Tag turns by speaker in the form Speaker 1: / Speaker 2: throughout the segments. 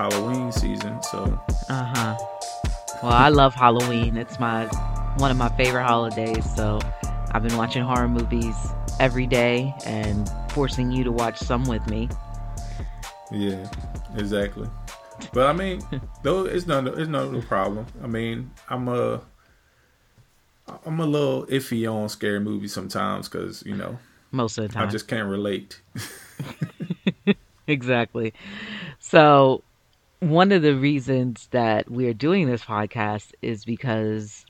Speaker 1: Halloween season. So,
Speaker 2: uh huh. Well, I love Halloween. It's my one of my favorite holidays. So, I've been watching horror movies every day and forcing you to watch some with me.
Speaker 1: Yeah, exactly. But I mean, though it's no it's no problem. I mean, I'm a I'm a little iffy on scary movies sometimes because you know
Speaker 2: most of the time
Speaker 1: I just can't relate.
Speaker 2: exactly. So one of the reasons that we're doing this podcast is because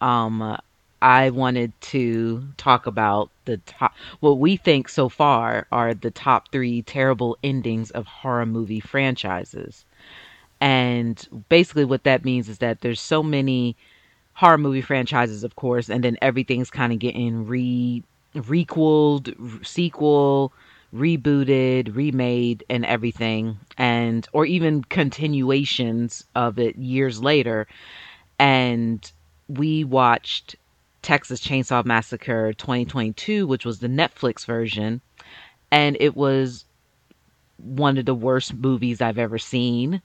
Speaker 2: um I wanted to talk about the top, what we think so far are the top three terrible endings of horror movie franchises. And basically, what that means is that there's so many horror movie franchises, of course, and then everything's kind of getting re requeled, sequel, rebooted, remade, and everything, and or even continuations of it years later. And we watched Texas Chainsaw Massacre 2022, which was the Netflix version, and it was one of the worst movies I've ever seen.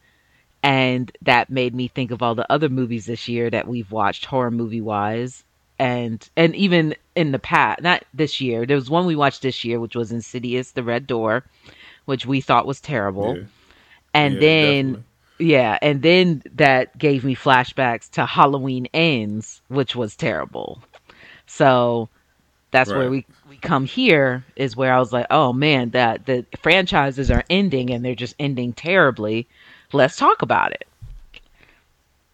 Speaker 2: And that made me think of all the other movies this year that we've watched horror movie wise. And and even in the past, not this year. There was one we watched this year, which was Insidious: The Red Door, which we thought was terrible. Yeah. And yeah, then definitely. Yeah, and then that gave me flashbacks to Halloween Ends, which was terrible. So that's right. where we, we come here is where I was like, oh man, that the franchises are ending and they're just ending terribly. Let's talk about it.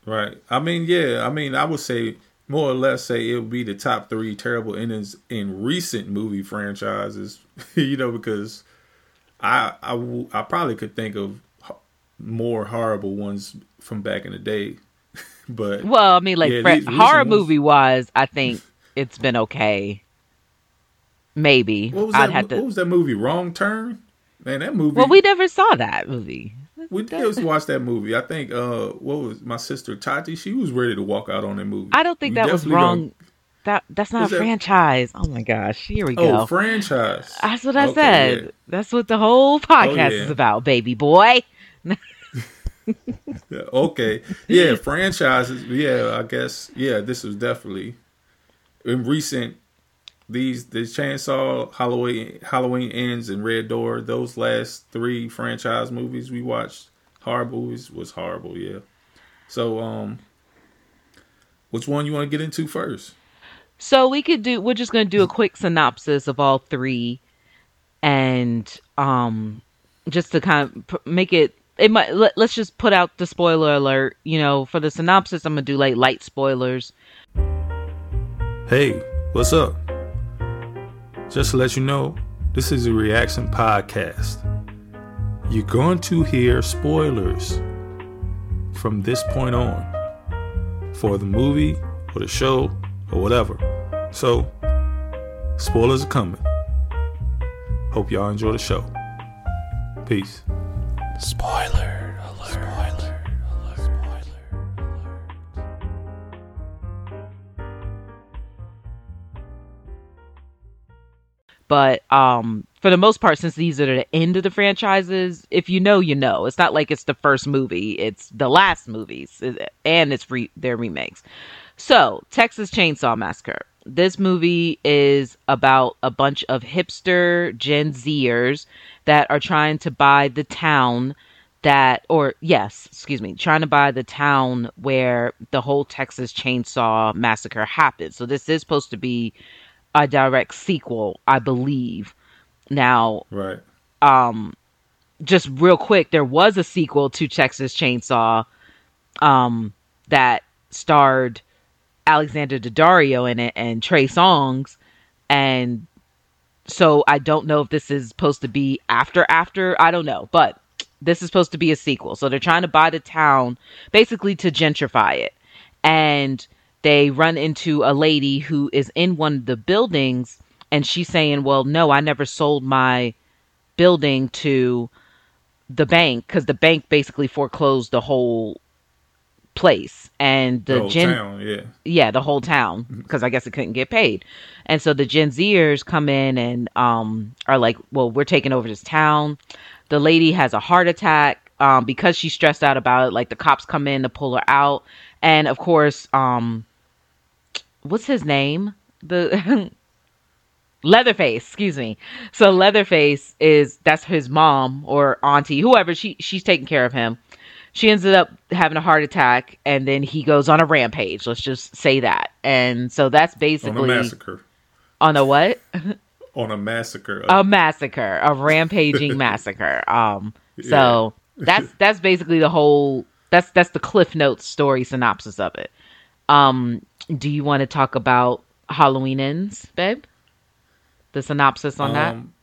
Speaker 1: Right. I mean, yeah. I mean, I would say more or less say it would be the top three terrible endings in recent movie franchises. you know, because I, I I probably could think of more horrible ones from back in the day. but
Speaker 2: well, I mean, like yeah, horror ones, movie wise, I think it's been okay. Maybe
Speaker 1: what was that, I'd have to. What was that movie? Wrong Turn. Man, that movie.
Speaker 2: Well, we never saw that movie.
Speaker 1: We did watch that movie. I think uh what was my sister Tati? She was ready to walk out on that movie.
Speaker 2: I don't think we that was wrong. That that's not a that... franchise. Oh my gosh, here we go.
Speaker 1: Oh, franchise.
Speaker 2: That's what I okay, said. Yeah. That's what the whole podcast oh, yeah. is about, baby boy.
Speaker 1: okay. Yeah, franchises. Yeah, I guess. Yeah, this was definitely in recent these the Chainsaw, Halloween, Halloween Ends, and Red Door. Those last three franchise movies we watched, horror movies, was horrible. Yeah. So, um, which one you want to get into first?
Speaker 2: So we could do. We're just going to do a quick synopsis of all three, and um, just to kind of make it. It might. Let, let's just put out the spoiler alert. You know, for the synopsis, I'm gonna do like light spoilers.
Speaker 1: Hey, what's up? Just to let you know, this is a reaction podcast. You're going to hear spoilers from this point on for the movie or the show or whatever. So, spoilers are coming. Hope y'all enjoy the show. Peace. Spoiler.
Speaker 2: But um, for the most part, since these are the end of the franchises, if you know, you know. It's not like it's the first movie; it's the last movies, and it's re- their remakes. So, Texas Chainsaw Massacre. This movie is about a bunch of hipster Gen Zers that are trying to buy the town that, or yes, excuse me, trying to buy the town where the whole Texas Chainsaw Massacre happened. So, this is supposed to be a direct sequel, I believe. Now,
Speaker 1: right.
Speaker 2: Um, just real quick, there was a sequel to Texas Chainsaw, um, that starred Alexandra Daddario in it and Trey Songz, and so I don't know if this is supposed to be after after. I don't know, but this is supposed to be a sequel. So they're trying to buy the town basically to gentrify it, and they run into a lady who is in one of the buildings and she's saying, Well, no, I never sold my building to the bank because the bank basically foreclosed the whole place and the,
Speaker 1: The whole
Speaker 2: Gen
Speaker 1: town, yeah.
Speaker 2: yeah the whole town because I guess it couldn't get paid, and so the Gen Zers come in and um are like, well, we're taking over this town. The lady has a heart attack um because she's stressed out about it. Like the cops come in to pull her out, and of course um what's his name the Leatherface, excuse me. So Leatherface is that's his mom or auntie, whoever she she's taking care of him. She ended up having a heart attack, and then he goes on a rampage. Let's just say that. And so that's basically
Speaker 1: On a massacre.
Speaker 2: on a what?
Speaker 1: On a massacre.
Speaker 2: a massacre, a rampaging massacre. Um, so that's that's basically the whole. That's that's the Cliff Notes story synopsis of it. Um, do you want to talk about Halloween ends, babe? The synopsis on that.
Speaker 1: Um,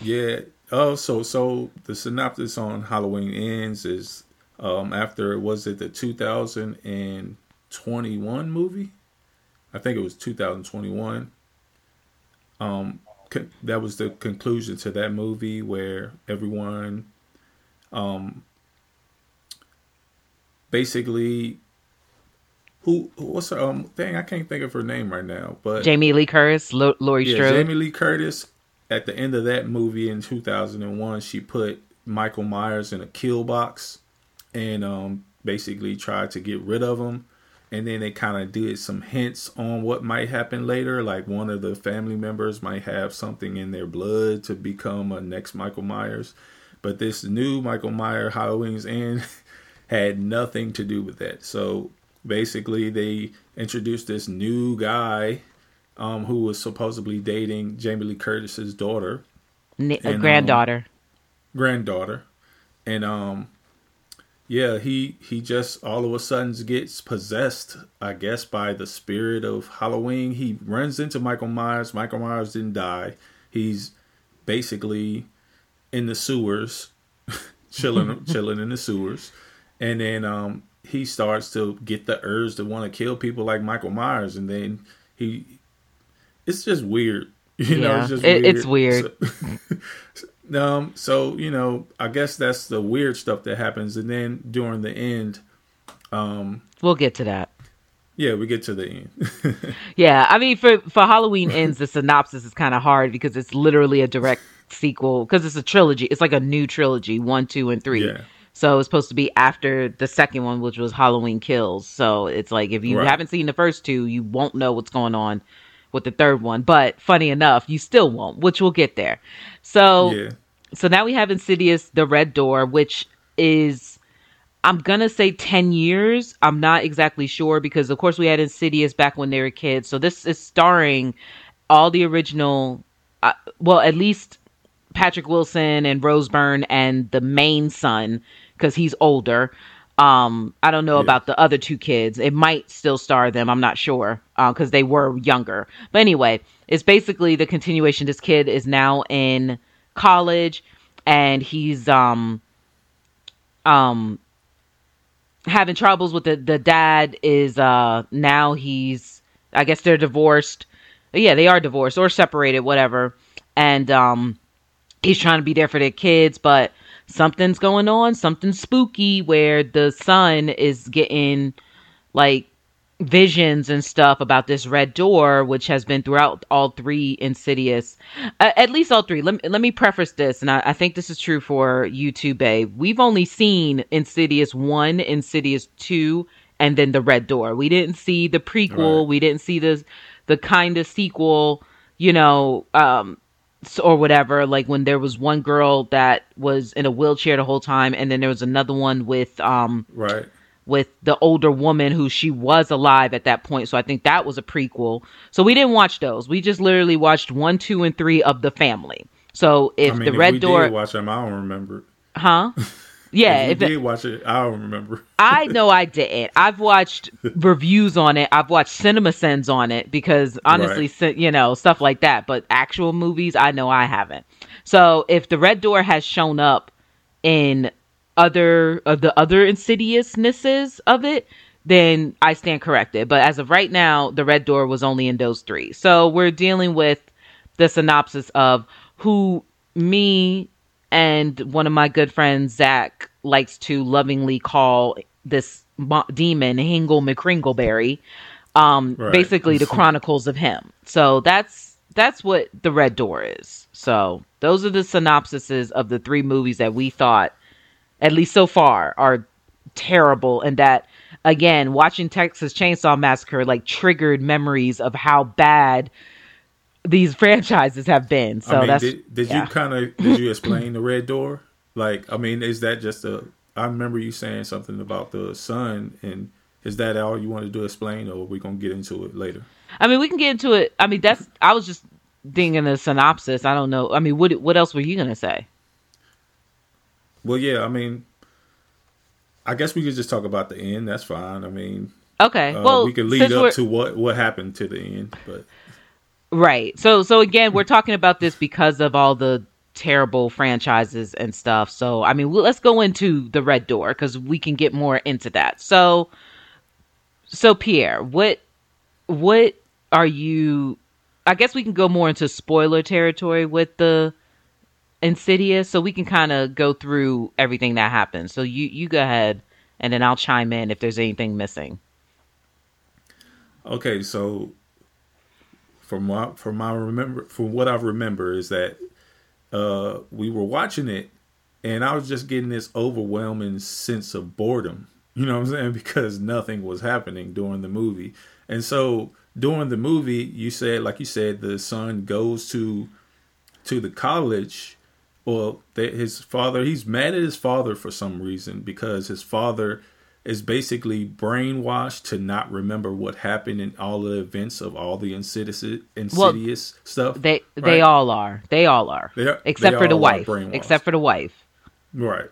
Speaker 1: Yeah. Oh, so so the synopsis on Halloween ends is um after was it the 2021 movie? I think it was 2021. Um, con- that was the conclusion to that movie where everyone, um, basically, who what's her um thing? I can't think of her name right now, but
Speaker 2: Jamie Lee Curtis, L- Laurie
Speaker 1: yeah,
Speaker 2: Strode.
Speaker 1: Jamie Lee Curtis. At the end of that movie in 2001, she put Michael Myers in a kill box and um, basically tried to get rid of him. And then they kind of did some hints on what might happen later. Like one of the family members might have something in their blood to become a next Michael Myers. But this new Michael Myers Halloween's End had nothing to do with that. So basically, they introduced this new guy um, who was supposedly dating Jamie Lee Curtis's daughter,
Speaker 2: N-
Speaker 1: and, um,
Speaker 2: granddaughter.
Speaker 1: granddaughter, and um, yeah, he he just all of a sudden gets possessed, I guess, by the spirit of Halloween. He runs into Michael Myers. Michael Myers didn't die. He's basically in the sewers, chilling chilling in the sewers, and then um, he starts to get the urge to want to kill people like Michael Myers, and then he it's just weird. You know,
Speaker 2: Yeah,
Speaker 1: it's just
Speaker 2: it-
Speaker 1: weird.
Speaker 2: it's weird.
Speaker 1: So, um, so you know, I guess that's the weird stuff that happens, and then during the end, um,
Speaker 2: We'll get to that.
Speaker 1: yeah, we get to the end.
Speaker 2: Yeah, I mean, for for Halloween ends, the synopsis is kind of hard because it's literally a direct sequel because it's a trilogy. It's like a new trilogy, one, two, and three.
Speaker 1: yeah,
Speaker 2: So it's supposed to be after the second one, which was Halloween Kills. So it's like if you
Speaker 1: Right.
Speaker 2: haven't seen the first two, you won't know what's going on with the third one. But funny enough, you still won't, which we'll get there. So
Speaker 1: yeah,
Speaker 2: so now we have Insidious, The Red Door, which is I'm gonna say ten years. I'm not exactly sure because of course we had Insidious back when they were kids. So this is starring all the original, uh, well at least Patrick Wilson and Rose Byrne and the main son because he's older. Um, I don't know
Speaker 1: Yeah.
Speaker 2: about the other two kids. It might still star them. I'm not sure because they were younger. But anyway, it's basically the continuation. This kid is now in college and he's um um having troubles with the the dad is uh now he's I guess they're divorced. Yeah, they are divorced or separated, whatever. And um he's trying to be there for their kids, but something's going on, something spooky where the son is getting like visions and stuff about this red door, which has been throughout all three Insidious, uh, at least all three. Let me, let me preface this, and I, I think this is true for you too, babe. We've only seen Insidious 1, Insidious 2, and then the red door. We didn't see the prequel,
Speaker 1: Right.
Speaker 2: we didn't see the, the kind of sequel, you know, um, or whatever like when there was one girl that was in a wheelchair the whole time and then there was another one with um
Speaker 1: right,
Speaker 2: with the older woman who she was alive at that point. So i think that was a prequel. So we didn't watch those. We just literally watched one two and three of the family. So if
Speaker 1: I mean,
Speaker 2: the
Speaker 1: if
Speaker 2: red
Speaker 1: we
Speaker 2: door
Speaker 1: did watch them, I don't remember.
Speaker 2: huh yeah
Speaker 1: if
Speaker 2: if it-
Speaker 1: did watch it, I don't remember.
Speaker 2: I know I didn't. I've watched reviews on it. I've watched CinemaSins on it because honestly,
Speaker 1: Right.
Speaker 2: you know, stuff like that. But actual movies, I know I haven't. So if the Red Door has shown up in other of the other insidiousnesses of it, then I stand corrected. But as of right now, the Red Door was only in those three. So we're dealing with the synopsis of who me and one of my good friends Zach likes to lovingly call this mo- demon Hingle McCringleberry. Um,
Speaker 1: Right.
Speaker 2: basically the chronicles of him. So that's that's what the Red Door is. So those are the synopsises of the three movies that we thought, at least so far, are terrible, and that again, watching Texas Chainsaw Massacre like triggered memories of how bad these franchises have been. So
Speaker 1: I mean,
Speaker 2: that's
Speaker 1: did, did
Speaker 2: yeah.
Speaker 1: you kind of did you explain the red door? Like, I mean, is that just a? I remember you saying something about the son, and is that all you wanted to explain, or are we gonna get into it later?
Speaker 2: I mean, we can get into it. I mean, that's I was just thinking a synopsis. I don't know. I mean, what what else were you gonna say?
Speaker 1: Well, yeah, I mean, I guess we could just talk about the end. That's fine. I mean,
Speaker 2: Okay,
Speaker 1: uh,
Speaker 2: well,
Speaker 1: we could lead up to what what happened to the end, but
Speaker 2: Right. So so again, we're talking about this because of all the terrible franchises and stuff. So I mean, let's go into the Red Door because we can get more into that. So so Pierre, what what are you? I guess we can go more into spoiler territory with the Insidious, so we can kind of go through everything that happens. So you you go ahead, and then I'll chime in if there's anything missing.
Speaker 1: Okay, so from what from my remember from what I remember is that uh we were watching it and I was just getting this overwhelming sense of boredom. You know what I'm saying? Because nothing was happening during the movie. And so during the movie, you said like you said the son goes to to the college well that his father he's mad at his father for some reason because his father is basically brainwashed to not remember what happened in all the events of all the insidious insidious stuff
Speaker 2: They they all are. They all are.
Speaker 1: They are-
Speaker 2: except
Speaker 1: they
Speaker 2: for the wife. Except for the wife.
Speaker 1: Right.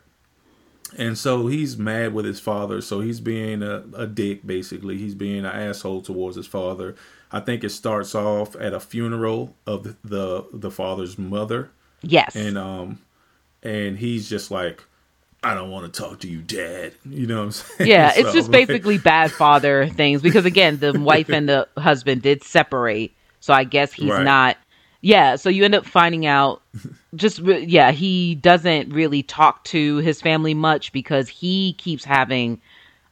Speaker 1: And so he's mad with his father. So he's being a, a dick, basically. He's being an asshole towards his father. I think it starts off at a funeral of the the, the father's mother,
Speaker 2: Yes.
Speaker 1: and um, and he's just like, I don't want to talk to you, Dad. You know what I'm saying?
Speaker 2: yeah, it's just
Speaker 1: like,
Speaker 2: basically bad father things because again, the wife and the husband did separate. So I guess he's
Speaker 1: Right.
Speaker 2: not Yeah, so you end up finding out just yeah, he doesn't really talk to his family much because he keeps having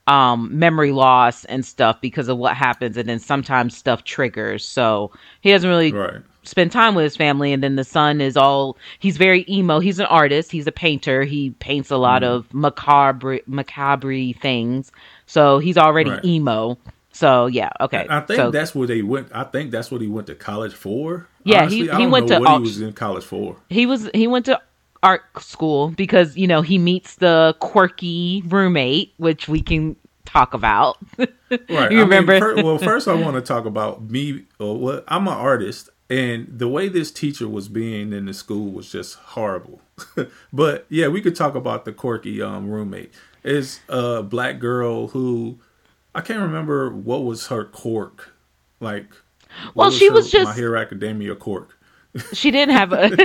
Speaker 2: um memory loss and stuff because of what happens and then sometimes stuff triggers. So he doesn't really
Speaker 1: right.
Speaker 2: Spend time with his family and then the son is all he's very emo he's an artist he's a painter he paints a lot mm-hmm. of macabre macabre things so he's already
Speaker 1: Right.
Speaker 2: emo so yeah okay
Speaker 1: I think
Speaker 2: so
Speaker 1: that's what they went. I think that's what he went to college for.
Speaker 2: Yeah,
Speaker 1: Honestly,
Speaker 2: he, he went to
Speaker 1: what he was in college for.
Speaker 2: he was he went to art school because you know he meets the quirky roommate which we can talk about
Speaker 1: Right.
Speaker 2: you
Speaker 1: I mean,
Speaker 2: remember
Speaker 1: well, first I want to talk about me. Uh, or what I'm an artist, and the way this teacher was being in the school was just horrible. but yeah, we could talk about the quirky um, roommate. Is a black girl who I can't remember what was her quirk. Like,
Speaker 2: Well, she
Speaker 1: her
Speaker 2: was just-
Speaker 1: My Hero Academia quirk.
Speaker 2: she didn't have a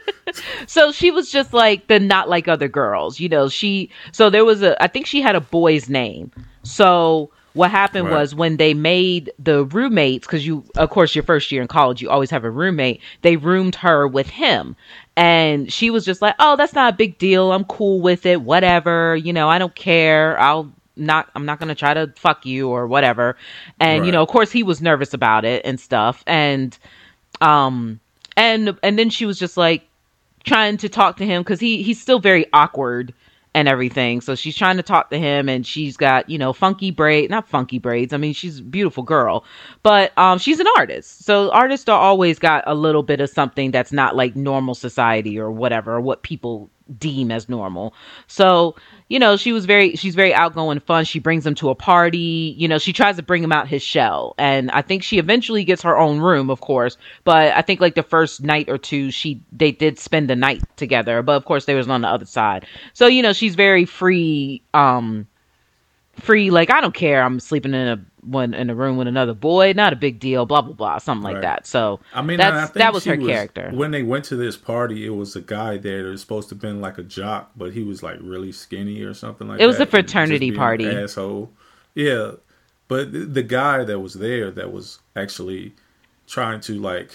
Speaker 2: so she was just like the not like other girls you know she so there was a i think she had a boy's name so what happened
Speaker 1: Right.
Speaker 2: was when they made the roommates because you of course your first year in college you always have a roommate they roomed her with him. And she was just like oh that's not a big deal. I'm cool with it. Whatever. You know i don't care. I'll not i'm not gonna try to fuck you or whatever. And you know of course he was nervous about it and stuff. And um and and then she was just like trying to talk to him because he he's still very awkward and everything. So she's trying to talk to him and she's got you know funky braid not funky braids i mean she's a beautiful girl but um she's an artist. So artists are always got a little bit of something that's not like normal society or whatever or what people deem as normal. So you know she was very she's very outgoing fun. She brings him to a party. You know she tries to bring him out his shell. And i think she eventually gets her own room of course. But i think like the first night or two she they did spend the night together. But of course they was on the other side. So you know she's very free um free like i don't care i'm sleeping in a one in a room with another boy not a big deal blah blah blah something like
Speaker 1: Right.
Speaker 2: that so
Speaker 1: I mean,
Speaker 2: that's
Speaker 1: I
Speaker 2: that was her character
Speaker 1: When they went to this party, it was a guy there that was supposed to have been like a jock, but he was like really skinny or something like that.
Speaker 2: It was a fraternity party.
Speaker 1: Asshole. Yeah, but the, the guy that was there that was actually trying to like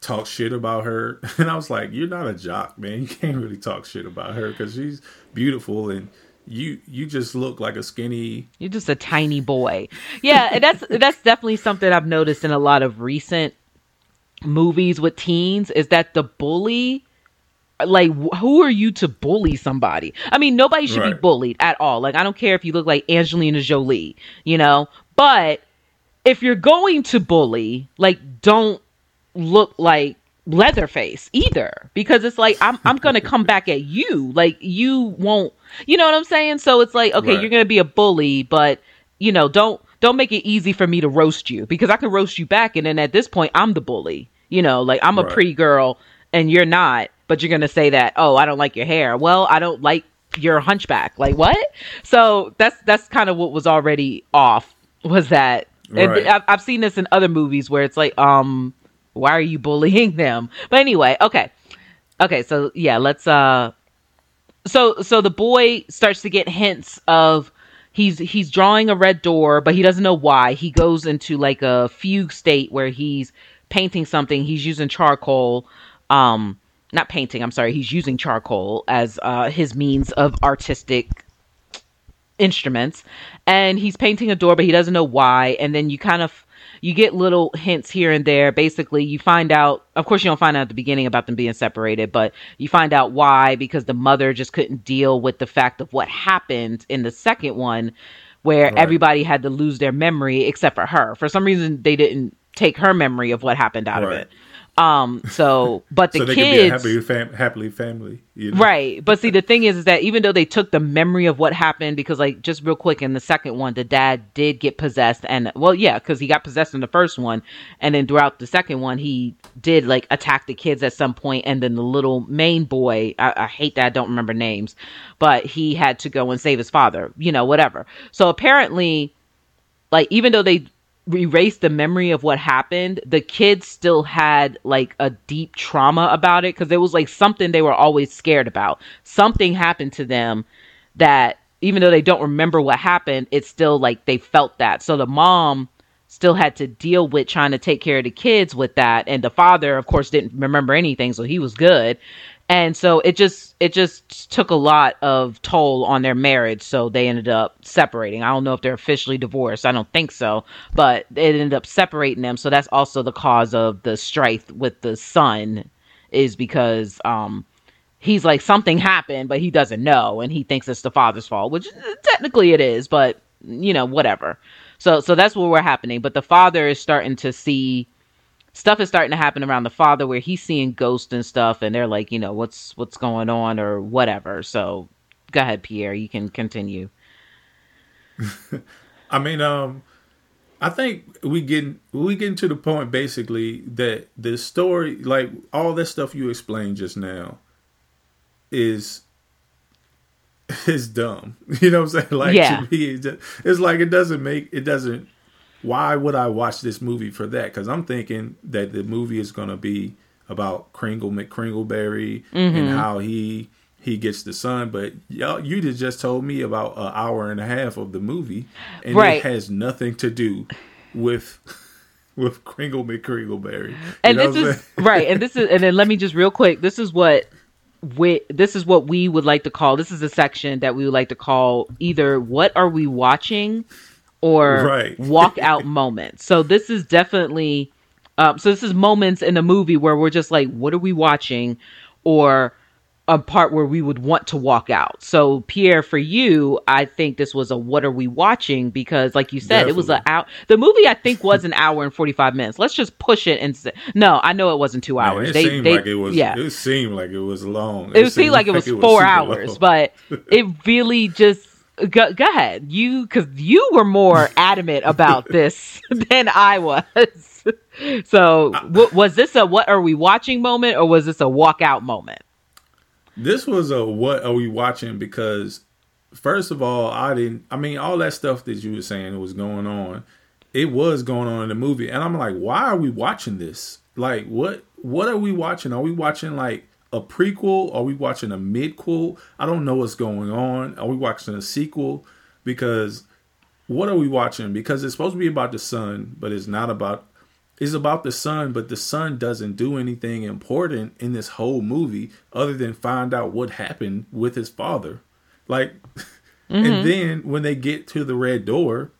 Speaker 1: talk shit about her, and I was like, "You're not a jock, man. You can't really talk shit about her because she's beautiful and." You you just look like a skinny.
Speaker 2: You're just a tiny boy. Yeah, that's that's definitely something I've noticed in a lot of recent movies with teens is that the bully like who are you to bully somebody i mean nobody should right. be bullied at all like i don't care if you look like angelina jolie you know but if you're going to bully like don't look like Leatherface either because it's like I'm I'm going to come back at you like you won't you know what I'm saying so it's like okay right. you're going to be a bully but you know don't don't make it easy for me to roast you because I can roast you back and then at this point I'm the bully you know like I'm a right. pretty girl and you're not but you're going to say that oh I don't like your hair well I don't like your hunchback like what so that's that's kind of what was already off was that right. I've, I've seen this in other movies where it's like um why are you bullying them? But anyway, okay. Okay, so yeah, let's uh so so the boy starts to get hints of he's he's drawing a red door, but he doesn't know why. He goes into like a fugue state where he's painting something. He's using charcoal um not painting, I'm sorry. He's using charcoal as uh his means of artistic instruments and he's painting a door but he doesn't know why and then you kind of you get little hints here and there. Basically, you find out, of course, you don't find out at the beginning about them being separated, but you find out why because the mother just couldn't deal with the fact of what happened in the second one where right. everybody had to lose their memory except for her. For some reason, they didn't take her memory of what happened out right. of it. Um, so, but the so they kids,
Speaker 1: happily, fam- happily family,
Speaker 2: you know? right? But see, the thing is, is that even though they took the memory of what happened, because like just real quick in the second one, the dad did get possessed, and well, yeah, because he got possessed in the first one, and then throughout the second one, he did like attack the kids at some point, and then the little main boy, I, I hate that I don't remember names, but he had to go and save his father, you know, whatever. So apparently, like even though they erase the memory of what happened, the kids still had like a deep trauma about it because it was like something they were always scared about. Something happened to them that even though they don't remember what happened, it's still like they felt that. So the mom still had to deal with trying to take care of the kids with that and the father of course didn't remember anything so he was good and so it just it just took a lot of toll on their marriage. So they ended up separating. I don't know if they're officially divorced. I don't think so but it ended up separating them. So that's also the cause of the strife with the son is because um he's like something happened but he doesn't know and he thinks it's the father's fault which technically it is but you know whatever. So so that's what we're happening. But the father is starting to see stuff is starting to happen around the father where he's seeing ghosts and stuff and they're like you know what's what's going on or whatever. So go ahead pierre. You can continue.
Speaker 1: I mean um i think we get we getting to the point basically that the story like all that stuff you explained just now is is dumb. You know what i'm saying? Like yeah. to me it's, just, it's like it doesn't make it doesn't why would I watch this movie for that? Because I'm thinking that the movie is going to be about Kringle McKringleberry mm-hmm. and how he he gets the son. But y'all, you just told me about an hour and a half of the movie, and right. it has nothing to do with. With Kringle McKringleberry,
Speaker 2: and this is right, and this is, and then let me just real quick. This is what we, this is what we would like to call. This is a section that we would like to call either "What are we watching?" Or right. walk out moments. So this is definitely um, so this is moments in the movie where we're just like, what are we watching? Or a part where we would want to walk out. So Pierre, for you, I think this was a what are we watching? Because like you said, Definitely. it was an hour. The movie I think was an hour and forty five minutes. Let's just push it and say, no, I know it wasn't two hours. Man,
Speaker 1: it they, seemed they, like it was. Yeah, it seemed like it was long.
Speaker 2: It, it seemed, like, like it was four was hours, long. but it really just go, go ahead. You because you were more adamant about this than I was. so w- was this a what are we watching moment or was this a walkout moment?
Speaker 1: This was a what are we watching because first of all, I didn't. I mean, all that stuff that you were saying was going on. It was going on in the movie, and I'm like, why are we watching this? Like, what? What are we watching? Are we watching like a prequel? Are we watching a midquel? I don't know what's going on. Are we watching a sequel? Because what are we watching? Because it's supposed to be about the son, but it's not about it's about the son, but the son doesn't do anything important in this whole movie other than find out what happened with his father. Like, mm-hmm. and then when they get to the red door,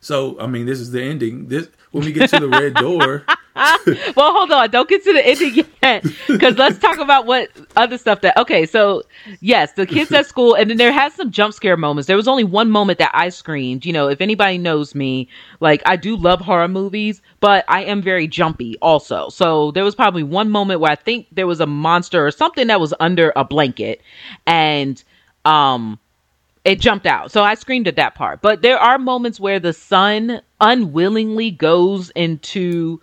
Speaker 1: so I mean, this is the ending. This when we get to the red door.
Speaker 2: well, hold on. Don't get to the ending yet, because let's talk about what other stuff that. Okay, so yes, the kids at school, and then there has some jump scare moments. There was only one moment that I screamed. You know, if anybody knows me, like I do love horror movies, but I am very jumpy also. So there was probably one moment where I think there was a monster or something that was under a blanket, and um it jumped out. So I screamed at that part. But there are moments where the son unwillingly goes into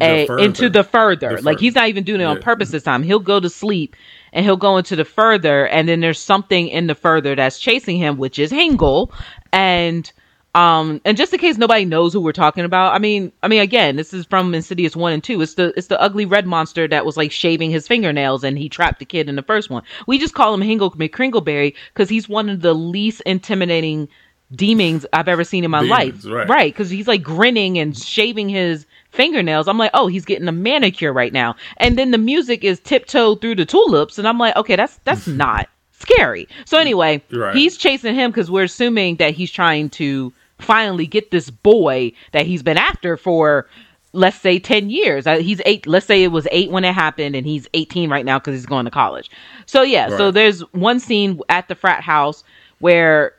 Speaker 2: a into the further. The like he's not even doing it yeah. on purpose this time. He'll go to sleep and he'll go into the further and then there's something in the further that's chasing him, which is Hingle. And um, and just in case nobody knows who we're talking about, I mean, I mean, again, this is from Insidious one and two. It's the it's the ugly red monster that was like shaving his fingernails and he trapped the kid in the first one. We just call him Hingle McCringleberry because he's one of the least intimidating demons I've ever seen in my demons, life. Right, because he's like grinning and shaving his fingernails. I'm like, oh, he's getting a manicure right now. And then the music is tiptoe through the tulips, and I'm like, okay, that's that's not scary. So anyway, right. he's chasing him because we're assuming that he's trying to finally get this boy that he's been after for let's say 10 years uh, he's eight let's say it was eight when it happened and he's 18 right now because he's going to college so yeah right. so there's one scene at the frat house where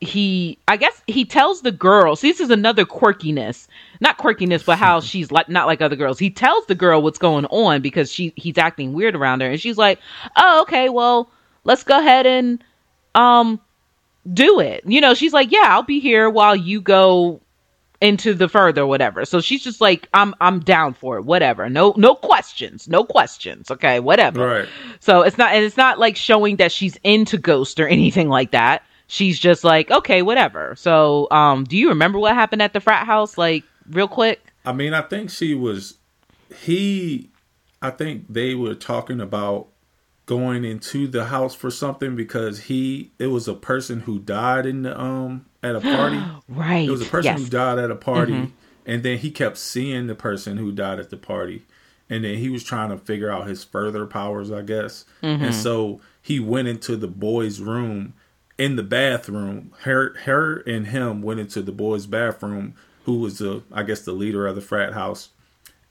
Speaker 2: he i guess he tells the girl see this is another quirkiness not quirkiness but how she's like not like other girls he tells the girl what's going on because she he's acting weird around her and she's like oh okay well let's go ahead and um do it. You know, she's like, yeah, I'll be here while you go into the further whatever. So she's just like, I'm I'm down for it, whatever. No no questions, no questions. Okay, whatever. Right. So it's not and it's not like showing that she's into Ghost or anything like that. She's just like, okay, whatever. So um, do you remember what happened at the frat house? Like real quick.
Speaker 1: I mean, I think she was he. I think they were talking about going into the house for something because he it was a person who died in the um at a party.
Speaker 2: right.
Speaker 1: It was a person yes. who died at a party mm-hmm. and then he kept seeing the person who died at the party. And then he was trying to figure out his further powers, I guess. Mm-hmm. And so he went into the boy's room in the bathroom. Her her and him went into the boy's bathroom, who was the I guess the leader of the frat house.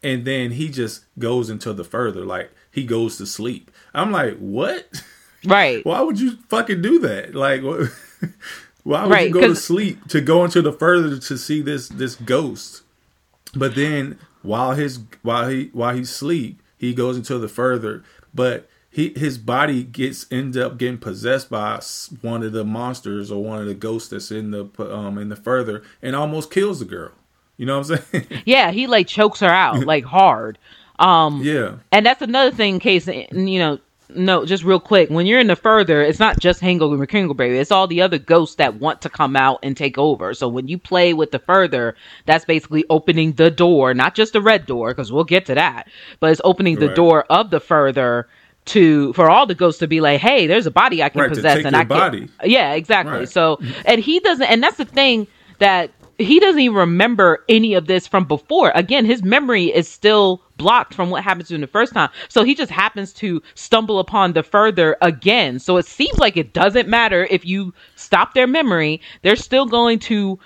Speaker 1: And then he just goes into the further, like he goes to sleep. I'm like, what?
Speaker 2: Right.
Speaker 1: Why would you fucking do that? Like, why would right, you go to sleep to go into the further to see this this ghost? But then while his while he while he sleep, he goes into the further, but he his body gets end up getting possessed by one of the monsters or one of the ghosts that's in the um in the further and almost kills the girl. You know what I'm saying?
Speaker 2: Yeah, he like chokes her out like hard. Um,
Speaker 1: yeah.
Speaker 2: And that's another thing, in case, you know, no, just real quick. When you're in the further, it's not just Hengel and Kingleberry. It's all the other ghosts that want to come out and take over. So when you play with the further, that's basically opening the door, not just the red door, because we'll get to that, but it's opening the right. door of the further to for all the ghosts to be like, hey, there's a body I can right, possess, and I can. Body. Yeah, exactly. Right. So, and he doesn't, and that's the thing that he doesn't even remember any of this from before. Again, his memory is still blocked from what happened to him the first time. So he just happens to stumble upon the further again. So it seems like it doesn't matter if you stop their memory, they're still going to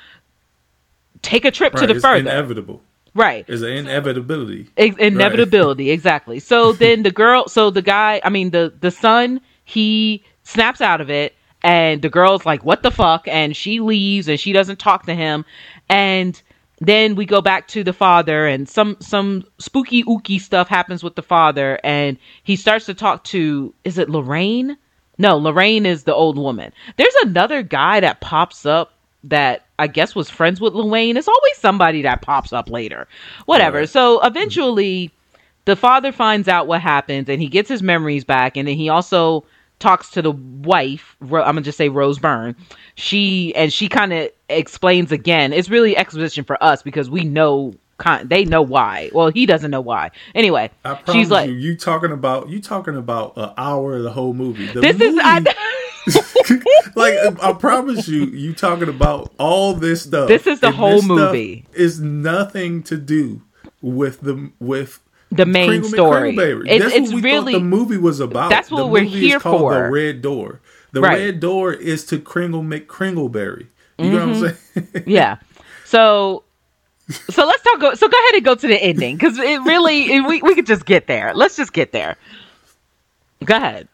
Speaker 2: take a trip right, to the
Speaker 1: it's
Speaker 2: further.
Speaker 1: Inevitable.
Speaker 2: Right.
Speaker 1: It's an inevitability.
Speaker 2: inevitability, right. exactly. So then the girl so the guy I mean the the son, he snaps out of it and the girl's like, what the fuck? And she leaves and she doesn't talk to him. And then we go back to the father and some some spooky ooky stuff happens with the father and he starts to talk to is it Lorraine? No, Lorraine is the old woman. There's another guy that pops up that I guess was friends with Lorraine. It's always somebody that pops up later. Whatever. Right. So eventually the father finds out what happens and he gets his memories back and then he also talks to the wife i'm gonna just say rose byrne she and she kind of explains again it's really exposition for us because we know they know why well he doesn't know why anyway she's like
Speaker 1: you, you talking about you talking about an hour of the whole movie the
Speaker 2: this movie, is I,
Speaker 1: like I promise you, you talking about all this stuff.
Speaker 2: This is the whole movie.
Speaker 1: Is nothing to do with the with
Speaker 2: the main
Speaker 1: Kringle
Speaker 2: story. It's,
Speaker 1: That's
Speaker 2: it's
Speaker 1: what we
Speaker 2: really
Speaker 1: thought the movie was about.
Speaker 2: That's what
Speaker 1: the
Speaker 2: we're
Speaker 1: movie
Speaker 2: here
Speaker 1: is called
Speaker 2: for.
Speaker 1: The Red Door. The
Speaker 2: Right.
Speaker 1: Red Door is to Kringle McKringleberry. You know what I'm mm-hmm. saying?
Speaker 2: yeah. So so let's talk. Go, so go ahead and go to the ending because it really it, we we could just get there. Let's just get there. Go ahead.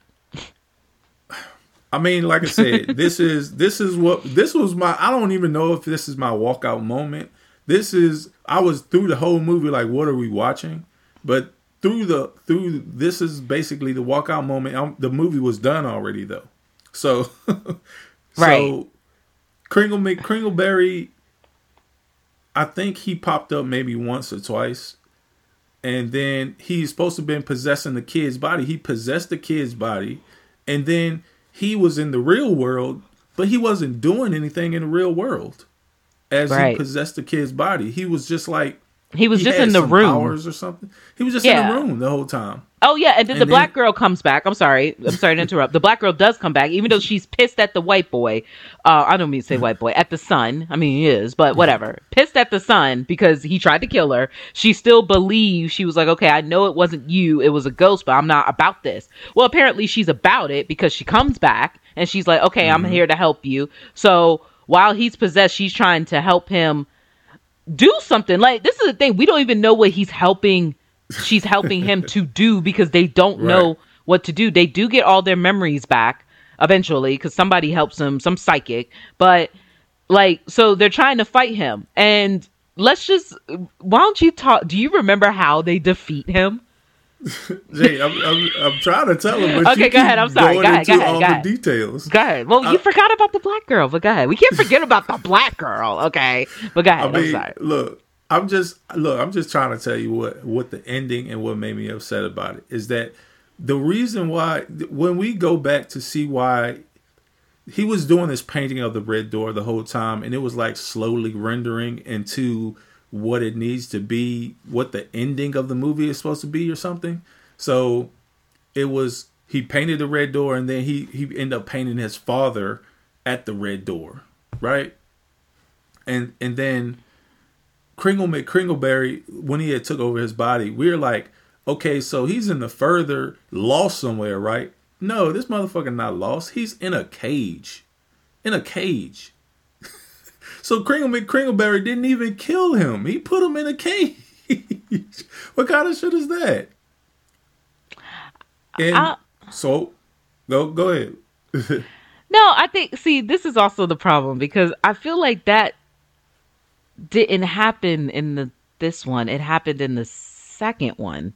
Speaker 1: I mean, like I said, this is this is what this was my. I don't even know if this is my walkout moment. This is I was through the whole movie like, what are we watching? But through the through this is basically the walkout moment. Um, the movie was done already though, so
Speaker 2: Right.
Speaker 1: so Kringle McKringleberry. I think he popped up maybe once or twice, and then he's supposed to have been possessing the kid's body. He possessed the kid's body, and then he was in the real world, but he wasn't doing anything in the real world as
Speaker 2: Right.
Speaker 1: he possessed the kid's body. He was just like
Speaker 2: He was
Speaker 1: he
Speaker 2: just in the room.
Speaker 1: powers or something. He was just
Speaker 2: Yeah.
Speaker 1: in the room the whole time.
Speaker 2: Oh yeah, and then
Speaker 1: And
Speaker 2: the
Speaker 1: then-
Speaker 2: black girl comes back. I'm sorry, I'm sorry to interrupt. The black girl does come back, even though she's pissed at the white boy. Uh, I don't mean to say white boy at the son. I mean he is, but whatever. Pissed at the son because he tried to kill her. She still believes she was like, okay, I know it wasn't you, it was a ghost, but I'm not about this. Well, apparently she's about it because she comes back and she's like, okay, I'm here to help you. So while he's possessed, she's trying to help him do something. Like this is the thing, we don't even know what he's helping she's helping him to do because they don't know what to do. They do get all their memories back eventually because somebody helps them, some psychic. But like, so they're trying to fight him. And let's just, why don't you talk? Do you remember how they defeat him?
Speaker 1: Jay, I'm, I'm, I'm trying to tell him, but
Speaker 2: Okay,
Speaker 1: you
Speaker 2: go ahead. I'm sorry. Go ahead,
Speaker 1: into
Speaker 2: go ahead,
Speaker 1: all
Speaker 2: go
Speaker 1: the details.
Speaker 2: Go ahead. Well, you
Speaker 1: Uh,
Speaker 2: forgot about the black girl, but go ahead. We can't forget about the black girl. Okay, but go
Speaker 1: I
Speaker 2: ahead. I am sorry.
Speaker 1: look, I'm just look. I'm just trying to tell you what what the ending and what made me upset about it is that the reason why when we go back to see why he was doing this painting of the red door the whole time, and it was like slowly rendering into what it needs to be, what the ending of the movie is supposed to be, or something. So it was he painted the red door, and then he he ended up painting his father at the red door, right? And and then Kringle McKringleberry, when he had took over his body, we are like, okay, so he's in the further lost somewhere, right? No, this motherfucker not lost. He's in a cage. In a cage. So Kringle McKringleberry didn't even kill him. He put him in a cage. what kind of shit is that? And
Speaker 2: I-
Speaker 1: so go go ahead.
Speaker 2: No, I think see this is also the problem because I feel like that didn't happen in the this one. It happened in the second one.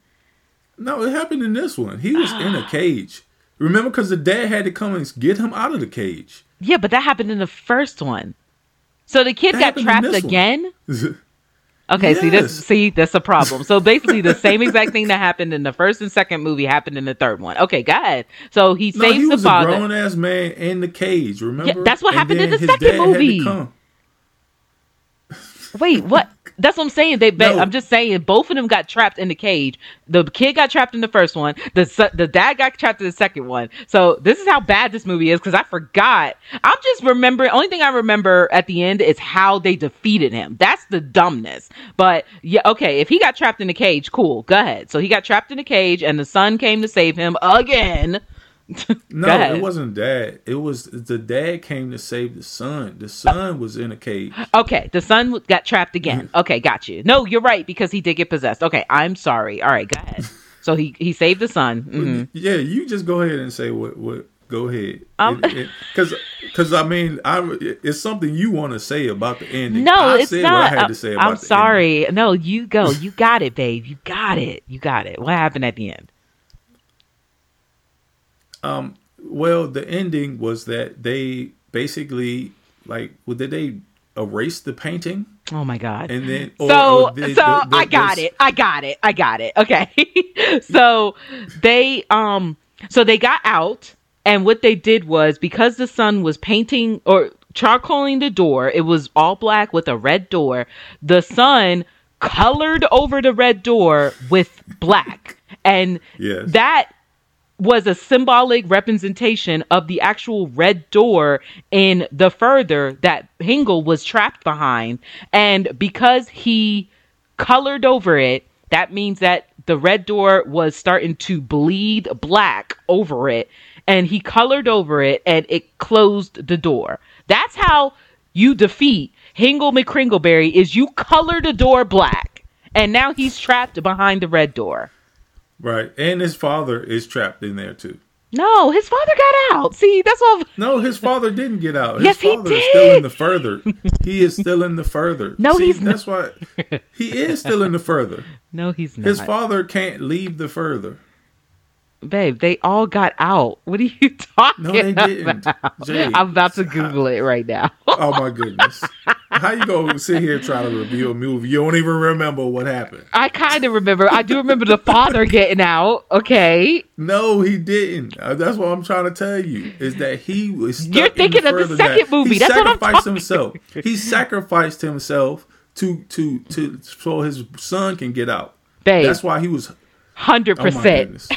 Speaker 1: No, it happened in this one. He was in a cage. Remember, because the dad had to come and get him out of the cage.
Speaker 2: Yeah, but that happened in the first one. So the kid
Speaker 1: That
Speaker 2: got trapped again. Okay, see
Speaker 1: Yes.
Speaker 2: this see that's a problem. So basically the same exact thing that happened in the first and second movie happened in the third one. Okay, God. So he
Speaker 1: no,
Speaker 2: saves
Speaker 1: he
Speaker 2: the
Speaker 1: was a
Speaker 2: father.
Speaker 1: grown ass man in the cage. Remember?
Speaker 2: that's what
Speaker 1: And
Speaker 2: happened in the second
Speaker 1: dad had to
Speaker 2: movie. Wait, what? That's what I'm saying. They,
Speaker 1: No.
Speaker 2: I'm just saying, both of them got trapped in the cage. The kid got trapped in the first one. The the dad got trapped in the second one. So this is how bad this movie is because I forgot. I'm just remembering. Only thing I remember at the end is how they defeated him. That's the dumbness. But yeah, okay. If he got trapped in the cage, cool. Go ahead. So he got trapped in the cage, and the son came to save him again.
Speaker 1: No, it wasn't dad. It was the dad came to save the son. The son was in a cage.
Speaker 2: Okay, the son got trapped again. Okay, got you. No, you're right because he did get possessed. Okay, I'm sorry. All right, go ahead. So he he saved the son. hmm
Speaker 1: Yeah, you just go ahead and say what what. Go ahead,
Speaker 2: Um,
Speaker 1: because because I mean, I it's something you want to say about the ending.
Speaker 2: No,
Speaker 1: I
Speaker 2: it's
Speaker 1: said
Speaker 2: not.
Speaker 1: What I had to say
Speaker 2: I'm
Speaker 1: the ending.
Speaker 2: sorry. No, you go. You got it, babe. You got it. You got it. What happened at the end?
Speaker 1: Um, well, the ending was that they basically like, well, did they erase the painting
Speaker 2: Oh my god.
Speaker 1: and then? or-
Speaker 2: so
Speaker 1: or did
Speaker 2: so
Speaker 1: the- the-
Speaker 2: I got
Speaker 1: this-
Speaker 2: it. I got it. I got it. Okay. so they um so they got out and what they did was because the son was painting or charcoaling the door, it was all black with a red door. The son colored over the red door with black. And
Speaker 1: Yes.
Speaker 2: that was a symbolic representation of the actual red door in the further that Hingle was trapped behind. And because he colored over it. That means that the red door was starting to bleed black over it, and he colored over it and it closed the door. That's how you defeat Hingle McCringleberry is you color the door black, and now he's trapped behind the red door.
Speaker 1: Right, and his father is trapped in there too.
Speaker 2: No, his father got out. See, that's all.
Speaker 1: No, his father didn't get out. His
Speaker 2: Yes, he
Speaker 1: father is still in the further. He is still in the further.
Speaker 2: No,
Speaker 1: See,
Speaker 2: he's
Speaker 1: that's why he is still in the further.
Speaker 2: No, he's not.
Speaker 1: His father can't leave the further.
Speaker 2: Babe, they all got out. What are you talking
Speaker 1: No, they didn't. Jay,
Speaker 2: I'm about to Google it right now.
Speaker 1: Oh my goodness! How you gonna sit here trying to review a movie? You don't even remember what happened.
Speaker 2: I kind of remember. I do remember the father getting out. Okay.
Speaker 1: No, he didn't. Uh, That's what I'm trying to tell you is that he was.
Speaker 2: You're
Speaker 1: in
Speaker 2: thinking of the second
Speaker 1: that-
Speaker 2: movie.
Speaker 1: He
Speaker 2: That's what I'm
Speaker 1: sacrificed himself. He sacrificed himself to to to so his son can get out.
Speaker 2: Babe,
Speaker 1: That's why he was.
Speaker 2: hundred
Speaker 1: Oh
Speaker 2: percent.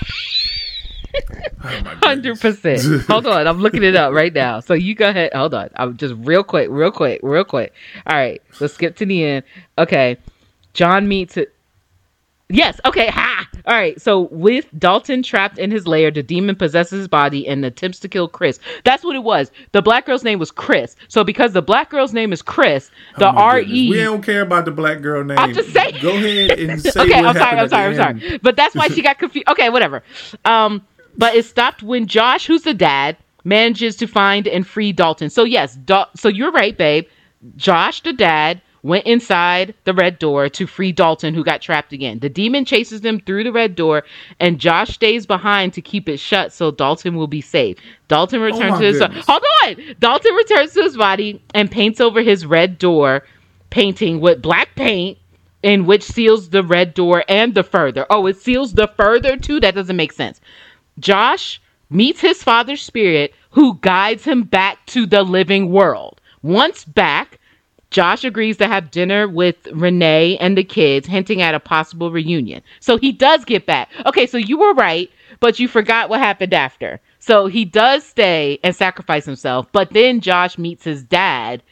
Speaker 1: Oh
Speaker 2: Hundred percent. Hold on, I'm looking it up right now. So you go ahead. Hold on. I'm just real quick, real quick, real quick. All right, let's skip to the end. Okay, John meets it. Yes. Okay. Ha. All right. So with Dalton trapped in his lair, the demon possesses his body and attempts to kill Chris. That's what it was. The black girl's name was Chris. So because the black girl's name is Chris, the
Speaker 1: Oh
Speaker 2: R. E.
Speaker 1: We don't care about the black girl name.
Speaker 2: I'm just saying.
Speaker 1: Go ahead and say
Speaker 2: okay, I'm sorry, I'm sorry, I'm sorry. But that's why she got confused. Okay, whatever. Um, but it stopped when Josh, who's the dad, manages to find and free Dalton. So yes, Dal- so you're right, babe. Josh, the dad, went inside the red door to free Dalton, who got trapped again. The demon chases them through the red door, and Josh stays behind to keep it shut so Dalton will be safe. Dalton oh returns
Speaker 1: my
Speaker 2: to his
Speaker 1: goodness.
Speaker 2: hold on. Dalton returns to his body and paints over his red door painting with black paint in which seals the red door and the further. Oh, it seals the further too? That doesn't make sense. Josh meets his father's spirit who guides him back to the living world. Once back, Josh agrees to have dinner with Renee and the kids, hinting at a possible reunion. So he does get back. Okay, so you were right, but you forgot what happened after. So he does stay and sacrifice himself, but then Josh meets his dad,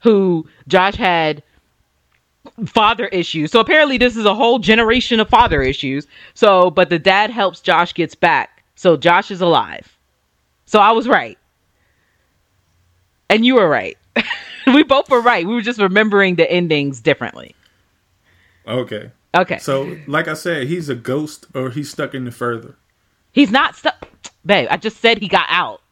Speaker 2: who Josh had father issues. So apparently this is a whole generation of father issues. So, but the dad helps Josh gets back. So Josh is alive. So I was right. And you were right. we both were right. We were just remembering the endings differently.
Speaker 1: Okay.
Speaker 2: Okay.
Speaker 1: So, like I said, he's a ghost or he's stuck in the further.
Speaker 2: He's not stuck. Babe, I just said he got out.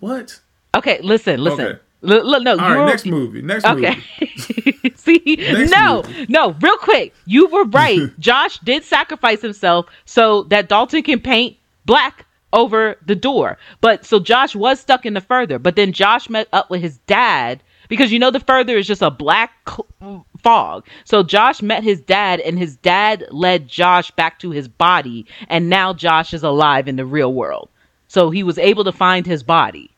Speaker 1: What?
Speaker 2: Okay, listen, listen.
Speaker 1: Okay.
Speaker 2: L- l- no,
Speaker 1: All right, next movie. Next
Speaker 2: Okay.
Speaker 1: movie.
Speaker 2: See,
Speaker 1: Next
Speaker 2: no,
Speaker 1: movie.
Speaker 2: no, real quick. You were right. Josh did sacrifice himself so that Dalton can paint black over the door. But so Josh was stuck in the further. But then Josh met up with his dad because you know the further is just a black cl- fog. So Josh met his dad and his dad led Josh back to his body and now Josh is alive in the real world. So he was able to find his body.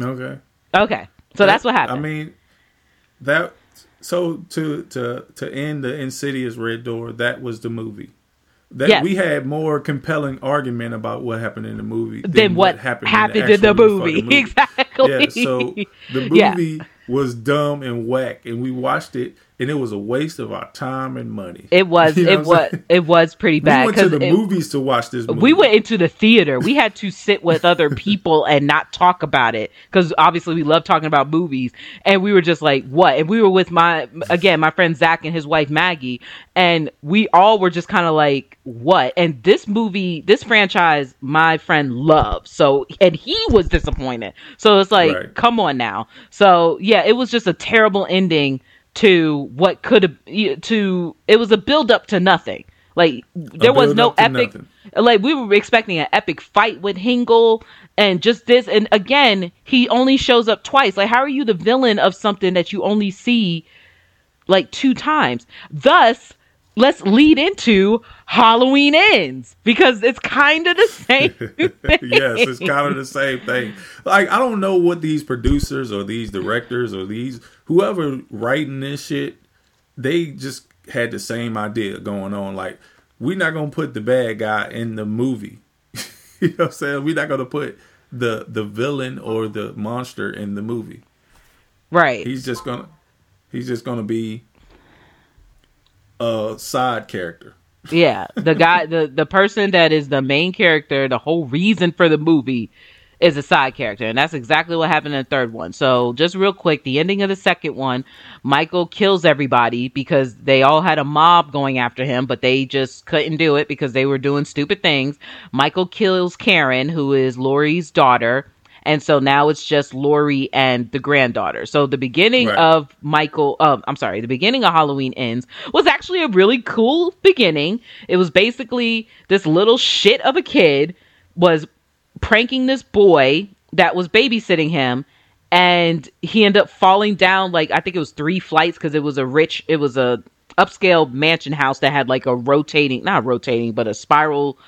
Speaker 1: Okay.
Speaker 2: Okay. So that's what happened.
Speaker 1: I mean, that. So to to to end the Insidious Red Door, that was the movie. That
Speaker 2: Yes.
Speaker 1: we had more compelling argument about what happened in the movie than,
Speaker 2: than what
Speaker 1: happened,
Speaker 2: happened,
Speaker 1: in the,
Speaker 2: in the movie.
Speaker 1: movie.
Speaker 2: Exactly.
Speaker 1: Yeah, so the
Speaker 2: Yeah.
Speaker 1: movie was dumb and whack, and we watched it, and it was a waste of our time and money.
Speaker 2: It was.
Speaker 1: You know
Speaker 2: it was.
Speaker 1: saying?
Speaker 2: It was pretty bad.
Speaker 1: We went to the
Speaker 2: it-
Speaker 1: movies to watch this movie.
Speaker 2: we went into the theater. We had to sit with other people and not talk about it because obviously we love talking about movies. And we were just like, what? And we were with my again my friend Zach and his wife Maggie, and we all were just kind of like, what? And this movie, this franchise, my friend loves. So and he was disappointed. So it's like,
Speaker 1: Right.
Speaker 2: come on now. So yeah, it was just a terrible ending to what could have to. It was a build up to nothing. Like there was no epic
Speaker 1: nothing.
Speaker 2: like we were expecting an epic fight with Hingle and just this and again he only shows up twice like how are you the villain of something that you only see like two times thus let's lead into Halloween ends because it's kind of the same
Speaker 1: yes, it's kind of the same thing. Like I don't know what these producers or these directors or these whoever writing this shit, they just had the same idea going on. Like we're not gonna put the bad guy in the movie. you know what I'm saying? We're not gonna put the the villain or the monster in the movie.
Speaker 2: Right.
Speaker 1: He's just gonna he's just gonna be a side character.
Speaker 2: Yeah, the guy, the the person that is the main character, the whole reason for the movie is a side character, and that's exactly what happened in the third one. So, just real quick, the ending of the second one, Michael kills everybody because they all had a mob going after him, but they just couldn't do it because they were doing stupid things. Michael kills Karen, who is Laurie's daughter. And so now it's just Laurie and the granddaughter. So the beginning
Speaker 1: Right.
Speaker 2: of Michael, um, I'm sorry, the beginning of Halloween Ends was actually a really cool beginning. It was basically this little shit of a kid was pranking this boy that was babysitting him and he ended up falling down like I think it was three flights because it was a rich it was a upscale mansion house that had like a rotating not rotating but a spiral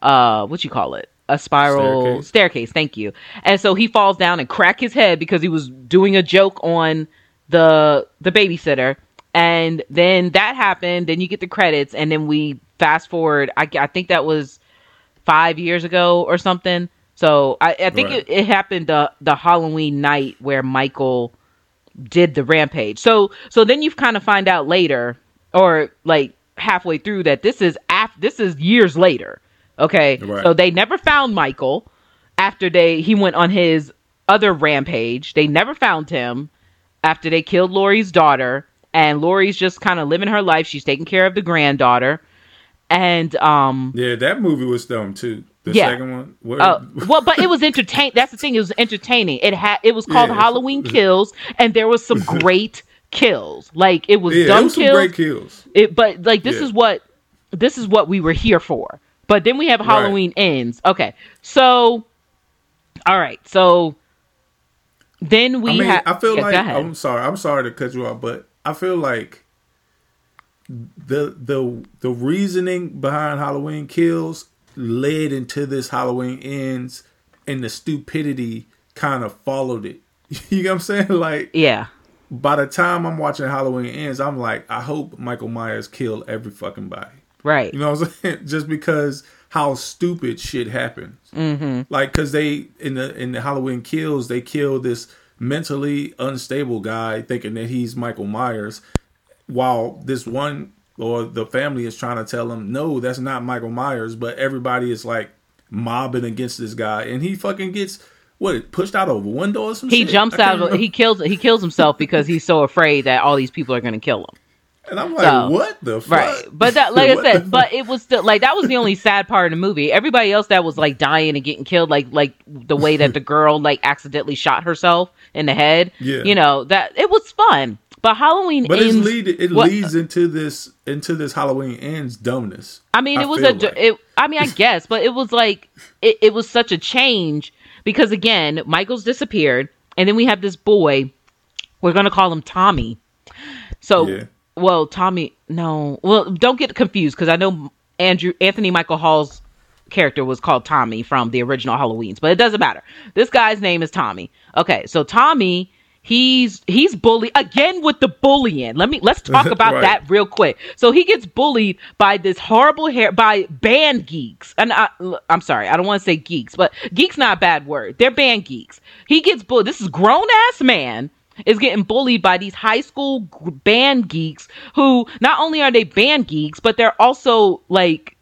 Speaker 2: uh what you call it a spiral
Speaker 1: Staircase.
Speaker 2: staircase thank you and so he falls down and crack his head because he was doing a joke on the the babysitter and then that happened then you get the credits and then we fast forward I, I think that was five years ago or something. So I, I think
Speaker 1: Right.
Speaker 2: it, it happened the the Halloween night where Michael did the rampage. So so then you kind of find out later or like halfway through that this is af- this is years later. Okay,
Speaker 1: Right.
Speaker 2: so they never found Michael after they he went on his other rampage. They never found him after they killed Laurie's daughter, and Laurie's just kind of living her life. She's taking care of the granddaughter, and um
Speaker 1: Yeah, that movie was dumb too. The
Speaker 2: Yeah.
Speaker 1: second one. What,
Speaker 2: Oh well, but it was entertaining. That's the thing. It was entertaining. It had. It was called
Speaker 1: Yeah.
Speaker 2: Halloween Kills, and there was some great kills. Like it was
Speaker 1: yeah,
Speaker 2: dumb
Speaker 1: it was some
Speaker 2: kills.
Speaker 1: great kills.
Speaker 2: It, but like this
Speaker 1: Yeah.
Speaker 2: is what this is what we were here for. But then we have
Speaker 1: Right.
Speaker 2: Halloween ends. Okay, so all right, so then we
Speaker 1: I mean,
Speaker 2: have.
Speaker 1: I feel
Speaker 2: yeah,
Speaker 1: like. I'm sorry. I'm sorry to cut you off, but I feel like the the the reasoning behind Halloween Kills led into this Halloween Ends, and the stupidity kind of followed it. You know what I'm saying? Like
Speaker 2: yeah,
Speaker 1: by the time I'm watching Halloween Ends, I'm like, I hope Michael Myers kill every fucking body.
Speaker 2: right.
Speaker 1: You know what I'm saying? Just because how stupid shit happens. Mm-hmm. Like, cause they in the in the Halloween kills, they kill this mentally unstable guy, thinking that he's Michael Myers, while this one or the family is trying to tell him, no, that's not Michael Myers. But everybody is like mobbing against this guy, and he fucking gets what it pushed out of a window or some
Speaker 2: he
Speaker 1: shit?
Speaker 2: jumps out. Of,
Speaker 1: remember.
Speaker 2: he kills. He kills himself because he's so afraid that all these people are going to kill him.
Speaker 1: and I'm like,
Speaker 2: so-
Speaker 1: what the fuck?
Speaker 2: Right. But that, like I said, but it was still like that was the only sad part of the movie. Everybody else that was like dying and getting killed, like like the way that the girl like accidentally shot herself in the head.
Speaker 1: Yeah.
Speaker 2: You know that it was fun. But Halloween
Speaker 1: But
Speaker 2: ends.
Speaker 1: lead, it
Speaker 2: what-
Speaker 1: leads into this into this Halloween ends dumbness.
Speaker 2: I mean,
Speaker 1: I
Speaker 2: it was
Speaker 1: feel
Speaker 2: a.
Speaker 1: like.
Speaker 2: It, I mean, I guess, but it was like it, it was such a change because again, Michael's disappeared, and then we have this boy. We're gonna call him Tommy. So,
Speaker 1: Yeah.
Speaker 2: well, Tommy, no, well, don't get confused because I know Andrew Anthony Michael Hall's character was called Tommy from the original Halloween's, but it doesn't matter. This guy's name is Tommy. Okay, so Tommy, he's he's bullied again with the bullying. Let me let's talk about
Speaker 1: Right.
Speaker 2: that real quick. So he gets bullied by this horrible hair by band geeks, and I, I'm sorry, I don't want to say geeks, but geeks not a bad word. They're band geeks. He gets bullied. This is grown ass man is getting bullied by these high school band geeks who not only are they band geeks, but they're also like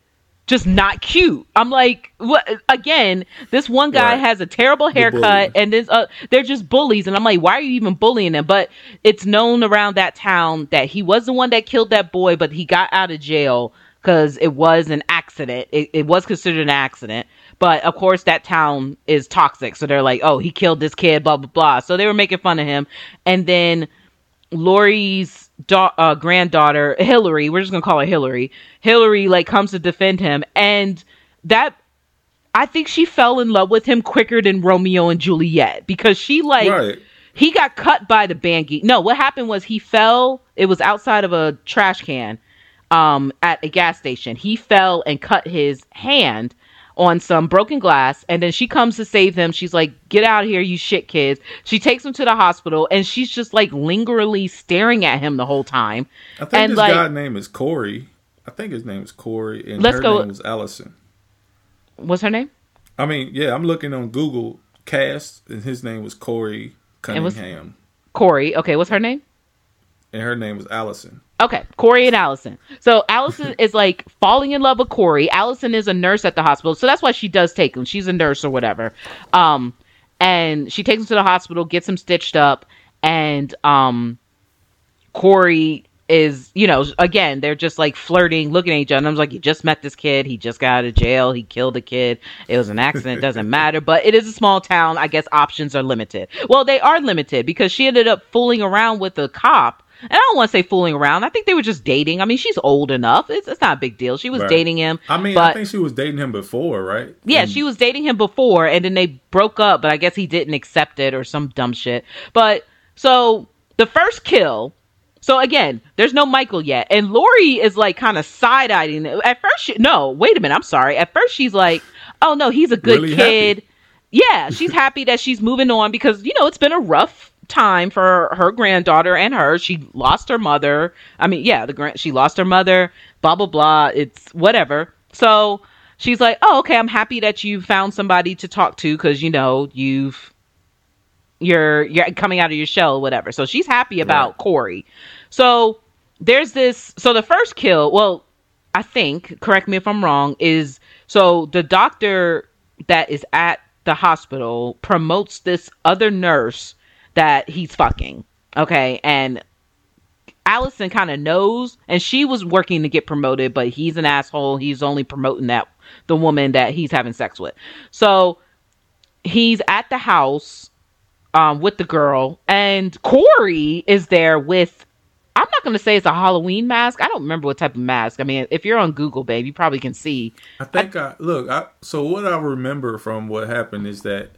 Speaker 2: just not cute. I'm like, what? Again, this one guy
Speaker 1: Right.
Speaker 2: has a terrible haircut, and this uh, they're just bullies, and I'm like, why are you even bullying them? But it's known around that town that he was the one that killed that boy, but he got out of jail because it was an accident. It, it was considered an accident. But of course, that town is toxic. So they're like, oh, he killed this kid, blah, blah, blah. So they were making fun of him. And then Laurie's da- uh, granddaughter, Hillary, we're just to call her Hillary. Hillary, like, comes to defend him. And that, I think she fell in love with him quicker than Romeo and Juliet because she, like,
Speaker 1: Right.
Speaker 2: he got cut by the band geek. No, what happened was he fell. It was outside of a trash can um, at a gas station. He fell and cut his hand on some broken glass. And then she comes to save them. She's like, Get out of here, you shit kids. She takes him to the hospital and she's just like lingeringly staring at him the whole time.
Speaker 1: I think
Speaker 2: and
Speaker 1: this
Speaker 2: like,
Speaker 1: guy's name is Corey. I think his name is Corey, and
Speaker 2: Let's
Speaker 1: her
Speaker 2: go-
Speaker 1: name was Allison.
Speaker 2: what's her name?
Speaker 1: I mean, yeah, I'm looking on Google cast, and his name was Corey Cunningham.
Speaker 2: Corey. Okay, what's her name?
Speaker 1: And her name was Allison.
Speaker 2: Okay, Corey and Allison. So Allison is like falling in love with Corey. Allison is a nurse at the hospital, so that's why she does take him. She's a nurse or whatever. Um, and she takes him to the hospital, gets him stitched up, and um, Corey is, you know, again, they're just like flirting, looking at each other. And I'm like, you just met this kid. He just got out of jail. He killed a kid. It was an accident. Doesn't matter. But it is a small town. I guess options are limited. Well, they are limited because she ended up fooling around with a cop. And I don't want to say fooling around. I think they were just dating. I mean, she's old enough. It's, it's not a big deal. She was
Speaker 1: Right.
Speaker 2: dating him.
Speaker 1: I mean,
Speaker 2: but
Speaker 1: I think she was dating him before, right?
Speaker 2: yeah,
Speaker 1: And-
Speaker 2: she was dating him before, and then they broke up, but I guess he didn't accept it or some dumb shit. But so the first kill. So again, there's no Michael yet, and Laurie is like kind of side eyeing. At first, she, no, wait a minute, I'm sorry. At first, she's like, "Oh no, he's a good
Speaker 1: Really
Speaker 2: kid."
Speaker 1: happy.
Speaker 2: Yeah, she's happy that she's moving on because you know it's been a rough time for her granddaughter and her. She lost her mother. I mean, yeah, the grand she lost her mother. Blah blah blah. It's whatever. So she's like, "Oh, okay. I'm happy that you found somebody to talk to because you know you've you're you're coming out of your shell, whatever." So she's happy about
Speaker 1: Right.
Speaker 2: Corey. So there's this. So the first kill. Well, I think. Correct me if I'm wrong. Is so the doctor that is at the hospital promotes this other nurse that he's fucking. Okay, and Allison kind of knows, and she was working to get promoted, but he's an asshole. He's only promoting that the woman that he's having sex with. So he's at the house um, with the girl, and Corey is there with. I'm not going to say it's a Halloween mask. I don't remember what type of mask. I mean, if you're on Google, babe, you probably can see.
Speaker 1: I think I, look. I, so what I remember from what happened is that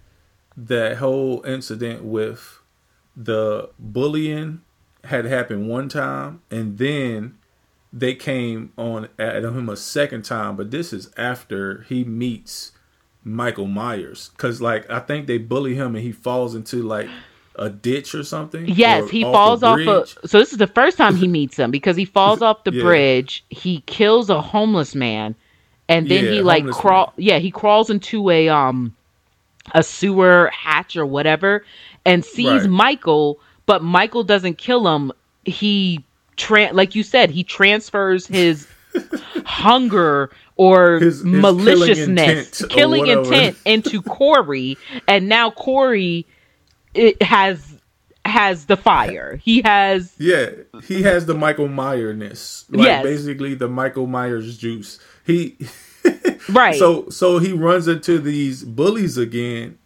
Speaker 1: that whole incident with the bullying had happened one time, and then they came on at him a second time. But this is after he meets Michael Myers, because like I think they bully him and he falls into like a ditch or something.
Speaker 2: Yes,
Speaker 1: or
Speaker 2: he
Speaker 1: off
Speaker 2: falls off a. So this is the first time he meets him because he falls off the
Speaker 1: Yeah.
Speaker 2: bridge. He kills a homeless man, and then
Speaker 1: Yeah,
Speaker 2: he like crawl.
Speaker 1: man.
Speaker 2: Yeah, he crawls into a um a sewer hatch or whatever, and sees
Speaker 1: Right.
Speaker 2: Michael. But Michael doesn't kill him. He tran like you said, he transfers his hunger or
Speaker 1: His- his killing
Speaker 2: maliciousness,
Speaker 1: intent
Speaker 2: killing intent into Corey, and now Corey it has has the fire. He has
Speaker 1: Yeah, he has the Michael Myers-ness. Like
Speaker 2: Yes.
Speaker 1: basically the Michael Myers juice. He
Speaker 2: right.
Speaker 1: so so he runs into these bullies again,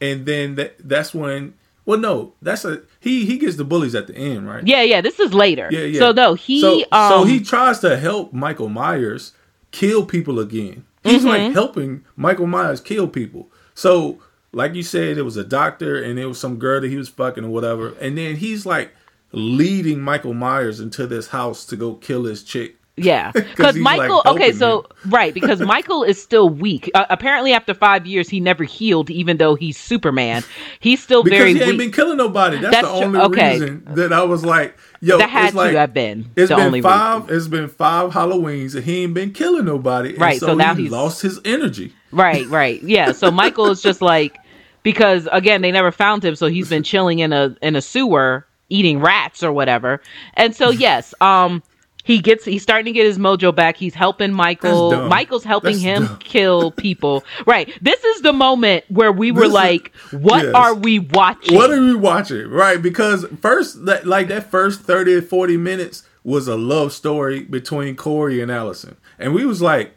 Speaker 1: and then that that's when. Well, no, that's a he. He gets the bullies at the end, right?
Speaker 2: yeah, yeah. This is later.
Speaker 1: yeah, yeah.
Speaker 2: So no, he
Speaker 1: so,
Speaker 2: um
Speaker 1: so he tries to help Michael Myers kill people again. He's
Speaker 2: Mm-hmm.
Speaker 1: like helping Michael Myers kill people. So, like you said, it was a doctor and it was some girl that he was fucking or whatever, and then he's like leading Michael Myers into this house to go kill his chick.
Speaker 2: Yeah,
Speaker 1: 'Cause
Speaker 2: because Michael.
Speaker 1: like,
Speaker 2: okay, so right, because Michael is still weak. Uh, apparently, after five years, he never healed, even though he's Superman. He's still
Speaker 1: Because
Speaker 2: very
Speaker 1: he ain't
Speaker 2: weak.
Speaker 1: been killing nobody. That's,
Speaker 2: That's
Speaker 1: the only
Speaker 2: Okay.
Speaker 1: reason that I was like, yo,
Speaker 2: that had
Speaker 1: it's like,
Speaker 2: to have been
Speaker 1: It's been five.
Speaker 2: reason.
Speaker 1: It's been five Halloweens, and he ain't been killing nobody. And
Speaker 2: Right,
Speaker 1: so,
Speaker 2: so now
Speaker 1: he
Speaker 2: he's-
Speaker 1: lost his energy.
Speaker 2: Right, right. Yeah. So Michael is just like because again they never found him, so he's been chilling in a in a sewer eating rats or whatever. And so yes, um he gets he's starting to get his mojo back. He's helping Michael. Michael's helping
Speaker 1: That's
Speaker 2: him
Speaker 1: dumb.
Speaker 2: kill people. Right. This is the moment where we were
Speaker 1: This is-
Speaker 2: like, what
Speaker 1: yes.
Speaker 2: are we watching?
Speaker 1: What are we watching? Right, because first, that like that first 30 or 40 minutes was a love story between Corey and Allison, and we was like,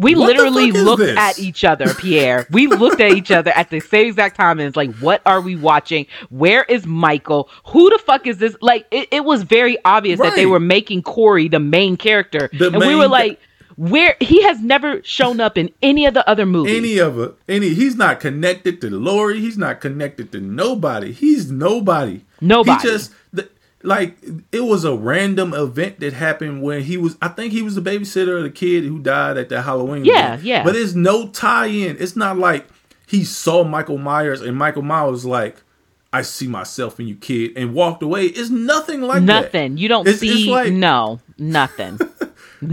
Speaker 2: we
Speaker 1: What
Speaker 2: literally looked
Speaker 1: this?
Speaker 2: at each other, Pierre. We looked at each other at the same exact time, and it's like, what are we watching? Where is Michael? Who the fuck is this? Like, it, it was very obvious that they were making Corey the main character,
Speaker 1: The
Speaker 2: and we
Speaker 1: main
Speaker 2: were
Speaker 1: ca-
Speaker 2: like, where he has never shown up in any of the other movies.
Speaker 1: any of it, any. He's not connected to Laurie. He's not connected to nobody. He's nobody.
Speaker 2: Nobody.
Speaker 1: He just like it was a random event that happened when he was. I think he was the babysitter of the kid who died at the Halloween.
Speaker 2: Yeah,
Speaker 1: event.
Speaker 2: yeah.
Speaker 1: But there's no tie-in. It's not like he saw Michael Myers and Michael Myers was like. I see myself in you, kid, and walked away. It's nothing like that.
Speaker 2: nothing. You don't
Speaker 1: It's- it's
Speaker 2: see
Speaker 1: like-
Speaker 2: no nothing. nothing.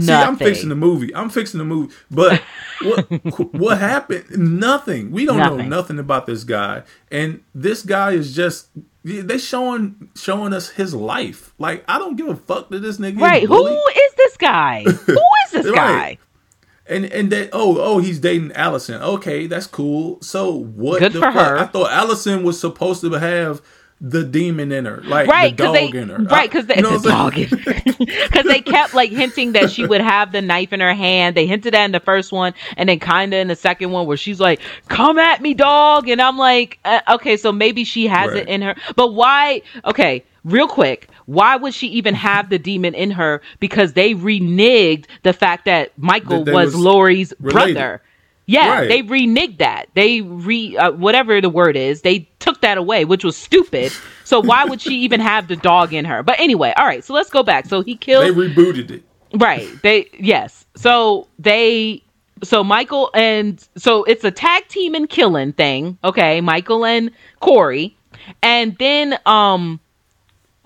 Speaker 1: See, I'm fixing the movie. I'm fixing the movie. But what what happened? Nothing. We don't know
Speaker 2: Nothing.
Speaker 1: nothing about this guy. And this guy is just they showing showing us his life. Like I don't give a fuck that this nigga.
Speaker 2: Right. Who is this guy? Who is this right. guy?
Speaker 1: And and that oh oh he's dating Allison. Okay, that's cool. So what?
Speaker 2: Good for fuck? her.
Speaker 1: I thought Allison was supposed to have the demon in her, like right, the dog
Speaker 2: they,
Speaker 1: in her.
Speaker 2: Right, because you know the dog Because they kept like hinting that she would have the knife in her hand. They hinted that in the first one, and then kind of in the second one where she's like, "Come at me, dog," and I'm like, uh, okay, so maybe she has right. it in her, but why? Okay, real quick, why would she even have the demon in her? Because they reneged the fact that Michael that was, was, Laurie's related. brother. Yeah, right. they reneged that. They re uh, whatever the word is. They took that away, which was stupid. So why would she even have the dog in her? But anyway, all right. So let's go back. So he killed.
Speaker 1: They rebooted it.
Speaker 2: Right. They yes. So they so Michael and so it's a tag team and killing thing. Okay, Michael and Corey, and then um,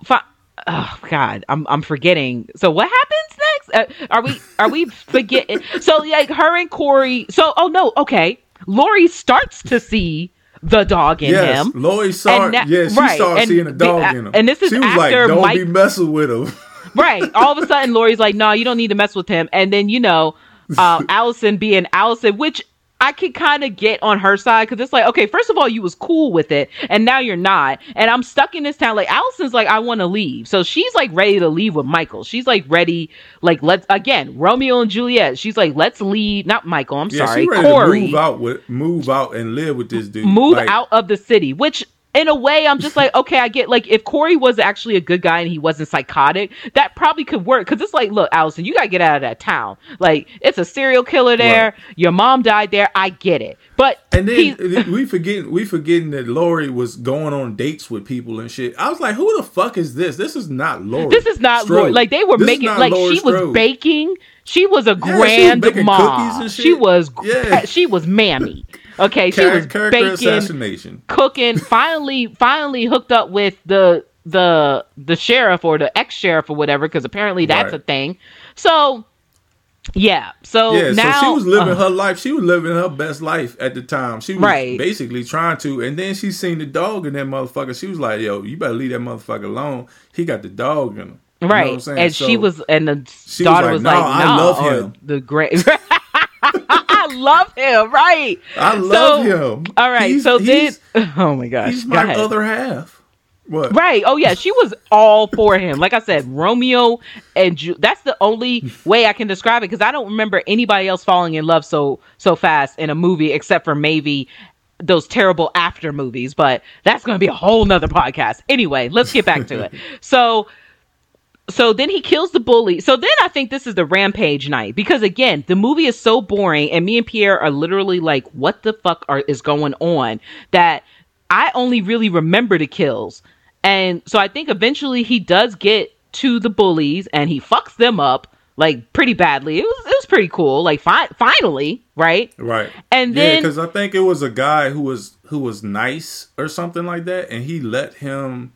Speaker 2: fi- oh god, I'm I'm forgetting. So what happens next? Uh, are we are we forgetting? so like her and Corey. So oh no, okay. Laurie starts to see the dog in
Speaker 1: yes,
Speaker 2: him.
Speaker 1: Laurie saw, na- yeah, she right. started and, seeing a dog in him.
Speaker 2: And this is
Speaker 1: she was
Speaker 2: after
Speaker 1: like, "Don't
Speaker 2: Mike-
Speaker 1: be messing with him."
Speaker 2: right. All of a sudden, Laurie's like, "No, you don't need to mess with him." And then you know, uh, Allison being Allison, which I could kind of get on her side because it's like, okay, first of all, you was cool with it, and now you're not, and I'm stuck in this town. Like Allison's like, I want to leave, so she's like ready to leave with Michael. She's like ready, like let's again, Romeo and Juliet. She's like, let's leave. Not Michael. I'm yeah, sorry, Corey.
Speaker 1: move out with, move out and live with this dude.
Speaker 2: Move
Speaker 1: like,
Speaker 2: out of the city, which in a way, I'm just like, okay, I get like if Corey was actually a good guy and he wasn't psychotic, that probably could work. Cause it's like, look, Allison, you gotta get out of that town. Like, it's a serial killer there. Right. Your mom died there. I get it. But
Speaker 1: and then we forgetting we forgetting that Laurie was going on dates with people and shit. I was like, who the fuck is this? This is not Laurie.
Speaker 2: This is not Laurie. Like they were this making like Laurie she Strode. was baking. She was a yeah, grand was mom. She was yeah. she was mammy. Okay, she was baking, assassination, cooking. Finally, finally hooked up with the the the sheriff or the ex sheriff or whatever, because apparently that's right. a thing. So yeah. So yeah, now,
Speaker 1: so she was living uh, her life. She was living her best life at the time. She was right. basically trying to, and then she seen the dog in that motherfucker. She was like, "Yo, you better leave that motherfucker alone. He got the dog in him."
Speaker 2: Right. and so she was, and the daughter was like, was like "No, I love him." The great. Love him, right?
Speaker 1: I love so, him.
Speaker 2: All right, he's, so then, oh my gosh,
Speaker 1: he's my other half. What?
Speaker 2: Right. Oh yeah, she was all for him. Like I said, Romeo and Ju- that's the only way I can describe it because I don't remember anybody else falling in love so so fast in a movie except for maybe those terrible after movies. But that's going to be a whole nother podcast. Anyway, let's get back to it. So so then he kills the bully. So then I think this is the rampage night because again, the movie is so boring and me and Pierre are literally like, what the fuck are, is going on that I only really remember the kills. And so I think eventually he does get to the bullies and he fucks them up like pretty badly. It was it was pretty cool. Like fi- finally, right?
Speaker 1: Right.
Speaker 2: And then
Speaker 1: because I think it was a guy who was who was nice or something like that, and he let him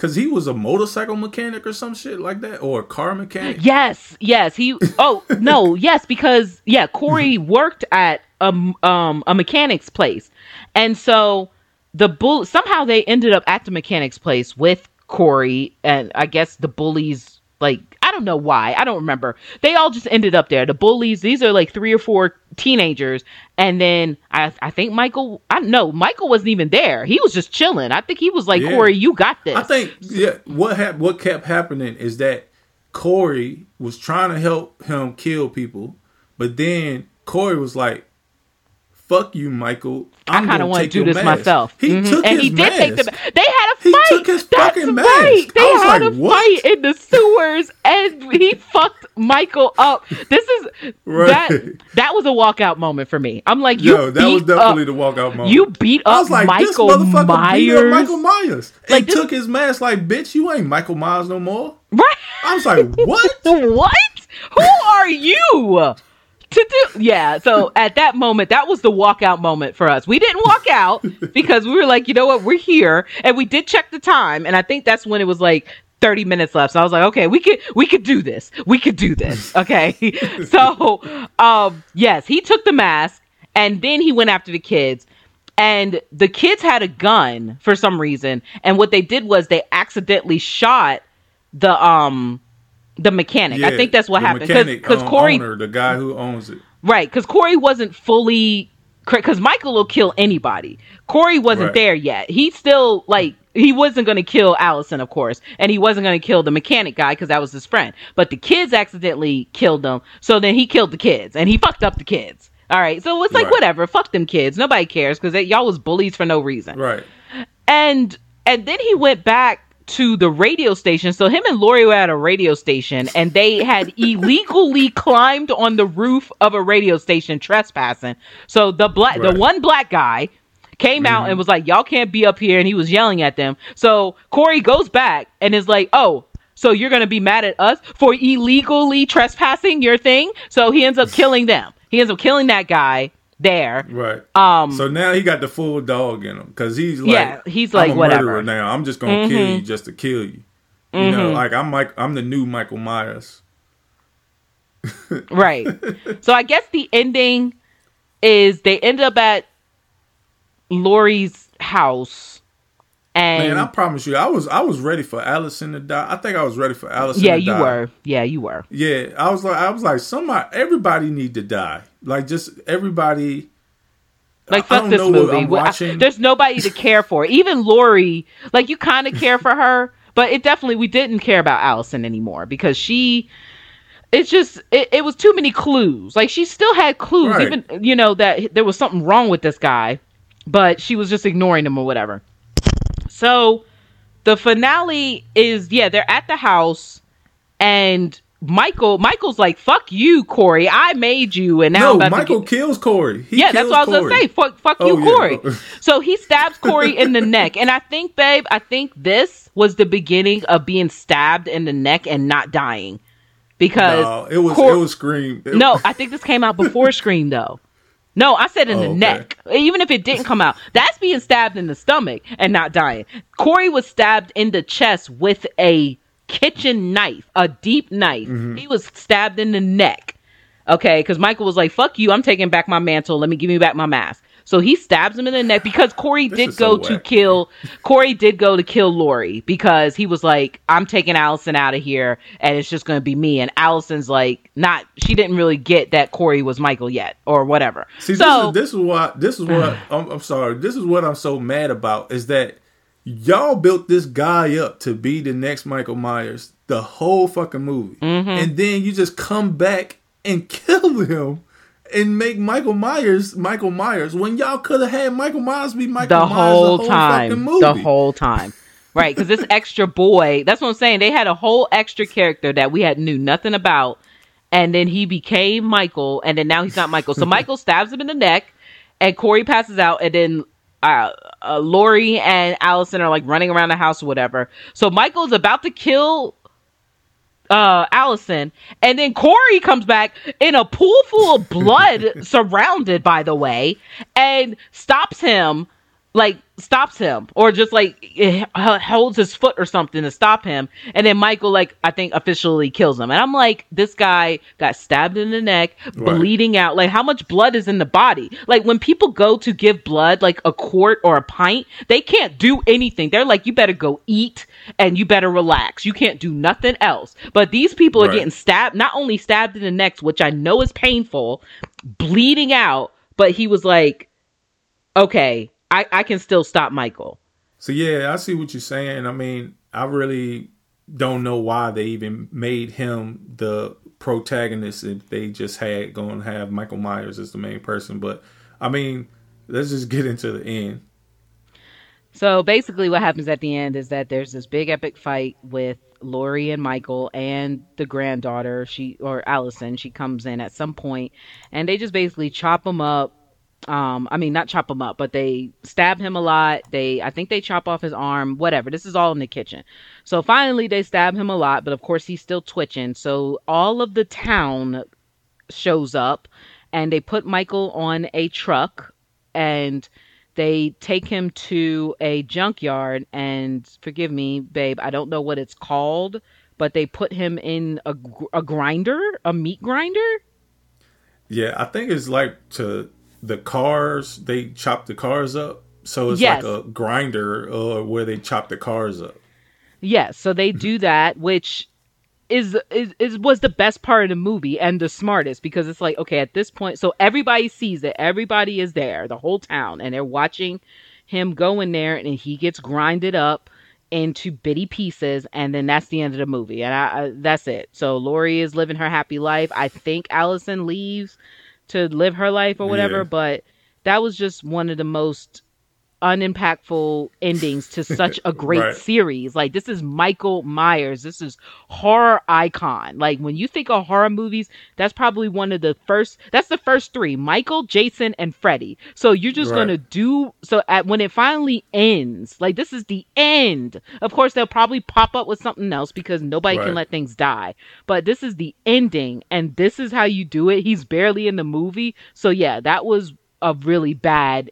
Speaker 1: Cause he was a motorcycle mechanic or some shit like that, or a car mechanic.
Speaker 2: Yes, yes. He. Oh no, yes, because yeah, Corey worked at a um a mechanic's place, and so the bull somehow they ended up at the mechanic's place with Corey, and I guess the bullies like I don't know why. I don't remember. They all just ended up there. The bullies, these are like three or four teenagers. And then I I think Michael I know Michael wasn't even there. He was just chilling. I think he was like, yeah. Corey, you got this.
Speaker 1: I think yeah, what hap- what kept happening is that Corey was trying to help him kill people, but then Corey was like, fuck you, Michael. I'm i kind of want to do this mask.
Speaker 2: myself.
Speaker 1: He mm-hmm. took and his he mask. did take the.
Speaker 2: They had a fight. He
Speaker 1: took his That's fucking mask.
Speaker 2: Right. They had like, a what? fight in the sewers, and he fucked Michael up. This is right. that. That was a walkout moment for me. I'm like, you. Yo, that was definitely
Speaker 1: up, the walkout moment.
Speaker 2: You beat up I was like, Michael this motherfucker Myers. Beat up
Speaker 1: Michael Myers. Like, took his mask. Like, bitch, you ain't Michael Myers no more.
Speaker 2: Right.
Speaker 1: I was like, what?
Speaker 2: what? Who are you? To do yeah so at that moment that was the walkout moment for us. We didn't walk out because we were like you know what? We're here. And we did check the time and i think that's when it was like 30 minutes left. So i was like okay we could we could do this. We could do this. Okay? So um yes he took the mask and then he went after the kids. And the kids had a gun for some reason, and what they did was they accidentally shot the um the mechanic.
Speaker 1: Yeah,
Speaker 2: I think that's what
Speaker 1: the
Speaker 2: happened
Speaker 1: mechanic,
Speaker 2: because
Speaker 1: um,
Speaker 2: Corey
Speaker 1: owner, the guy who owns it.
Speaker 2: Right, because Corey wasn't fully because Michael will kill anybody. Corey wasn't
Speaker 1: Right.
Speaker 2: there yet. He still like he wasn't going to kill Allison, of course, and he wasn't going to kill the mechanic guy because that was his friend. But the kids accidentally killed them, so then he killed the kids and he fucked up the kids. All right, so it's like
Speaker 1: Right.
Speaker 2: whatever, fuck them kids. Nobody cares because y'all was bullies for no reason
Speaker 1: Right.
Speaker 2: and and then he went back to the radio station. So him and Laurie were at a radio station, and they had illegally climbed on the roof of a radio station trespassing. So the black,
Speaker 1: Right.
Speaker 2: the one black guy came out mm-hmm. and was like, "Y'all can't be up here," and he was yelling at them. So Corey goes back and is like, "Oh." So you're gonna be mad at us for illegally trespassing your thing? So he ends up killing them. He ends up killing that guy there.
Speaker 1: Right.
Speaker 2: Um,
Speaker 1: So now he got the full dog in him because he's like,
Speaker 2: Yeah, he's
Speaker 1: I'm
Speaker 2: like,
Speaker 1: a
Speaker 2: whatever.
Speaker 1: murderer now. I'm just gonna kill
Speaker 2: Mhm.
Speaker 1: you just to kill you. You know, like I'm Mike. I'm the new Michael Myers.
Speaker 2: Right. so I guess the ending is they end up at Laurie's house and
Speaker 1: Man, I promise you, I was I was ready for Allison to die. I think I was ready for Allison.
Speaker 2: yeah,
Speaker 1: to
Speaker 2: you
Speaker 1: die.
Speaker 2: were. Yeah, you were.
Speaker 1: Yeah, I was like, I was like, somebody, everybody need to die. Like, just everybody.
Speaker 2: Like fuck this movie. I- there's nobody to care for. Even Laurie, like you kind of care for her, but it definitely we didn't care about Allison anymore because she it's just it, it was too many clues. Like she still had clues,
Speaker 1: Right.
Speaker 2: even you know that there was something wrong with this guy, but she was just ignoring him or whatever. So the finale is yeah, they're at the house and Michael Michael's like, Fuck you, Corey. I made you and now
Speaker 1: no, Michael kills Corey. He
Speaker 2: yeah, that's what I was gonna say. Fuck, fuck
Speaker 1: Oh,
Speaker 2: you,
Speaker 1: yeah.
Speaker 2: Corey. So he stabs Corey in the neck, and I think, babe, I think this was the beginning of being stabbed in the neck and not dying, because
Speaker 1: No, it was
Speaker 2: Cor-
Speaker 1: it was Scream. It-
Speaker 2: no, I think this came out before Scream though. No, I said in
Speaker 1: Oh,
Speaker 2: the
Speaker 1: okay.
Speaker 2: neck. Even if it didn't come out, that's being stabbed in the stomach and not dying. Corey was stabbed in the chest with a kitchen knife, a deep knife.
Speaker 1: Mm-hmm.
Speaker 2: He was stabbed in the neck. Okay, because Michael was like, "Fuck you! I'm taking back my mantle. Let me give me back my mask." So he stabs him in the neck because Corey did
Speaker 1: is so
Speaker 2: go to kill. Corey did go to kill Laurie because he was like, "I'm taking Allison out of here, and it's just going to be me." And Allison's like, not. She didn't really get that Corey was Michael yet, or whatever.
Speaker 1: See,
Speaker 2: so
Speaker 1: this is this is what this is what I'm, I'm sorry. This is what I'm so mad about is that y'all built this guy up to be the next Michael Myers the whole fucking movie,
Speaker 2: Mm-hmm.
Speaker 1: and then you just come back and kill him and make Michael Myers Michael Myers when y'all could have had Michael Myers be Michael
Speaker 2: the
Speaker 1: Myers
Speaker 2: whole
Speaker 1: the whole
Speaker 2: time, the whole time. Right, because this extra boy, that's what I'm saying. They had a whole extra character that we had knew nothing about, and then he became Michael, and then now he's not Michael. So Michael stabs him in the neck, and Corey passes out, and then uh, uh, Laurie and Allison are like running around the house or whatever. So Michael's about to kill uh Allison and then Corey comes back in a pool full of blood surrounded by the way and stops him like stops him or just like eh, holds his foot or something to stop him. And then Michael like I think officially kills him. And I'm like this guy got stabbed in the neck
Speaker 1: Right.
Speaker 2: bleeding out. Like how much blood is in the body? Like when people go to give blood like a quart or a pint they can't do anything. They're like you better go eat and you better relax. You can't do nothing else. But these people are getting stabbed not only stabbed in the neck which I know is painful bleeding out. But he was like okay I, I can still stop Michael
Speaker 1: So yeah, I see what you're saying. I mean, I really don't know why they even made him the protagonist if they just had going to have Michael Myers as the main person. But I mean, let's just get into the end.
Speaker 2: So basically, what happens at the end is that there's this big epic fight with Laurie and Michael and the granddaughter. She or Allison. She comes in at some point, and they just basically chop them up. Um, I mean, not chop him up, but they stab him a lot. They, I think they chop off his arm. Whatever. This is all in the kitchen. So finally, they stab him a lot, but of course he's still twitching. So all of the town shows up, and they put Michael on a truck, and they take him to a junkyard and forgive me babe i don't know what it's called but they put him in a, a grinder a meat grinder
Speaker 1: Yeah, I think it's like to the cars they chop the cars up, so it's
Speaker 2: Yes.
Speaker 1: like a grinder or where they chop the cars up.
Speaker 2: Yes, so they do that, which is, is is was the best part of the movie and the smartest because it's like okay at this point, so everybody sees it, everybody is there, the whole town, and they're watching him go in there, and he gets grinded up into bitty pieces, and then that's the end of the movie, and I, I that's it. So Laurie is living her happy life. I think Allison leaves to live her life or whatever,
Speaker 1: Yeah.
Speaker 2: but that was just one of the most unimpactful endings to such a great
Speaker 1: Right.
Speaker 2: series. Like this is Michael Myers. This is horror icon. Like when you think of horror movies, that's probably one of the first that's the first 3, Michael, Jason and Freddy. So you're just
Speaker 1: Right.
Speaker 2: going to do so at when it finally ends. Like this is the end. Of course they'll probably pop up with something else because nobody
Speaker 1: Right.
Speaker 2: can let things die. But this is the ending and this is how you do it. He's barely in the movie. So yeah, that was a really bad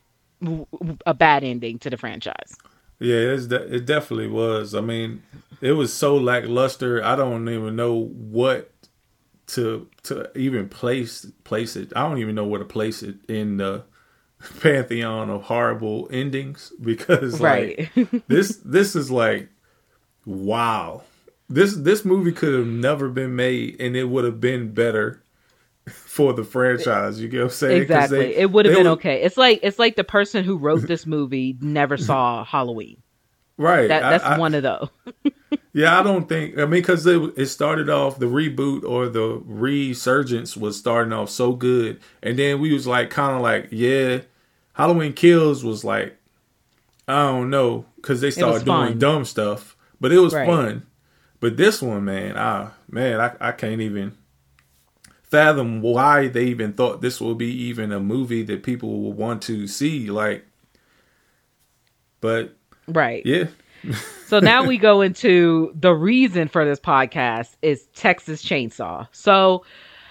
Speaker 2: a bad ending to the franchise.
Speaker 1: Yeah, it's de- it definitely was. I mean, it was so lackluster. I don't even know what to to even place place it. I don't even know where to place it in the pantheon of horrible endings because like
Speaker 2: Right.
Speaker 1: this this is like wow. This this movie could have never been made and it would have been better for the franchise. You get what I'm saying?
Speaker 2: exactly.
Speaker 1: they-
Speaker 2: it would have been
Speaker 1: would-
Speaker 2: okay. It's like it's like the person who wrote this movie never saw Halloween.
Speaker 1: Right.
Speaker 2: That
Speaker 1: I-
Speaker 2: that's
Speaker 1: I-
Speaker 2: one of those.
Speaker 1: Yeah, I don't think. I mean, because it, it started off the reboot or the resurgence was starting off so good, and then we was like, kind of like, yeah, Halloween Kills was like, I don't know, because they started doing
Speaker 2: fun.
Speaker 1: dumb stuff, but it was
Speaker 2: Right.
Speaker 1: fun. But this one, man, ah, man, I, I can't even fathom why they even thought this will be even a movie that people will want to see. Like, but
Speaker 2: Right.
Speaker 1: yeah,
Speaker 2: So now we go into the reason for this podcast is Texas Chainsaw. So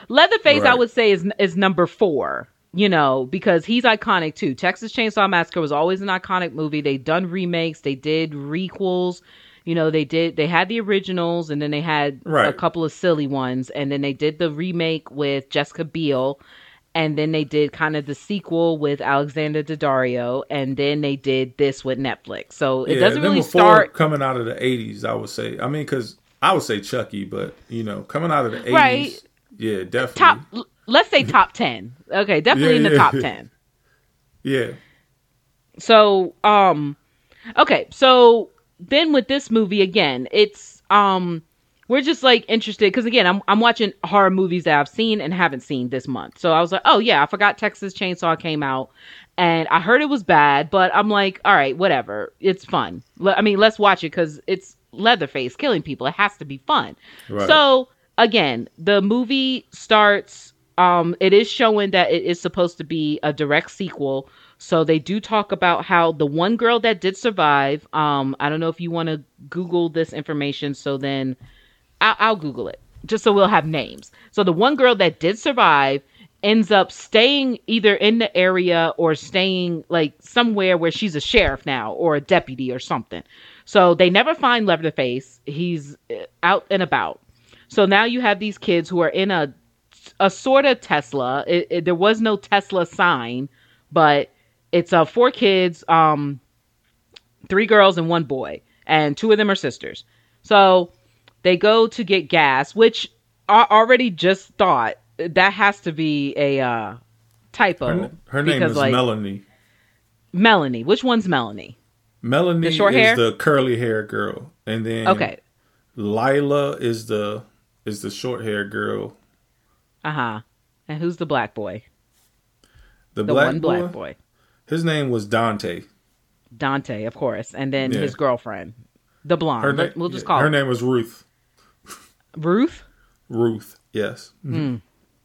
Speaker 2: Leatherface, I would say, is is number four. You know, because he's iconic too. Texas Chainsaw Massacre was always an iconic movie. They done remakes, they did requels. You know, they did they had the originals and then they had a couple of silly ones, and then they did the remake with Jessica Biel, and then they did kind of the sequel with Alexandra Daddario, and then they did this with Netflix. So it doesn't really start
Speaker 1: coming out of the '80s. I would say. I mean, because I would say Chucky, but you know, coming out of the '80s,
Speaker 2: Right.
Speaker 1: yeah, definitely,
Speaker 2: top let's say top 10 okay definitely
Speaker 1: Yeah,
Speaker 2: in the
Speaker 1: yeah.
Speaker 2: top 10
Speaker 1: yeah,
Speaker 2: so um okay so then with this movie again. It's um we're just like interested because again I'm, I'm watching horror movies that i've seen and haven't seen this month. So i was like oh yeah i forgot texas chainsaw came out and i heard it was bad but i'm like all right whatever. It's fun. Le- i mean let's watch it because it's leatherface killing people. It has to be fun.
Speaker 1: Right.
Speaker 2: so again the movie starts um it is showing that it is supposed to be a direct sequel so they do talk about how the one girl that did survive um i don't know if you want to google this information so then I'll, I'll google it just so we'll have names. So the one girl that did survive ends up staying either in the area or staying like somewhere where she's a sheriff now or a deputy or something. So they never find leatherface. He's uh, out and about. So now you have these kids who are in a a sort of Tesla. It, it- there was no Tesla sign, but it's uh, four kids, um, three girls and one boy, and two of them are sisters. So they go to get gas, which I already just thought that has to be a uh, typo.
Speaker 1: her, her name
Speaker 2: because,
Speaker 1: is
Speaker 2: like,
Speaker 1: Melanie.
Speaker 2: Melanie. Which one's Melanie?
Speaker 1: Melanie
Speaker 2: the short
Speaker 1: is
Speaker 2: hair?
Speaker 1: the curly hair girl, and then
Speaker 2: Okay.
Speaker 1: Lila is the is the short hair girl.
Speaker 2: Uh huh. And who's the black boy?
Speaker 1: The,
Speaker 2: The
Speaker 1: black
Speaker 2: one
Speaker 1: boy,
Speaker 2: black boy.
Speaker 1: His name was Dante.
Speaker 2: Dante, of course, and then
Speaker 1: Yeah.
Speaker 2: his girlfriend, the blonde.
Speaker 1: Her na-
Speaker 2: we'll just
Speaker 1: yeah,
Speaker 2: call
Speaker 1: her
Speaker 2: her
Speaker 1: name was Ruth.
Speaker 2: Ruth.
Speaker 1: Ruth, yes. Mm-hmm. Mm,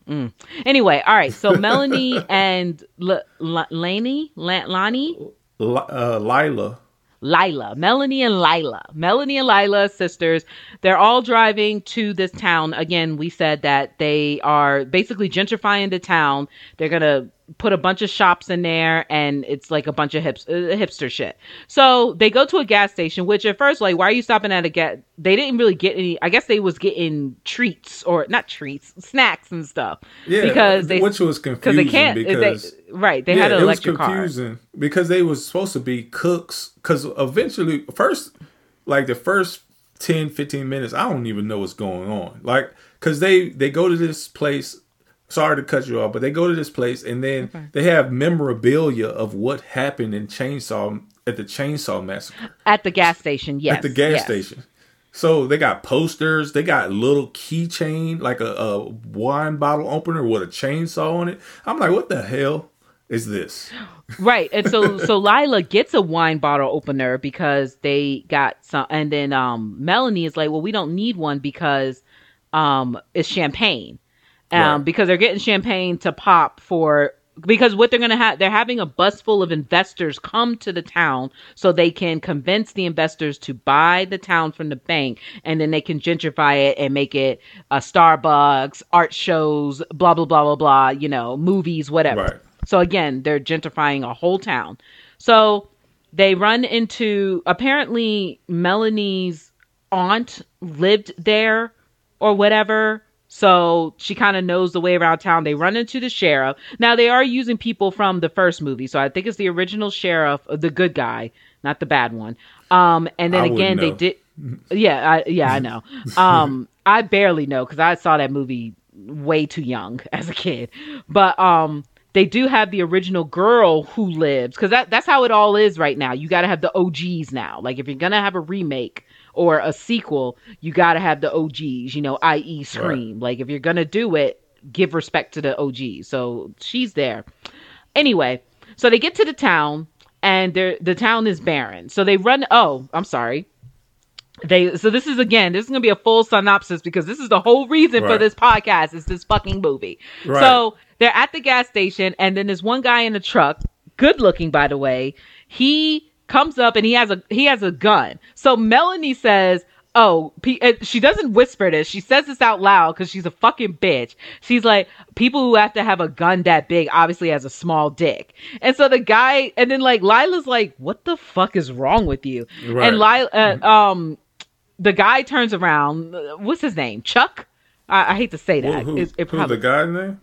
Speaker 1: mm.
Speaker 2: Anyway, all right. So Melanie and L- L- Laney, La- Lani,
Speaker 1: Li- uh, Lila.
Speaker 2: Lila, Melanie and Lila, Melanie and Lila, sisters. They're all driving to this town. Again, we said that they are basically gentrifying the town. They're gonna put a bunch of shops in there and it's like a bunch of hips, uh, hipster shit. So they go to a gas station, which at first, like, why are you stopping at a gas? They didn't really get any, I guess they was getting treats or not treats, snacks and stuff.
Speaker 1: Yeah,
Speaker 2: because they,
Speaker 1: which was confusing
Speaker 2: they can't,
Speaker 1: because
Speaker 2: they, right. They
Speaker 1: yeah,
Speaker 2: had an electric car.
Speaker 1: it was
Speaker 2: electric car.
Speaker 1: confusing because they was supposed to be cooks because eventually first like the first 10 15 minutes i don't even know what's going on like because they they go to this place sorry to cut you off but they go to this place and then
Speaker 2: Okay.
Speaker 1: they have memorabilia of what happened in chainsaw at the chainsaw massacre
Speaker 2: At the gas station, yes.
Speaker 1: at the gas
Speaker 2: yes.
Speaker 1: station so they got posters they got little keychain like a, a wine bottle opener with a chainsaw on it i'm like what the hell is this
Speaker 2: Right. And so so Lila gets a wine bottle opener because they got some and then um Melanie is like, "Well, we don't need one because um it's champagne." Um
Speaker 1: Right.
Speaker 2: because they're getting champagne to pop for because what they're going to have they're having a bus full of investors come to the town so they can convince the investors to buy the town from the bank and then they can gentrify it and make it a Starbucks, art shows, blah blah blah blah blah, you know, movies, whatever.
Speaker 1: Right.
Speaker 2: So again, they're gentrifying a whole town. So they run into apparently Melanie's aunt lived there or whatever. So she kind of knows the way around town. They run into the sheriff. Now they are using people from the first movie. So I think it's the original sheriff, uh, the good guy, not the bad one. Um, and then
Speaker 1: I
Speaker 2: again, they did. Yeah, I, yeah, I know. Um, I barely know because I saw that movie way too young as a kid. But um, they do have the original girl who lives because that that's how it all is right now. You got to have the OGs now. Like if you're gonna have a remake or a sequel, you got to have the OGs. You know, i.e. Scream. Like if you're gonna do it, give respect to the OGs. So she's there. Anyway, so they get to the town and the town is barren. So they run. Oh, I'm sorry. They so this is again this is gonna be a full synopsis because this is the whole reason for this podcast is this fucking movie.
Speaker 1: Right.
Speaker 2: So they're at the gas station and then there's one guy in a truck, good looking by the way. He comes up and he has a he has a gun. So Melanie says, "Oh, uh, she doesn't whisper this. She says this out loud because she's a fucking bitch. She's like, people who have to have a gun that big obviously has a small dick. And so the guy, and then like Lila's like, what the fuck is wrong with you?
Speaker 1: Right.
Speaker 2: And Lila, uh, um, the guy turns around. What's his name? Chuck. I, I hate to say
Speaker 1: Who,
Speaker 2: that.
Speaker 1: who,
Speaker 2: It's- it
Speaker 1: who's
Speaker 2: probably-
Speaker 1: the guy's name?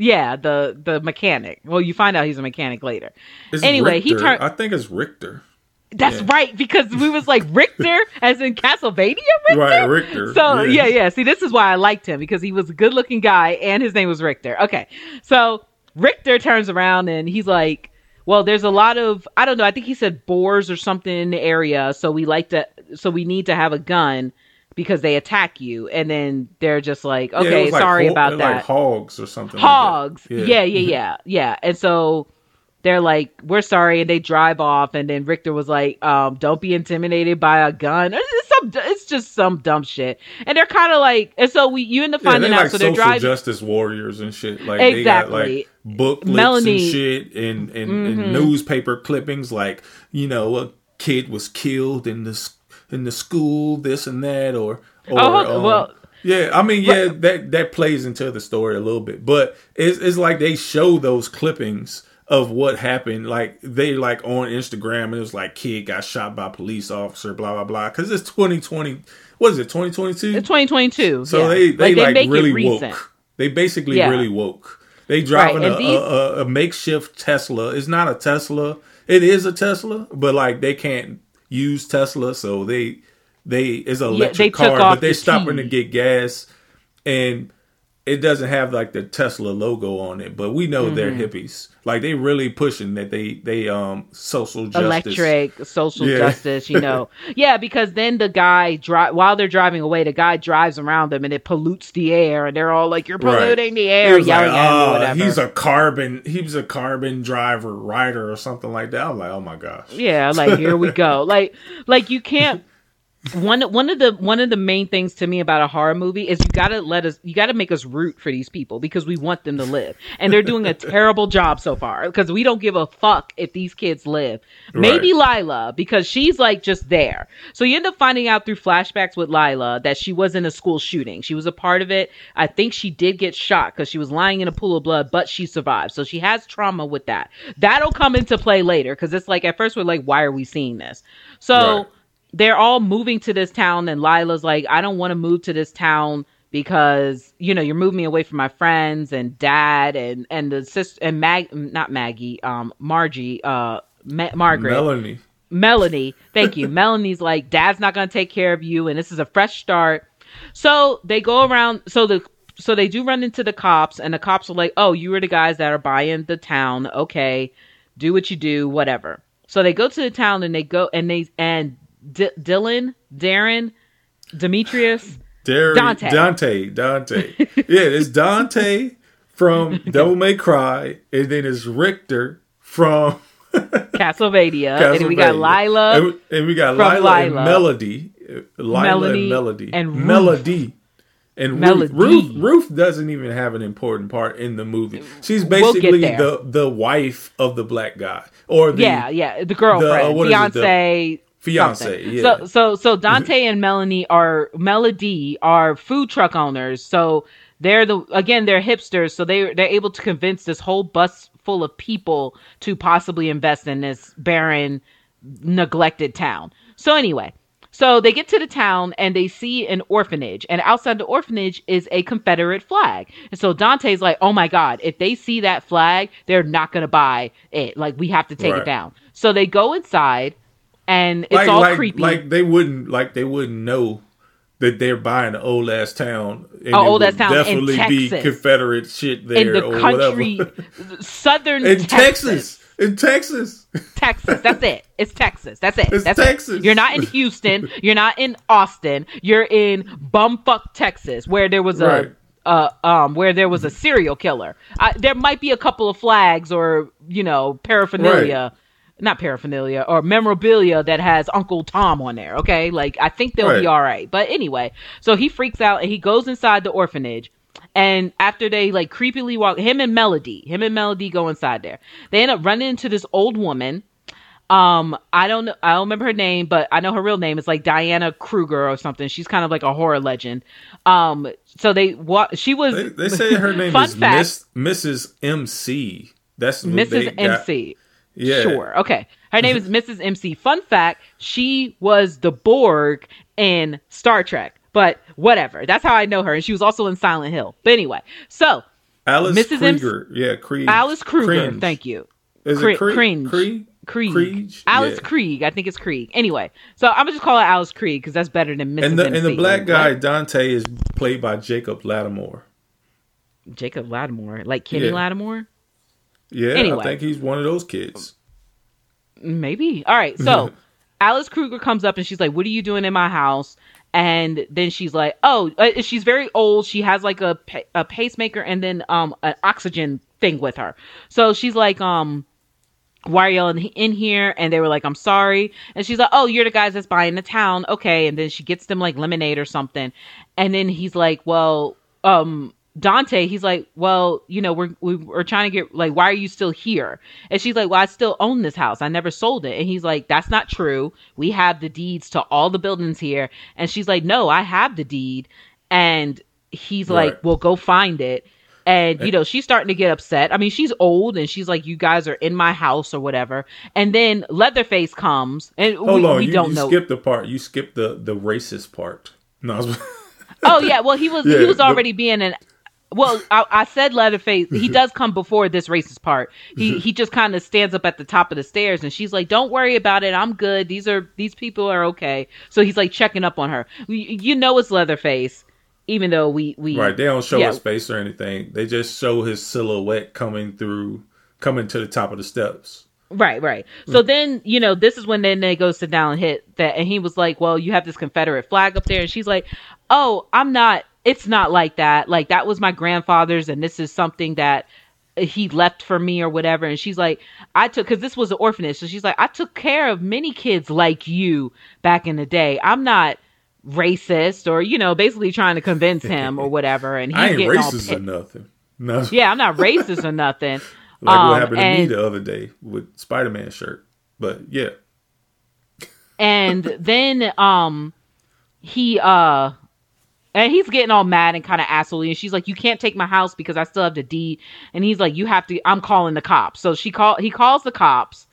Speaker 2: Yeah, the the mechanic. Well, you find out he's a mechanic later.
Speaker 1: It's
Speaker 2: Anyway, he turned.
Speaker 1: I think it's Richter.
Speaker 2: That's
Speaker 1: yeah.
Speaker 2: right because we was like Richter, as in Castlevania. Richter?
Speaker 1: Right, Richter.
Speaker 2: So yeah.
Speaker 1: Yeah.
Speaker 2: yeah, See, this is why I liked him because he was a good-looking guy and his name was Richter. Okay, so Richter turns around and he's like, "Well, there's a lot of I don't know. I think he said boars or something in the area, so we like to, so we need to have a gun." Because they attack you, and then they're just like, "Okay,
Speaker 1: like
Speaker 2: sorry
Speaker 1: ho-
Speaker 2: about
Speaker 1: like
Speaker 2: that."
Speaker 1: hogs or something. like that.
Speaker 2: hogs. yeah. yeah, yeah, yeah, And so they're like, "We're sorry," and they drive off. And then Richter was like, um, "Don't be intimidated by a gun." It's some, it's just some dumb shit. And they're kind of like, and so we, you end up
Speaker 1: Yeah,
Speaker 2: finding
Speaker 1: they
Speaker 2: out.
Speaker 1: like
Speaker 2: so they're
Speaker 1: social
Speaker 2: driving.
Speaker 1: justice warriors and shit. Like they got like booklets
Speaker 2: Melanie-
Speaker 1: and shit and, and,
Speaker 2: Mm-hmm.
Speaker 1: and newspaper clippings like, you know, a kid was killed in the s- in the school, this and that or or
Speaker 2: Oh,
Speaker 1: um,
Speaker 2: well-
Speaker 1: yeah, I mean, yeah, that that plays into the story a little bit, but it's it's like they show those clippings of what happened. Like they like on Instagram, and it was like kid got shot by police officer, blah blah blah. Because it's twenty twenty. What is it? Twenty twenty two.
Speaker 2: It's 2022.
Speaker 1: So
Speaker 2: yeah.
Speaker 1: they they like,
Speaker 2: make it
Speaker 1: really woke. They basically
Speaker 2: Yeah.
Speaker 1: really woke. They driving
Speaker 2: Right,
Speaker 1: a,
Speaker 2: these-
Speaker 1: a, a, a makeshift Tesla. It's not a Tesla. It is a Tesla, but like they can't use Tesla, so they they it's an electric
Speaker 2: took
Speaker 1: car, but they're
Speaker 2: the
Speaker 1: stopping
Speaker 2: key.
Speaker 1: to get gas, and it doesn't have like the Tesla logo on it. But we know they're
Speaker 2: Mm-hmm.
Speaker 1: hippies. Like they really pushing that they they um social justice.
Speaker 2: electric social
Speaker 1: Yeah.
Speaker 2: justice you know yeah because then the guy drive while they're driving away the guy drives around them and it pollutes the air and they're all like you're
Speaker 1: Right.
Speaker 2: polluting the air yelling
Speaker 1: like, "Ah,
Speaker 2: whatever
Speaker 1: he's a carbon. He's a carbon driver, rider, or something like that. I'm like, oh my gosh.
Speaker 2: yeah like here we go like like you can't one one of the one of the main things to me about a horror movie is you gotta let us you gotta make us root for these people because we want them to live. And they're doing a terrible job so far because we don't give a fuck if these kids live. Maybe lila because she's like just there. So you end up finding out through flashbacks with lila that she was in a school shooting. She was a part of it. I think she did get shot because she was lying in a pool of blood but she survived. So she has trauma with that. That'll come into play later because it's like at first we're like why are we seeing this? So right they're all moving to this town and Lila's like, I don't want to move to this town because, you know, you're moving me away from my friends and dad and, and the sister and Mag, not Maggie, um, Margie, uh, Ma- Margaret.
Speaker 1: Melanie.
Speaker 2: Melanie. Thank you. Melanie's like, dad's not going to take care of you. And this is a fresh start. So they go around. So the, so they do run into the cops and the cops are like, oh, you were the guys that are buying the town. Okay. Do what you do, whatever. So they go to the town and they go and they, and D- Dylan, Darren, Demetrius,
Speaker 1: Darren, Dante, Dante, Dante. yeah, it's Dante from Devil May Cry, and then it's Richter from
Speaker 2: Castlevania, Castlevania, and we got Lila,
Speaker 1: and we, and we got Lila, Lila, and Melody, Lila Melody and Melody,
Speaker 2: and Ruth.
Speaker 1: Melody. And Melody. Ruth, Ruth doesn't even have an important part in the movie. She's basically we'll the the wife of the black guy, or the,
Speaker 2: yeah, yeah, the girlfriend, the, uh, fiance,
Speaker 1: fiance. Yeah.
Speaker 2: So so so Dante and Melanie are Melody are food truck owners. So they're the again they're hipsters. So they they're able to convince this whole bus full of people to possibly invest in this barren, neglected town. So anyway. So they get to the town and they see an orphanage, and outside the orphanage is a Confederate flag. And so Dante's like, "Oh my God! If they see that flag, they're not gonna buy it. Like we have to take right. it down." So they go inside and it's
Speaker 1: like,
Speaker 2: all
Speaker 1: like,
Speaker 2: creepy.
Speaker 1: Like they wouldn't like they wouldn't know that they're buying an old ass town.
Speaker 2: And oh, old ass town definitely in
Speaker 1: be Confederate shit there
Speaker 2: in the country, southern
Speaker 1: in
Speaker 2: Texas.
Speaker 1: Texas. In Texas.
Speaker 2: Texas. That's it. It's Texas. That's it.
Speaker 1: It's
Speaker 2: That's
Speaker 1: Texas.
Speaker 2: It. You're not in Houston. You're not in Austin. You're in bumfuck Texas, where there was a right. uh, um, where there was a serial killer. I, there might be a couple of flags or you know paraphernalia. Right not paraphernalia or memorabilia that has Uncle Tom on there. Okay, like I think they'll right. be all right. But anyway, so he freaks out and he goes inside the orphanage. And after they like creepily walk, him and Melody, him and Melody go inside there. They end up running into this old woman. Um, I don't know, I don't remember her name, but I know her real name is like Diana Kruger or something. She's kind of like a horror legend. Um, so they what she was.
Speaker 1: They, they say her name is fact, Miss, Mrs. MC. That's
Speaker 2: Mrs. MC. Yeah. Sure. Okay. Her name is Mrs. MC. Fun fact, she was the Borg in Star Trek. But whatever. That's how I know her. And she was also in Silent Hill. But anyway, so
Speaker 1: Alice Mrs. Krieger. MC, yeah, Krige.
Speaker 2: Alice Kruger. Cringe. Thank you.
Speaker 1: Is it Krige? Cringe.
Speaker 2: Krige? Krige. Krige. Alice yeah. Krige. I think it's Krige. Anyway, so I'm gonna just call it Alice Krige because that's better than Mrs.
Speaker 1: And the,
Speaker 2: MC.
Speaker 1: and the black guy Dante is played by Jacob Latimore.
Speaker 2: Jacob Latimore, like Kenny yeah. Lattimore.
Speaker 1: Yeah, anyway. I think he's one of those kids.
Speaker 2: Maybe. All right. So Alice Kruger comes up and she's like, "What are you doing in my house?" And then she's like, "Oh, uh, she's very old. She has like a a pacemaker and then um an oxygen thing with her." So she's like, "Um, why are y'all in here?" And they were like, "I'm sorry." And she's like, "Oh, you're the guys that's buying the town, okay?" And then she gets them like lemonade or something. And then he's like, "Well, um." Dante, he's like, well, you know, we're we're trying to get like, why are you still here? And she's like, well, I still own this house. I never sold it. And he's like, that's not true. We have the deeds to all the buildings here. And she's like, no, I have the deed. And he's right. like, well, go find it. And you know, she's starting to get upset. I mean, she's old, and she's like, "You guys are in my house or whatever." And then Leatherface comes, and
Speaker 1: hold
Speaker 2: we,
Speaker 1: on,
Speaker 2: we
Speaker 1: you,
Speaker 2: don't
Speaker 1: you
Speaker 2: know.
Speaker 1: Skip the part. You skipped the the racist part. No.
Speaker 2: oh yeah, well he was yeah, he was already the, being an well, I, I, said Leatherface. He does come before this racist part. He he just kind of stands up at the top of the stairs, and she's like, "Don't worry about it. I'm good. These are these people are okay." So he's like checking up on her. You know, it's Leatherface, even though we we
Speaker 1: right. They don't show yeah. his face or anything. They just show his silhouette coming through, coming to the top of the steps.
Speaker 2: Right, right. So hmm. then, you know, this is when then they go sit down and hit that, and he was like, "Well, you have this Confederate flag up there," and she's like, "Oh, I'm not it's not like that. Like that was my grandfather's, and this is something that he left for me or whatever. And she's like i took because this was an orphanage. So she's like i took care of many kids like you back in the day. I'm not racist or you know basically trying to convince him or whatever. And he's
Speaker 1: I ain't
Speaker 2: getting
Speaker 1: racist or nothing. No,
Speaker 2: yeah i'm not racist or nothing.
Speaker 1: Like
Speaker 2: Um,
Speaker 1: what happened to me the other day with Spider Man shirt. But yeah,
Speaker 2: and then um he uh and he's getting all mad and kind of assholey and she's like you can't take my house because i still have the deed. And he's like you have to i'm calling the cops. So she call he calls the cops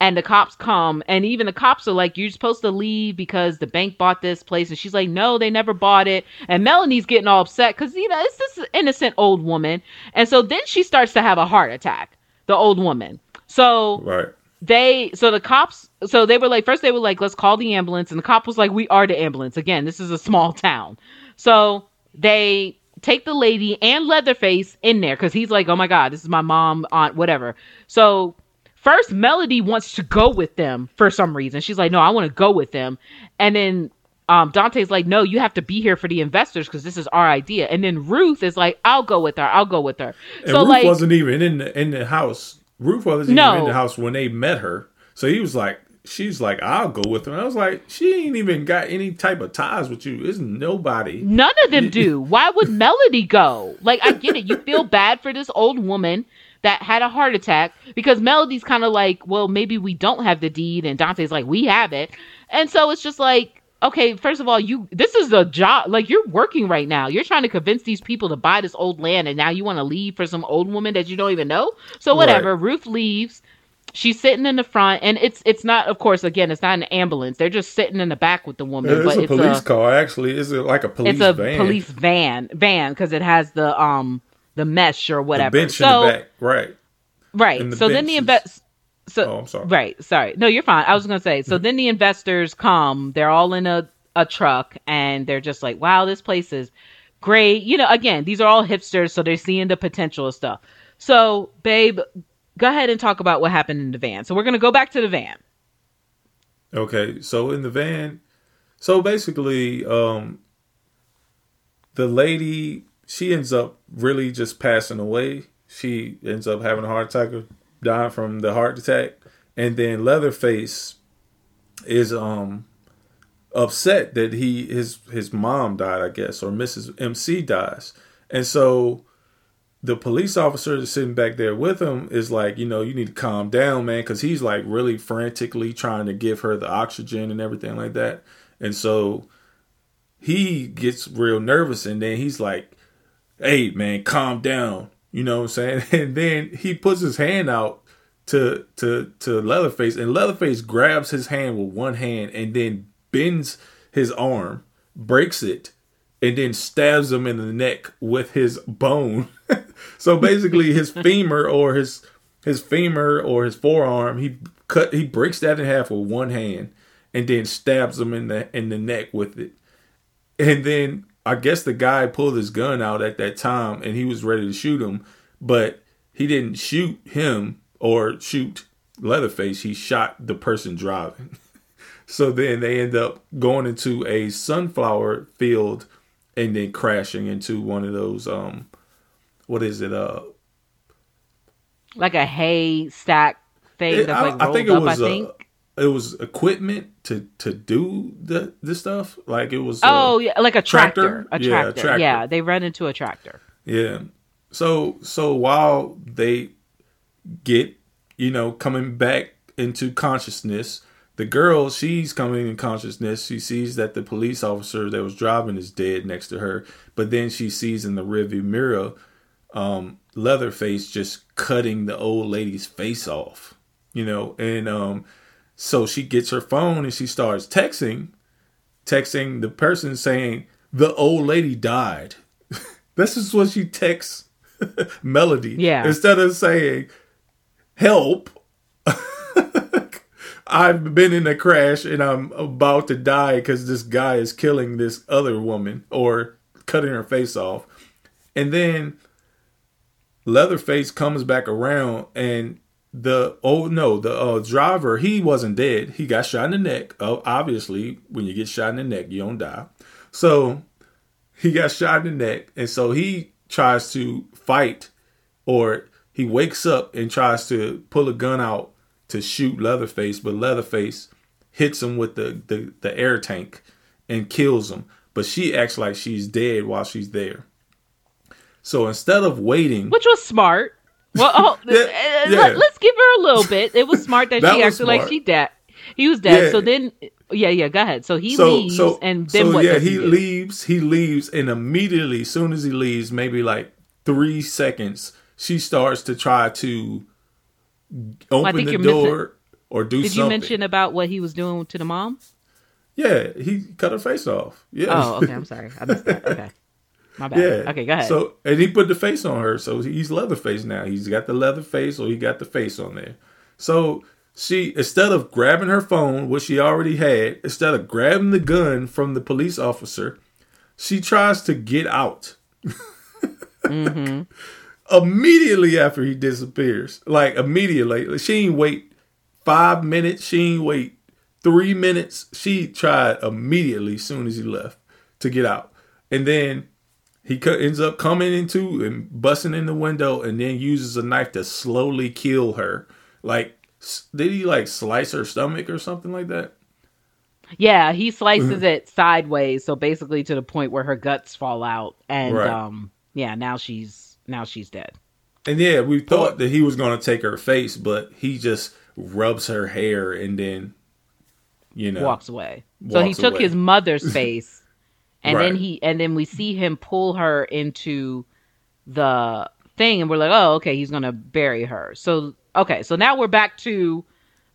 Speaker 2: and the cops come and even the cops are like you're supposed to leave because the bank bought this place. And she's like no they never bought it. And melanie's getting all upset because you know it's this innocent old woman. And so then she starts to have a heart attack the old woman. So
Speaker 1: right.
Speaker 2: they so the cops so they were like first they were like let's call the ambulance. And the cop was like we are the ambulance. Again this is a small town so they take the lady and leatherface in there because he's like oh my god this is my mom aunt whatever so first melody wants to go with them for some reason she's like no i want to go with them and then um, Dante's like, no, you have to be here for the investors because this is our idea. And then Ruth is like, I'll go with her. I'll go with her.
Speaker 1: And
Speaker 2: so
Speaker 1: Ruth
Speaker 2: like,
Speaker 1: wasn't even in the in the house. Ruth wasn't
Speaker 2: No.
Speaker 1: even in the house when they met her. So he was like, she's like, I'll go with her. And I was like, she ain't even got any type of ties with you. It's nobody.
Speaker 2: None of them do. Why would Melody go? Like, I get it. You feel bad for this old woman that had a heart attack because Melody's kind of like, well, maybe we don't have the deed, and Dante's like, we have it, and so it's just like. Okay, first of all, you this is a job like you're working right now. You're trying to convince these people to buy this old land and now you want to leave for some old woman that you don't even know. So whatever, Ruth leaves. She's sitting in the front and it's it's not of course again, it's not an ambulance. They're just sitting in the back with the woman,
Speaker 1: It's
Speaker 2: but
Speaker 1: a
Speaker 2: it's
Speaker 1: police
Speaker 2: a
Speaker 1: car, actually. It's like a police
Speaker 2: it's a
Speaker 1: van.
Speaker 2: police van van because it has the um the mesh or
Speaker 1: The
Speaker 2: whatever.
Speaker 1: bench
Speaker 2: so
Speaker 1: in the back. Right.
Speaker 2: right.
Speaker 1: the
Speaker 2: So then the invest. So
Speaker 1: Oh, I'm sorry.
Speaker 2: right. Sorry. No, you're fine. I was gonna say. So then the investors come. They're all in a a truck and they're just like, wow, this place is great. You know, again, these are all hipsters, so they're seeing the potential of stuff. So, babe, go ahead and talk about what happened in the van. So we're gonna go back to the van.
Speaker 1: Okay, so in the van, so basically, um, the lady she ends up really just passing away. She ends up having a heart attack or dying from the heart attack, and then Leatherface is um upset that he his his mom died, I guess, or Mrs. MC dies, and so the police officer that's sitting back there with him is like, you know, you need to calm down, man, because he's like really frantically trying to give her the oxygen and everything like that. And so he gets real nervous and then he's like, hey, man, calm down. You know what I'm saying? And then he puts his hand out to to to Leatherface and Leatherface grabs his hand with one hand and then bends his arm, breaks it, and then stabs him in the neck with his bone. so basically his femur or his his femur or his forearm, he cut he breaks that in half with one hand and then stabs him in the in the neck with it. And then I guess the guy pulled his gun out at that time and he was ready to shoot him, but he didn't shoot him or shoot Leatherface. He shot the person driving. so then they end up going into a sunflower field and then crashing into one of those um what is it uh
Speaker 2: Like a hay stack thing
Speaker 1: it-
Speaker 2: that's
Speaker 1: I,
Speaker 2: like
Speaker 1: I think it
Speaker 2: up.
Speaker 1: was
Speaker 2: I
Speaker 1: uh,
Speaker 2: think.
Speaker 1: it was equipment to to do the this stuff like it was uh,
Speaker 2: Oh yeah, like a tractor.
Speaker 1: tractor?
Speaker 2: A
Speaker 1: Yeah, a
Speaker 2: tractor.
Speaker 1: tractor.
Speaker 2: Yeah, they run into a tractor.
Speaker 1: Yeah. So so while they get, you know, coming back into consciousness, the girl, she's coming in consciousness. She sees that the police officer that was driving is dead next to her, but then she sees in the rearview mirror um Leatherface just cutting the old lady's face off. You know, and um so she gets her phone and she starts texting texting the person saying the old lady died. this is what she texts Melody.
Speaker 2: Yeah.
Speaker 1: Instead of saying help. I've been in a crash and I'm about to die because this guy is killing this other woman or cutting her face off. And then Leatherface comes back around and the oh no the uh, driver he wasn't dead he got shot in the neck oh, obviously when you get shot in the neck you don't die so he got shot in the neck and so he tries to fight or he wakes up and tries to pull a gun out to shoot Leatherface, but Leatherface hits him with the, the, the air tank and kills him. But she acts like she's dead while she's there. So instead of waiting,
Speaker 2: which was smart. Well, oh, yeah, uh, yeah. Let, us give her a little bit. It was smart that, that she acted smart. like she dead. He was dead. Yeah. So then, yeah, yeah. Go ahead. So he so, leaves, so, and then so, what?
Speaker 1: Yeah, he, he leaves. He leaves, and immediately, as soon as he leaves, maybe like three seconds, she starts to try to open well, the door missing, or do
Speaker 2: did
Speaker 1: something.
Speaker 2: you mention about what he was doing to the mom?
Speaker 1: Yeah, he cut her face off. Yeah.
Speaker 2: Oh, okay. I'm sorry. I missed that. Okay. My bad. Yeah. Okay, go ahead.
Speaker 1: So, and he put the face on her. So he's Leatherface now. He's got the leather face, or he got the face on there. So she, instead of grabbing her phone, which she already had, instead of grabbing the gun from the police officer, she tries to get out. mm-hmm immediately after he disappears. Like immediately. She ain't wait five minutes. She ain't wait three minutes. She tried immediately soon as he left to get out. And then he ends up coming into and busting in the window and then uses a knife to slowly kill her. Like, did he like slice her stomach or something like that?
Speaker 2: Yeah, he slices it sideways, so basically to the point where her guts fall out, and right. um, yeah, now she's now she's dead.
Speaker 1: And yeah, we thought that he was going to take her face, but he just rubs her hair and then, you know,
Speaker 2: walks away. Walks so he took away. his mother's face, and right. then he and then we see him pull her into the thing, and we're like, oh, okay, he's going to bury her. So okay, so now we're back to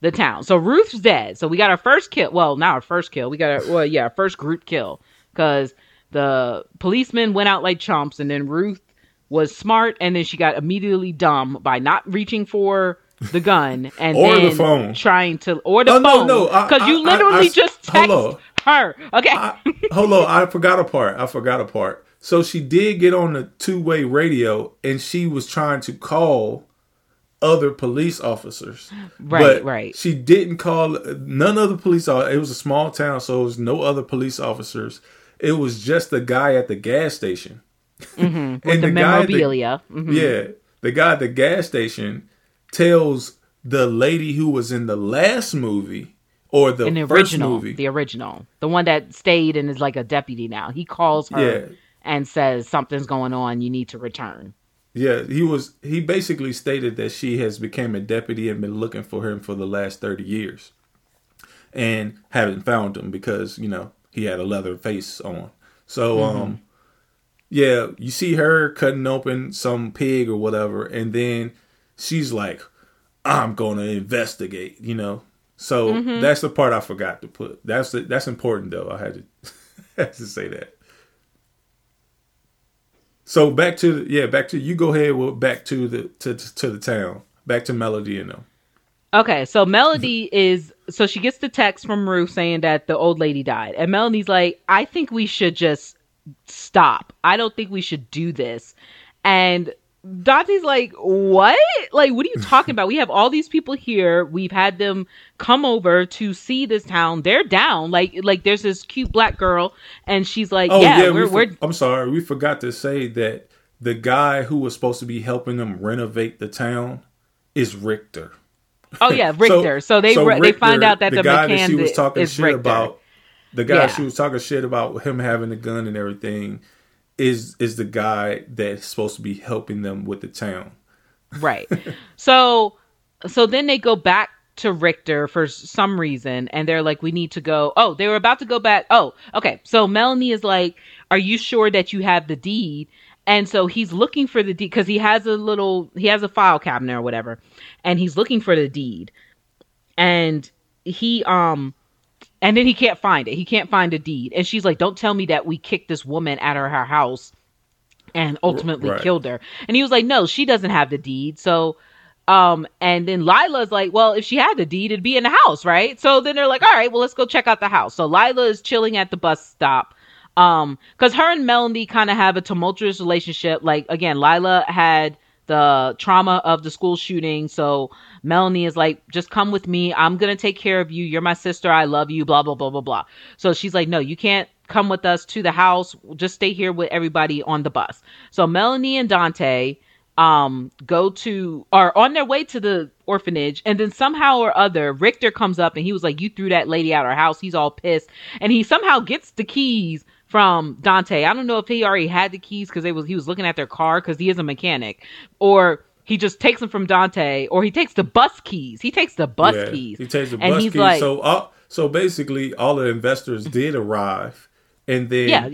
Speaker 2: the town. So Ruth's dead. So we got our first kill. Well, not our first kill. We got our well, yeah, our first group kill because the policemen went out like chumps, and then Ruth was smart and then she got immediately dumb by not reaching for the gun and
Speaker 1: or
Speaker 2: then
Speaker 1: the phone.
Speaker 2: trying to or the oh, phone. no no because you literally I, I, just text her okay? I,
Speaker 1: hold on i forgot a part i forgot a part. So she did get on the two-way radio and she was trying to call other police officers.
Speaker 2: Right but right.
Speaker 1: she didn't call none of the police it was a small town so it was no other police officers. It was just the guy at the gas station.
Speaker 2: Mm-hmm. and the, the memorabilia.
Speaker 1: Guy, the, mm-hmm. Yeah, the guy at the gas station tells the lady who was in the last movie or the, in the
Speaker 2: original,
Speaker 1: movie,
Speaker 2: the original, the one that stayed and is like a deputy now. He calls her yeah. and says something's going on. You need to return.
Speaker 1: Yeah, he was. He basically stated that she has become a deputy and been looking for him for the last thirty years, and haven't found him because you know he had a leather face on. So mm-hmm. um, yeah, you see her cutting open some pig or whatever, and then she's like, "I'm going to investigate," you know. So mm-hmm. that's the part I forgot to put. That's the, that's important though. I had to had to say that. So back to yeah, back to you. Go ahead. Well, back to the to to the town. Back to Melody and them.
Speaker 2: Okay, so Melody is so she gets the text from Ruth saying that the old lady died, and Melody's like, "I think we should just stop. I don't think we should do this. And Dante's like, what? Like, what are you talking about? We have all these people here. We've had them come over to see this town. They're down. Like, like there's this cute black girl, and she's like, oh, yeah, yeah we're, we are
Speaker 1: I'm sorry, we forgot to say that the guy who was supposed to be helping them renovate the town is Richter.
Speaker 2: Oh yeah, Richter. so, so, they so Richter, they find out that the, the guy that she was talking shit Richter.
Speaker 1: about the guy yeah. she was talking shit about him having a gun and everything is is the guy that's supposed to be helping them with the town.
Speaker 2: Right. so so then they go back to Richter for some reason and they're like we need to go. Oh, they were about to go back. Oh, okay. So Melanie is like, "Are you sure that you have the deed?" And so he's looking for the deed cuz he has a little he has a file cabinet or whatever and he's looking for the deed. And he um and then he can't find it. He can't find a deed. And she's like, Don't tell me that we kicked this woman out of her house and ultimately right. killed her. And he was like, No, she doesn't have the deed. So um and then Lila's like, Well, if she had the deed, it'd be in the house, right? So then they're like, All right, well, let's go check out the house. So Lila is chilling at the bus stop. Um, because her and Melanie kind of have a tumultuous relationship. Like again, Lila had the trauma of the school shooting. So Melanie is like, just come with me. I'm going to take care of you. You're my sister. I love you, blah, blah, blah, blah, blah. So she's like, no, you can't come with us to the house. Just stay here with everybody on the bus. So Melanie and Dante um go to are on their way to the orphanage and then somehow or other Richter comes up and he was like you threw that lady out our house he's all pissed and he somehow gets the keys from Dante I don't know if he already had the keys cuz they was he was looking at their car cuz he is a mechanic or he just takes them from Dante or he takes the bus keys he takes the bus
Speaker 1: Yeah,
Speaker 2: keys
Speaker 1: He takes the
Speaker 2: and
Speaker 1: bus keys.
Speaker 2: like
Speaker 1: so, uh, so basically, all the investors did arrive, and then
Speaker 2: yeah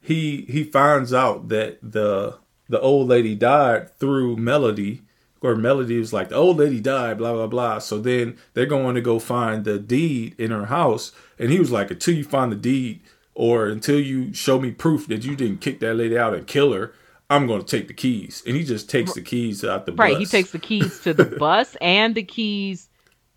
Speaker 1: he he finds out that the the old lady died through Melody, or Melody was like the old lady died, blah blah blah. So then they're going to go find the deed in her house, and he was like, until you find the deed, or until you show me proof that you didn't kick that lady out and kill her, I'm going to take the keys. And he just takes the keys out the
Speaker 2: Right,
Speaker 1: bus. Right.
Speaker 2: He takes the keys to the bus and the keys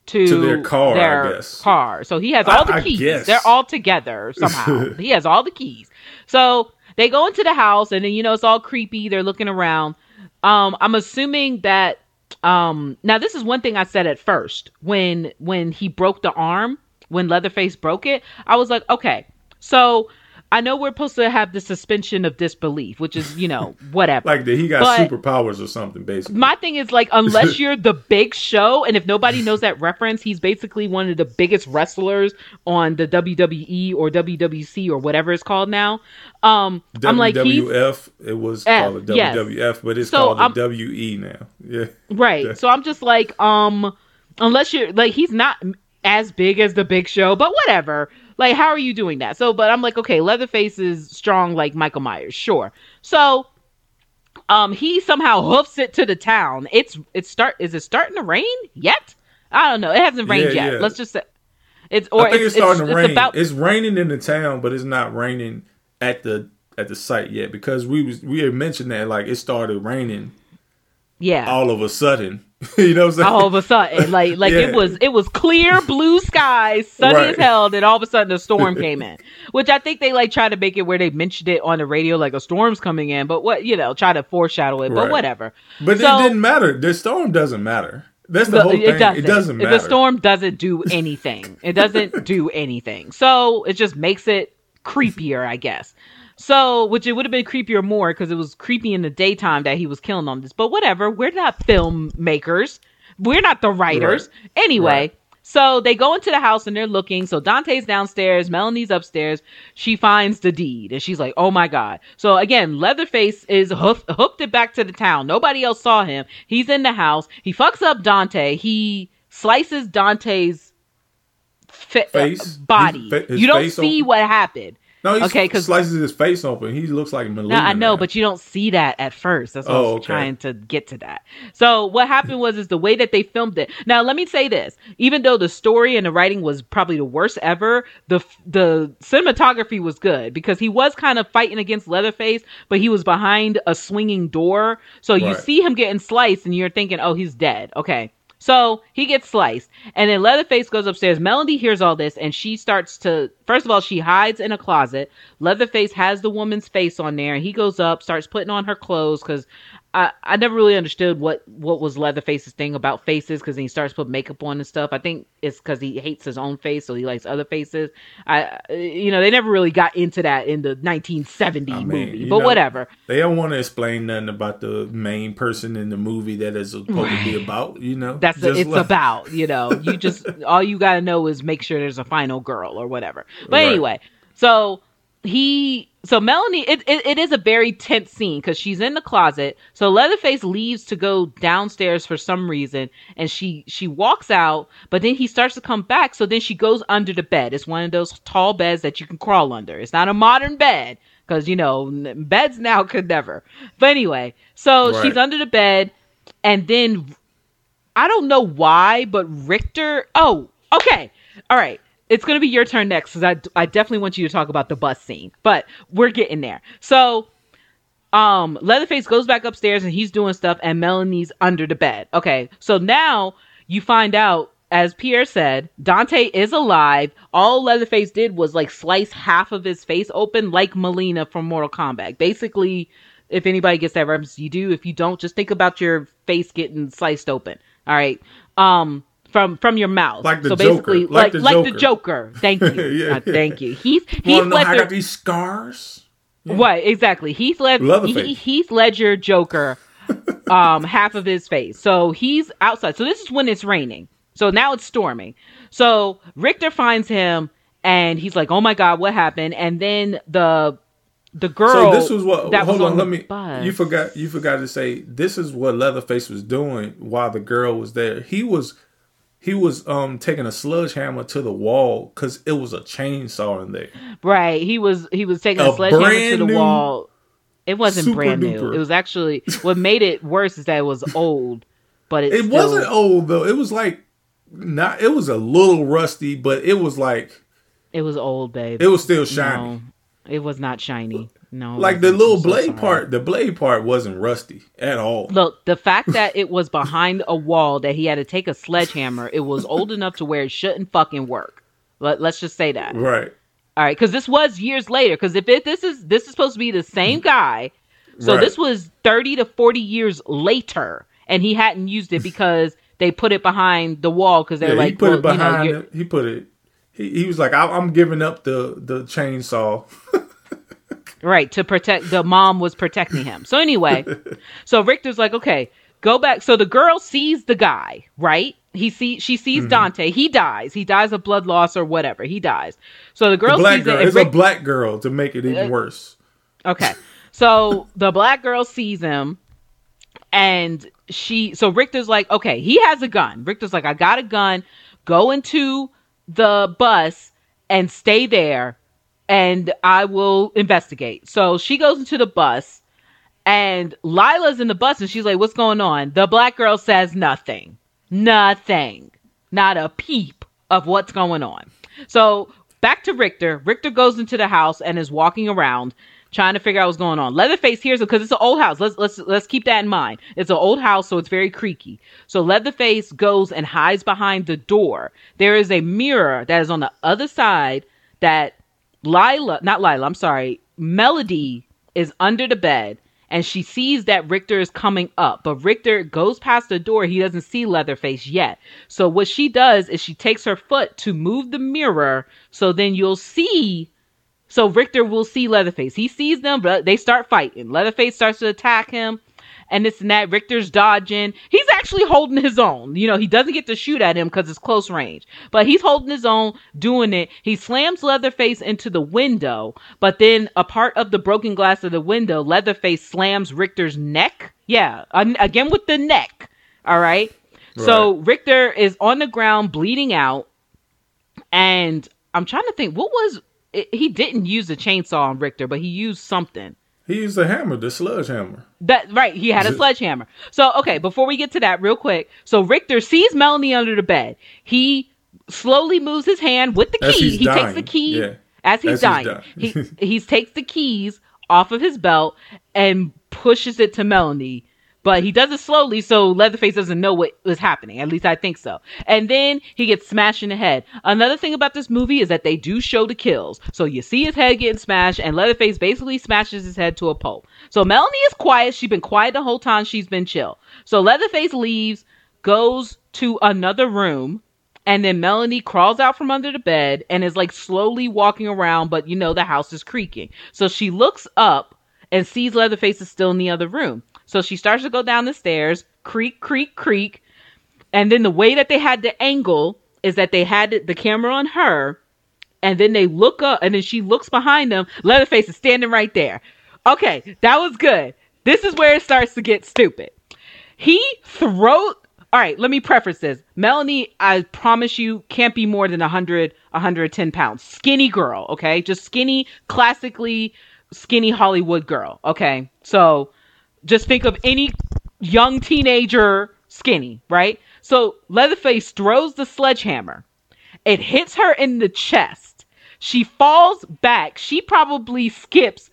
Speaker 2: to,
Speaker 1: To their car, I guess.
Speaker 2: car. So he has
Speaker 1: I-
Speaker 2: all the
Speaker 1: I
Speaker 2: keys.
Speaker 1: guess.
Speaker 2: They're all together somehow. he has all the keys. So they go into the house and then you know it's all creepy. They're looking around. Um, I'm assuming that um now this is one thing I said at first when when he broke the arm, when Leatherface broke it, I was like, okay, so I know we're supposed to have the suspension of disbelief, which is, you know, whatever.
Speaker 1: like that he got
Speaker 2: But-
Speaker 1: superpowers or something, basically.
Speaker 2: My thing is like, unless you're the big show, and if nobody knows that reference, he's basically one of the biggest wrestlers on the WWE or WWC or whatever it's called now. Um, I'm like,
Speaker 1: WWF, it was
Speaker 2: F,
Speaker 1: called the
Speaker 2: yes.
Speaker 1: WWF, but it's
Speaker 2: So,
Speaker 1: called
Speaker 2: I'm-
Speaker 1: the WE now. Yeah.
Speaker 2: right. So I'm just like, um, unless you're like, he's not as big as the big show, but whatever. Like, how are you doing that? So, but I'm like, okay, Leatherface is strong like Michael Myers, sure. So, um, he somehow hoofs it to the town. It's it's start is it starting to rain yet? I don't know. It hasn't rained
Speaker 1: Yeah,
Speaker 2: yet.
Speaker 1: yeah.
Speaker 2: Let's just say it's or
Speaker 1: I think it's, starting to rain.
Speaker 2: about
Speaker 1: It's raining in the town, but it's not raining at the at the site yet because we was we had mentioned that like it started raining
Speaker 2: yeah.
Speaker 1: all of a sudden. you know what I'm saying?
Speaker 2: all of a sudden like like
Speaker 1: Yeah.
Speaker 2: it was it was clear blue skies sunny
Speaker 1: Right.
Speaker 2: as hell then all of a sudden a storm came in which i think they like try to make it where they mentioned it on the radio like a storm's coming in but what you know try to foreshadow it but
Speaker 1: Right.
Speaker 2: whatever
Speaker 1: but
Speaker 2: So-
Speaker 1: it didn't matter. The storm doesn't matter. That's the
Speaker 2: The-
Speaker 1: whole thing.
Speaker 2: it doesn't.
Speaker 1: It doesn't matter.
Speaker 2: The storm doesn't do anything. It doesn't do anything. So it just makes it creepier, I guess. So, which it would have been creepier more because it was creepy in the daytime that he was killing on this. But whatever. We're not filmmakers. We're not the writers. Anyway.
Speaker 1: Right.
Speaker 2: So they go into the house and they're looking. So Dante's downstairs, Melanie's upstairs. She finds the deed and she's like, "Oh my god!" So again, Leatherface is hoof- hooked it back to the town. Nobody else saw him. He's in the house. He fucks up Dante. He slices Dante's fa-
Speaker 1: Face?
Speaker 2: body.
Speaker 1: His his
Speaker 2: you don't see
Speaker 1: open?
Speaker 2: what happened.
Speaker 1: No, he
Speaker 2: okay, 'cause-
Speaker 1: slices his face open. He looks like Mileena.
Speaker 2: No, I know,
Speaker 1: now.
Speaker 2: but you don't see that at first. That's what I
Speaker 1: Oh,
Speaker 2: was
Speaker 1: okay.
Speaker 2: trying to get to that. So what happened was is the way that they filmed it. Now let me say this: even though the story and the writing was probably the worst ever, the the cinematography was good because he was kind of fighting against Leatherface, but he was behind a swinging door, so you
Speaker 1: Right.
Speaker 2: see him getting sliced, and you're thinking, oh, he's dead. Okay. So he gets sliced, and then Leatherface goes upstairs. Melody hears all this, and she starts to. First of all, she hides in a closet. Leatherface has the woman's face on there, and he goes up, starts putting on her clothes because I, I never really understood what what was Leatherface's thing about faces because he starts to put makeup on and stuff. I think it's because he hates his own face, so he likes other faces. I you know they never really got into that in the 1970
Speaker 1: I mean,
Speaker 2: movie, but
Speaker 1: know,
Speaker 2: whatever.
Speaker 1: They don't want to explain nothing about the main person in the movie that is supposed to be about. You know,
Speaker 2: That's what it's
Speaker 1: like-
Speaker 2: about, you know. You just all you gotta know is make sure there's a final girl or whatever. But
Speaker 1: Right.
Speaker 2: anyway, so he so Melanie it, it, it is a very tense scene because she's in the closet. So Leatherface leaves to go downstairs for some reason and she she walks out, but then he starts to come back. So then she goes under the bed. It's one of those tall beds that you can crawl under. It's not a modern bed because you know beds now could never. But anyway, so
Speaker 1: Right.
Speaker 2: she's under the bed and then I don't know why, but Richter. Oh, okay. All right. It's going to be your turn next because I, I definitely want you to talk about the bus scene, but we're getting there. So, um, Leatherface goes back upstairs and he's doing stuff, and Melanie's under the bed. Okay. So now you find out, as Pierre said, Dante is alive. All Leatherface did was like slice half of his face open, like Mileena from Mortal Kombat. Basically, if anybody gets that reference, you do. If you don't, just think about your face getting sliced open. All right. Um, from from your mouth.
Speaker 1: Like the
Speaker 2: so basically,
Speaker 1: Joker. Like
Speaker 2: like
Speaker 1: the
Speaker 2: like the
Speaker 1: Joker.
Speaker 2: Joker. Thank you.
Speaker 1: Yeah,
Speaker 2: Uh, thank you. Heath Heath
Speaker 1: want to know how I
Speaker 2: Ledger.
Speaker 1: got these scars?
Speaker 2: Right, exactly. Heath Led
Speaker 1: Leatherface.
Speaker 2: Heath, Ledger Joker um, half of his face. So he's outside. So this is when it's raining. So now it's storming. So Richter finds him and he's like, "Oh my god, what happened?" And then the the girl.
Speaker 1: So this was what.
Speaker 2: that
Speaker 1: hold
Speaker 2: was
Speaker 1: on,
Speaker 2: on
Speaker 1: let me.
Speaker 2: bus.
Speaker 1: You forgot. You forgot to say this is what Leatherface was doing while the girl was there. He was, he was um taking a sledgehammer to the wall because it was a chainsaw in there.
Speaker 2: Right. He was he was taking a,
Speaker 1: A
Speaker 2: sledgehammer to the wall. It wasn't brand new.
Speaker 1: duper.
Speaker 2: It was actually what made it worse is that it was old, but it,
Speaker 1: It
Speaker 2: still-
Speaker 1: wasn't old though. It was like not. It was a little rusty, but it was like
Speaker 2: It was old, babe.
Speaker 1: it was still shiny.
Speaker 2: No, it was not shiny. No,
Speaker 1: Like the little
Speaker 2: I'm so
Speaker 1: blade
Speaker 2: sorry.
Speaker 1: part. The blade part wasn't rusty at all.
Speaker 2: Look, the fact that it was behind a wall that he had to take a sledgehammer, it was old enough to where it shouldn't fucking work. Let, let's just say that.
Speaker 1: Right.
Speaker 2: All right, because this was years later. Because if it, this is this is supposed to be the same guy, so
Speaker 1: Right.
Speaker 2: this was thirty to forty years later, and he hadn't used it because they put it behind the wall because they're
Speaker 1: Yeah,
Speaker 2: like,
Speaker 1: he put
Speaker 2: well,
Speaker 1: it behind.
Speaker 2: you know,
Speaker 1: it. He put it. He, he was like, I, "I'm giving up the the chainsaw."
Speaker 2: right to protect. The mom was protecting him. So anyway, so Richter's like, okay, go back. So the girl sees the guy, right? He see she sees
Speaker 1: Mm-hmm.
Speaker 2: Dante. He dies. He dies of blood loss or whatever. He dies. So the girl
Speaker 1: The
Speaker 2: sees
Speaker 1: girl.
Speaker 2: it.
Speaker 1: It's
Speaker 2: Rick-
Speaker 1: a black girl to make it
Speaker 2: Uh,
Speaker 1: even worse.
Speaker 2: Okay. So the black girl sees him and she so Richter's like, okay, he has a gun. Richter's like, I got a gun. Go into the bus and stay there and I will investigate. So she goes into the bus and Lila's in the bus and she's like, What's going on? The black girl says nothing. Nothing. Not a peep of what's going on. So back to Richter. Richter goes into the house and is walking around trying to figure out what's going on. Leatherface hears it because it's an old house. Let's let's let's keep that in mind. It's an old house, so it's very creaky. So Leatherface goes and hides behind the door. There is a mirror that is on the other side that Lila, not Lila, I'm sorry, Melody is under the bed and she sees that Richter is coming up, but Richter goes past the door. He doesn't see Leatherface yet. So what she does is she takes her foot to move the mirror so then you'll see so Richter will see Leatherface. He sees them, but they start fighting. Leatherface starts to attack him, and this and that. Richter's dodging. He's actually holding his own. You know, he doesn't get to shoot at him because it's close range, but he's holding his own, doing it. He slams Leatherface into the window, but then a part of the broken glass of the window, Leatherface slams Richter's neck. Yeah, again with the neck. All right. So Richter is on the ground bleeding out, and I'm trying to think what was it, he didn't use a chainsaw on Richter, but he used something.
Speaker 1: He used a hammer, the sludge hammer.
Speaker 2: That right, he had a sledgehammer. So okay, before we get to that, real quick. So Richter sees Melanie under the bed. He slowly moves his hand with the key. He takes the key
Speaker 1: yeah.
Speaker 2: as he's
Speaker 1: As he's
Speaker 2: dying.
Speaker 1: dying.
Speaker 2: he he takes the keys off of his belt and pushes it to Melanie. But he does it slowly, so Leatherface doesn't know what was happening. At least I think so. And then he gets smashed in the head. Another thing about this movie is that they do show the kills. So you see his head getting smashed, and Leatherface basically smashes his head to a pulp. So Melanie is quiet. She's been quiet the whole time. She's been chill. So Leatherface leaves, goes to another room, and then Melanie crawls out from under the bed and is like slowly walking around, but you know the house is creaking. So she looks up and sees Leatherface is still in the other room. So she starts to go down the stairs, creak, creak, creak. And then the way that they had the angle is that they had the camera on her, and then they look up, and then she looks behind them. Leatherface is standing right there. Okay, that was good. This is where it starts to get stupid. He throw. All right, let me preface this. Melanie, I promise you, can't be more than 100, 110 pounds. Skinny girl, okay? Just skinny, classically skinny Hollywood girl, okay? So just think of any young teenager skinny, right? So Leatherface throws the sledgehammer. It hits her in the chest. She falls back. She probably skips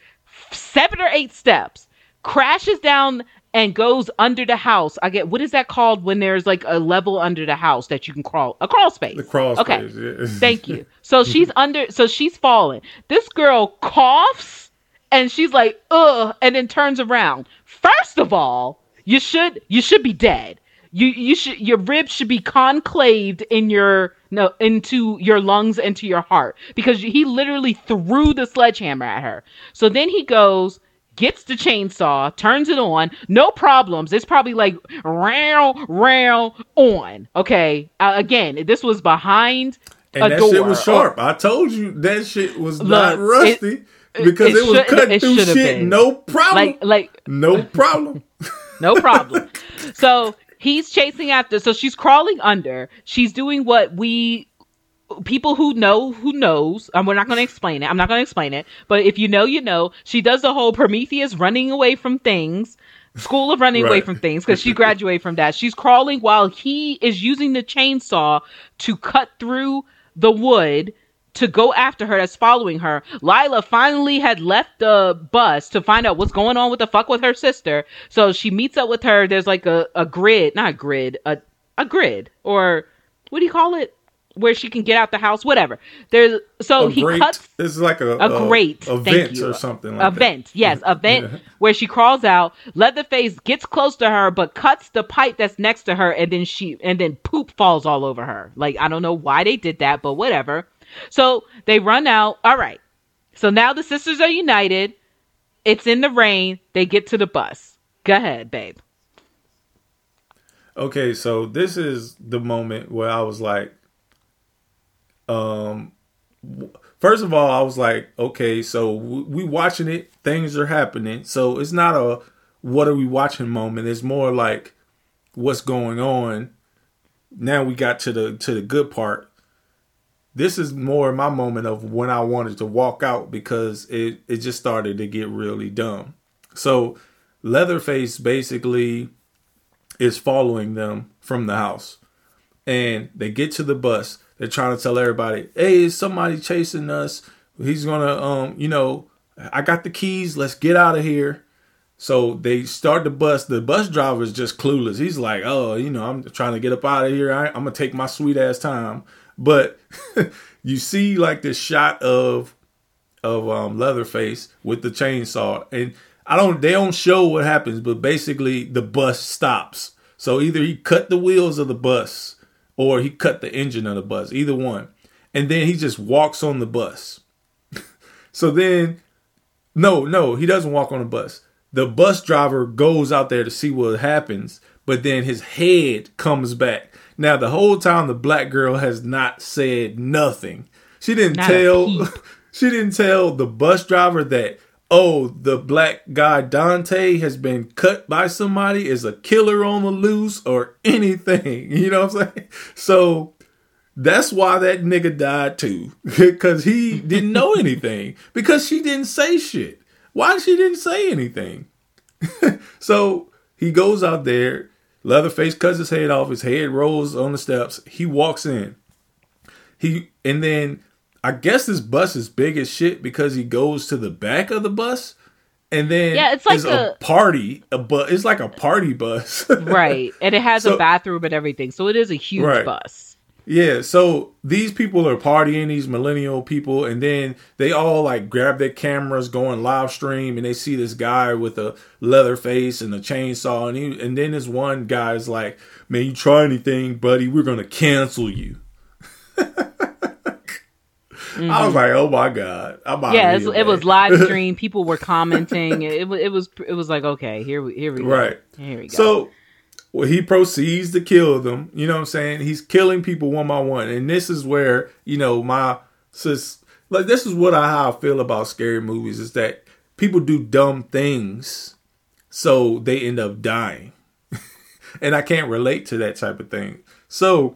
Speaker 2: seven or eight steps, crashes down and goes under the house. I get what is that called when there's like a level under the house that you can crawl a crawl space.
Speaker 1: The crawl
Speaker 2: Okay.
Speaker 1: space, yeah.
Speaker 2: Thank you. So she's under so she's falling. This girl coughs and she's like, ugh, and then turns around. First of all, you should you should be dead. You you should your ribs should be conclaved in your no into your lungs into your heart because he literally threw the sledgehammer at her. So then he goes, gets the chainsaw, turns it on, no problems. It's probably like round, round on. Okay, uh, again, this was behind
Speaker 1: and
Speaker 2: a
Speaker 1: that
Speaker 2: door.
Speaker 1: shit was sharp. I told you that shit was Look, not rusty it, because it, it was cutting through shit. Been. No problem.
Speaker 2: Like, like
Speaker 1: no problem.
Speaker 2: no problem. So he's chasing after. So she's crawling under. She's doing what we people who know who knows and we're not going to explain it i'm not going to explain it but if you know you know she does the whole prometheus running away from things school of running right. away from things because she graduated from that she's crawling while he is using the chainsaw to cut through the wood to go after her that's following her. Lila finally had left the bus to find out what's going on with the fuck with her sister. So she meets up with her. There's like a, a grid, not a grid, a, a grid, or what do you call it? Where she can get out the house, whatever. There's so
Speaker 1: a
Speaker 2: he
Speaker 1: grate.
Speaker 2: cuts.
Speaker 1: This is like a
Speaker 2: a, a grate,
Speaker 1: a vent or something. Like
Speaker 2: a
Speaker 1: that.
Speaker 2: vent, yes, a vent yeah. where she crawls out. Leatherface gets close to her, but cuts the pipe that's next to her, and then she and then poop falls all over her. Like I don't know why they did that, but whatever. So they run out. All right. So now the sisters are united. It's in the rain. They get to the bus. Go ahead, babe.
Speaker 1: Okay, so this is the moment where I was like, um, first of all, I was like, okay, so we watching it, things are happening. So it's not a what are we watching moment. It's more like what's going on. Now we got to the to the good part this is more my moment of when I wanted to walk out because it, it just started to get really dumb. So Leatherface basically is following them from the house. And they get to the bus. They're trying to tell everybody, hey, is somebody chasing us? He's gonna um, you know, I got the keys, let's get out of here. So they start the bus. The bus driver is just clueless. He's like, "Oh, you know, I'm trying to get up out of here. I, am gonna take my sweet ass time." But you see like this shot of of um, Leatherface with the chainsaw, and I don't they don't show what happens, but basically the bus stops. So either he cut the wheels of the bus or he cut the engine of the bus, either one. And then he just walks on the bus. so then no, no, he doesn't walk on the bus. The bus driver goes out there to see what happens, but then his head comes back now, the whole time, the black girl has not said nothing. She didn't not tell. She didn't tell the bus driver that oh, the black guy Dante has been cut by somebody, is a killer on the loose, or anything. You know what I'm saying? So that's why that nigga died too, because he didn't know anything. Because she didn't say shit. Why she didn't say anything? so he goes out there. Leatherface cuts his head off. His head rolls on the steps. He walks in. He and then I guess this bus is big as shit because he goes to the back of the bus and then
Speaker 2: yeah, it's like
Speaker 1: a, a, party. A bus. It's like a party bus,
Speaker 2: right? And it has so, a bathroom and everything, so it is a huge right. bus.
Speaker 1: Yeah, so these people are partying, these millennial people, and then they all like grab their cameras, going live stream, and they see this guy with a leather face and a chainsaw, and he, and then this one guy's like, "Man, you try anything, buddy, we're gonna cancel you." Mm-hmm. I was like, "Oh my god!" I'm
Speaker 2: yeah, it was live stream. People were commenting. it, it was it was like, okay, here we here we go.
Speaker 1: Right
Speaker 2: here we go.
Speaker 1: So well, he proceeds to kill them. You know what I'm saying? He's killing people one by one, and this is where you know my sis. Like this is what I how I feel about scary movies is that people do dumb things, so they end up dying, and I can't relate to that type of thing. So,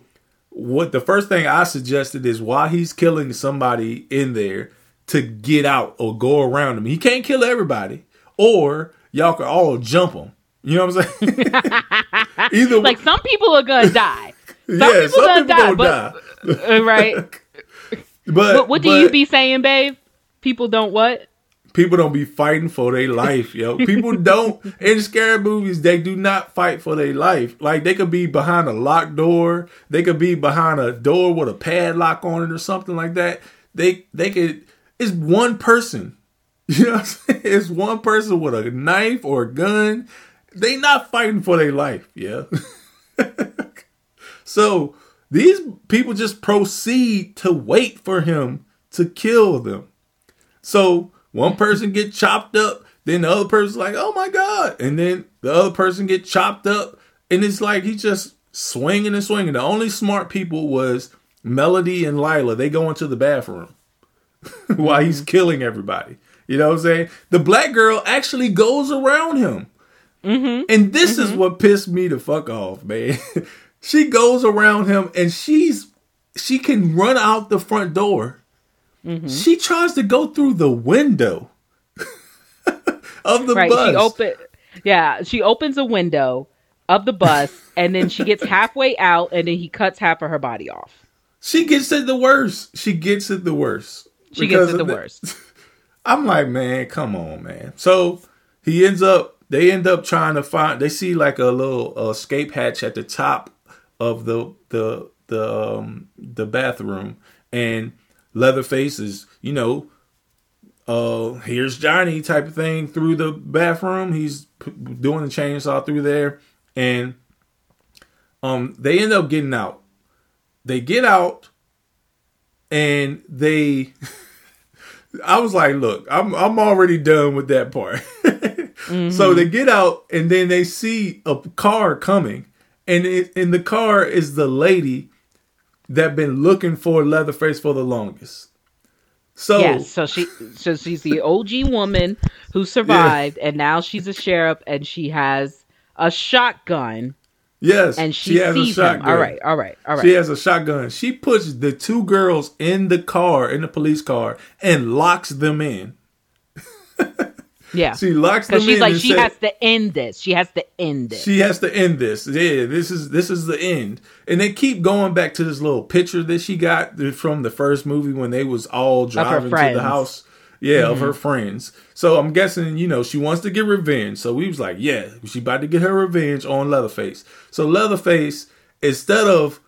Speaker 1: what the first thing I suggested is why he's killing somebody in there to get out or go around him. He can't kill everybody, or y'all can all jump him. You know what I'm saying?
Speaker 2: Either like some people are gonna die.
Speaker 1: Some yeah, people some gonna people die, but,
Speaker 2: die. Uh, right.
Speaker 1: but, but
Speaker 2: what do
Speaker 1: but,
Speaker 2: you be saying, babe? People don't what?
Speaker 1: People don't be fighting for their life, yo. People don't in scary movies. They do not fight for their life. Like they could be behind a locked door. They could be behind a door with a padlock on it or something like that. They they could. It's one person. You know, what? it's one person with a knife or a gun they not fighting for their life, yeah. so these people just proceed to wait for him to kill them. So one person get chopped up, Then the other person's like, oh my God. And then the other person get chopped up. And it's like he just swinging and swinging. The only smart people was Melody and Lila. They go into the bathroom while he's mm-hmm. killing everybody. You know what I'm saying? The black girl actually goes around him.
Speaker 2: Mm-hmm.
Speaker 1: And this is
Speaker 2: Mm-hmm.
Speaker 1: what pissed me the fuck off, man. she goes around him and she's she can run out the front door.
Speaker 2: Mm-hmm.
Speaker 1: She tries to go through the window of the
Speaker 2: right.
Speaker 1: bus.
Speaker 2: She open. Yeah, she opens a window of the bus, and then she gets halfway out, and then he cuts half of her body off.
Speaker 1: She gets it the worst. She gets it the worst.
Speaker 2: She gets it the
Speaker 1: of
Speaker 2: worst.
Speaker 1: I'm like, man, come on, man. So he ends up, they end up trying to find. They see like a little escape hatch at the top of the the the um, the bathroom, and Leatherface is, you know, uh, here's Johnny type of thing through the bathroom. He's p- doing the chainsaw through there, and um, they end up getting out. They get out, and they. I was like, look, I'm I'm already done with that part. So they get out and then they see a car coming, and it, in the car is the lady that been looking for Leatherface for the longest. So
Speaker 2: Yes, so she so she's the OG woman who survived, and now she's a sheriff, and she has a shotgun,
Speaker 1: yes,
Speaker 2: and she,
Speaker 1: has a
Speaker 2: sees him.
Speaker 1: shotgun.
Speaker 2: All right, all right, all right.
Speaker 1: She has a shotgun. She puts the two girls in the car, in the police car, and locks them in.
Speaker 2: yeah,
Speaker 1: She locks them
Speaker 2: she's
Speaker 1: in.
Speaker 2: like
Speaker 1: and
Speaker 2: she
Speaker 1: said-
Speaker 2: has to end this. She has to end this.
Speaker 1: She has to end this. Yeah, this is this is the end. And they keep going back to this little picture that she got from the first movie when they was all driving to the house. Yeah, of her mm-hmm. friends. So I'm guessing, you know, she wants to get revenge. So we was like, yeah, she about to get her revenge on Leatherface. So Leatherface, instead of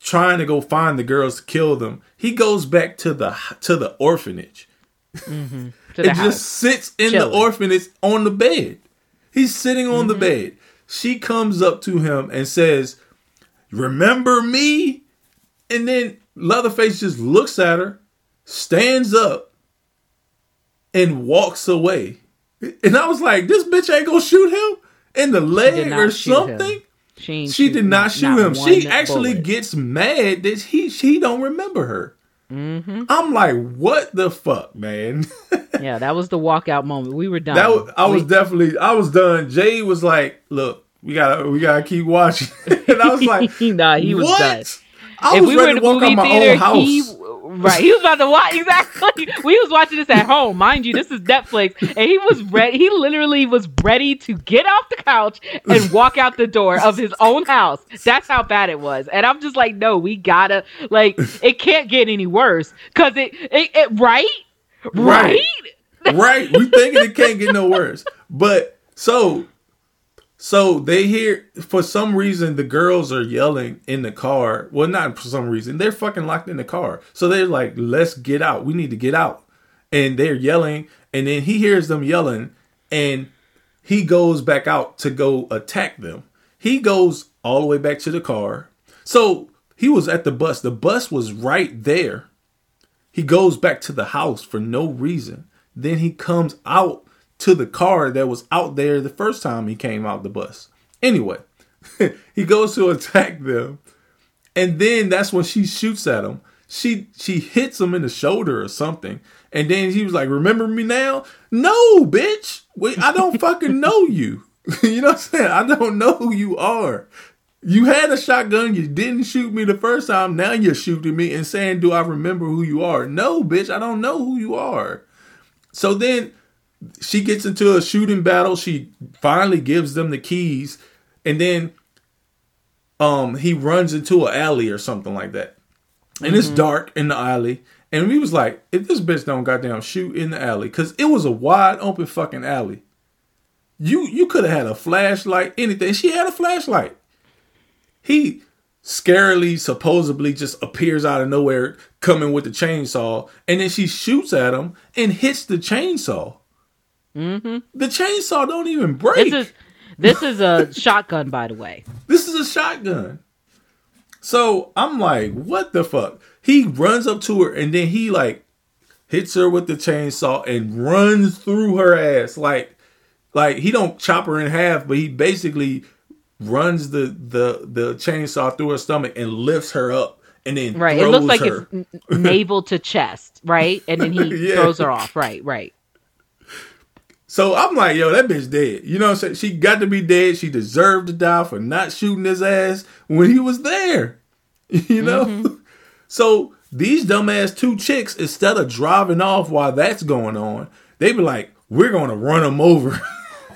Speaker 1: trying to go find the girls to kill them, he goes back to the to the orphanage
Speaker 2: to house.
Speaker 1: just sits in
Speaker 2: Chilling.
Speaker 1: the orphanage on the bed. He's sitting on
Speaker 2: Mm-hmm.
Speaker 1: the bed. She comes up to him and says, Remember me? And then Leatherface just looks at her, stands up, and walks away. And I was like, This bitch ain't gonna shoot him in the leg or
Speaker 2: him.
Speaker 1: something.
Speaker 2: She,
Speaker 1: She did not shoot him. She actually
Speaker 2: bullet.
Speaker 1: gets mad that he she don't remember her.
Speaker 2: Mm-hmm.
Speaker 1: I'm like, what the fuck, man?
Speaker 2: Yeah, that was the walkout moment. We were done.
Speaker 1: That was, I was
Speaker 2: We-
Speaker 1: definitely I was done. Jay was like, "Look, we gotta we gotta keep watching," and I was like,
Speaker 2: nah, he was
Speaker 1: "What?"
Speaker 2: done.
Speaker 1: I
Speaker 2: if
Speaker 1: was
Speaker 2: we were
Speaker 1: ready to walk out my
Speaker 2: theater,
Speaker 1: own house.
Speaker 2: he right, he was about to watch exactly. we was watching this at home, mind you. This is Netflix, and he was ready. He literally was ready to get off the couch and walk out the door of his own house. That's how bad it was, and I'm just like, no, we gotta like, it can't get any worse because it, it, it, right,
Speaker 1: Right.
Speaker 2: right.
Speaker 1: right? We thinking it can't get no worse, but so so they hear for some reason the girls are yelling in the car. Well, not for some reason they're fucking locked in the car, so they're like, "Let's get out. We need to get out," and they're yelling, and then he hears them yelling, and he goes back out to go attack them. He goes all the way back to the car. So he was at the bus. The bus was right there. He goes back to the house for no reason. Then he comes out to the car that was out there the first time he came out the bus. Anyway, he goes to attack them. And then that's when she shoots at him. She she hits him in the shoulder or something. And then he was like, "Remember me now?" No, bitch. Wait, I don't fucking know you. you know what I'm saying? I don't know who you are. You had a shotgun. You didn't shoot me the first time. Now you're shooting me and saying, "Do I remember who you are?" No, bitch. I don't know who you are. So then she gets into a shooting battle. She finally gives them the keys, and then um he runs into an alley or something like that. And it's dark in the alley. And we was like, if this bitch don't goddamn shoot in the alley, because it was a wide open fucking alley. You you could have had a flashlight, anything. She had a flashlight. He scarily, supposedly, just appears out of nowhere, coming with the chainsaw, and then she shoots at him and hits the chainsaw.
Speaker 2: Mm-hmm.
Speaker 1: The chainsaw don't even break.
Speaker 2: This is this is a shotgun, by the way.
Speaker 1: This is a shotgun. So I'm like, what the fuck? He runs up to her and then he like hits her with the chainsaw and runs through her ass. Like Like he don't chop her in half, but he basically runs the the the chainsaw through her stomach and lifts her up and then
Speaker 2: right. It looks like her. it's navel to chest, right? And then he yeah. throws her off. Right, right.
Speaker 1: So I'm like, yo, that bitch dead. You know what I'm saying? She got to be dead. She deserved to die for not shooting his ass when he was there. You know? Mm-hmm. So these dumbass two chicks, instead of driving off while that's going on, they be like, we're going to run them over.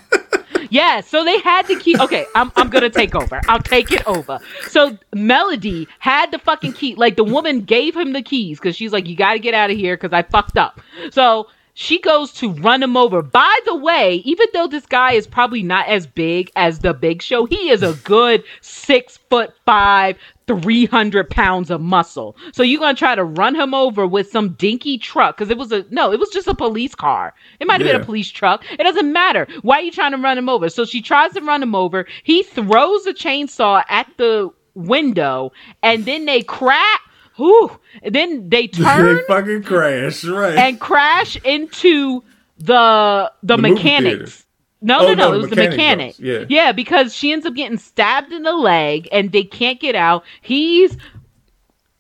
Speaker 2: yeah, so they had to keep. Okay, I'm I'm gonna take over. I'll take it over. So Melody had the fucking key. Like the woman gave him the keys because she's like, you got to get out of here because I fucked up. So she goes to run him over. By the way, even though this guy is probably not as big as the Big Show, he is a good six foot five, 300 pounds of muscle. So you're going to try to run him over with some dinky truck because it was a no, it was just a police car. It might have yeah. been a police truck. It doesn't matter. Why are you trying to run him over? So she tries to run him over. He throws a chainsaw at the window and then they crack whew, then they turn
Speaker 1: they fucking crash, right.
Speaker 2: And crash into the the, the mechanics. No, oh, no, no, no, it was the mechanic.
Speaker 1: Yeah.
Speaker 2: Yeah, because she ends up getting stabbed in the leg and they can't get out. He's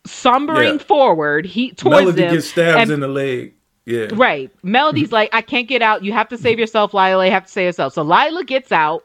Speaker 2: sombering yeah. forward. He towards
Speaker 1: Melody
Speaker 2: them.
Speaker 1: gets stabbed and, in the leg. Yeah.
Speaker 2: Right. Melody's like, I can't get out. You have to save yourself, Lila. You have to save yourself. So Lila gets out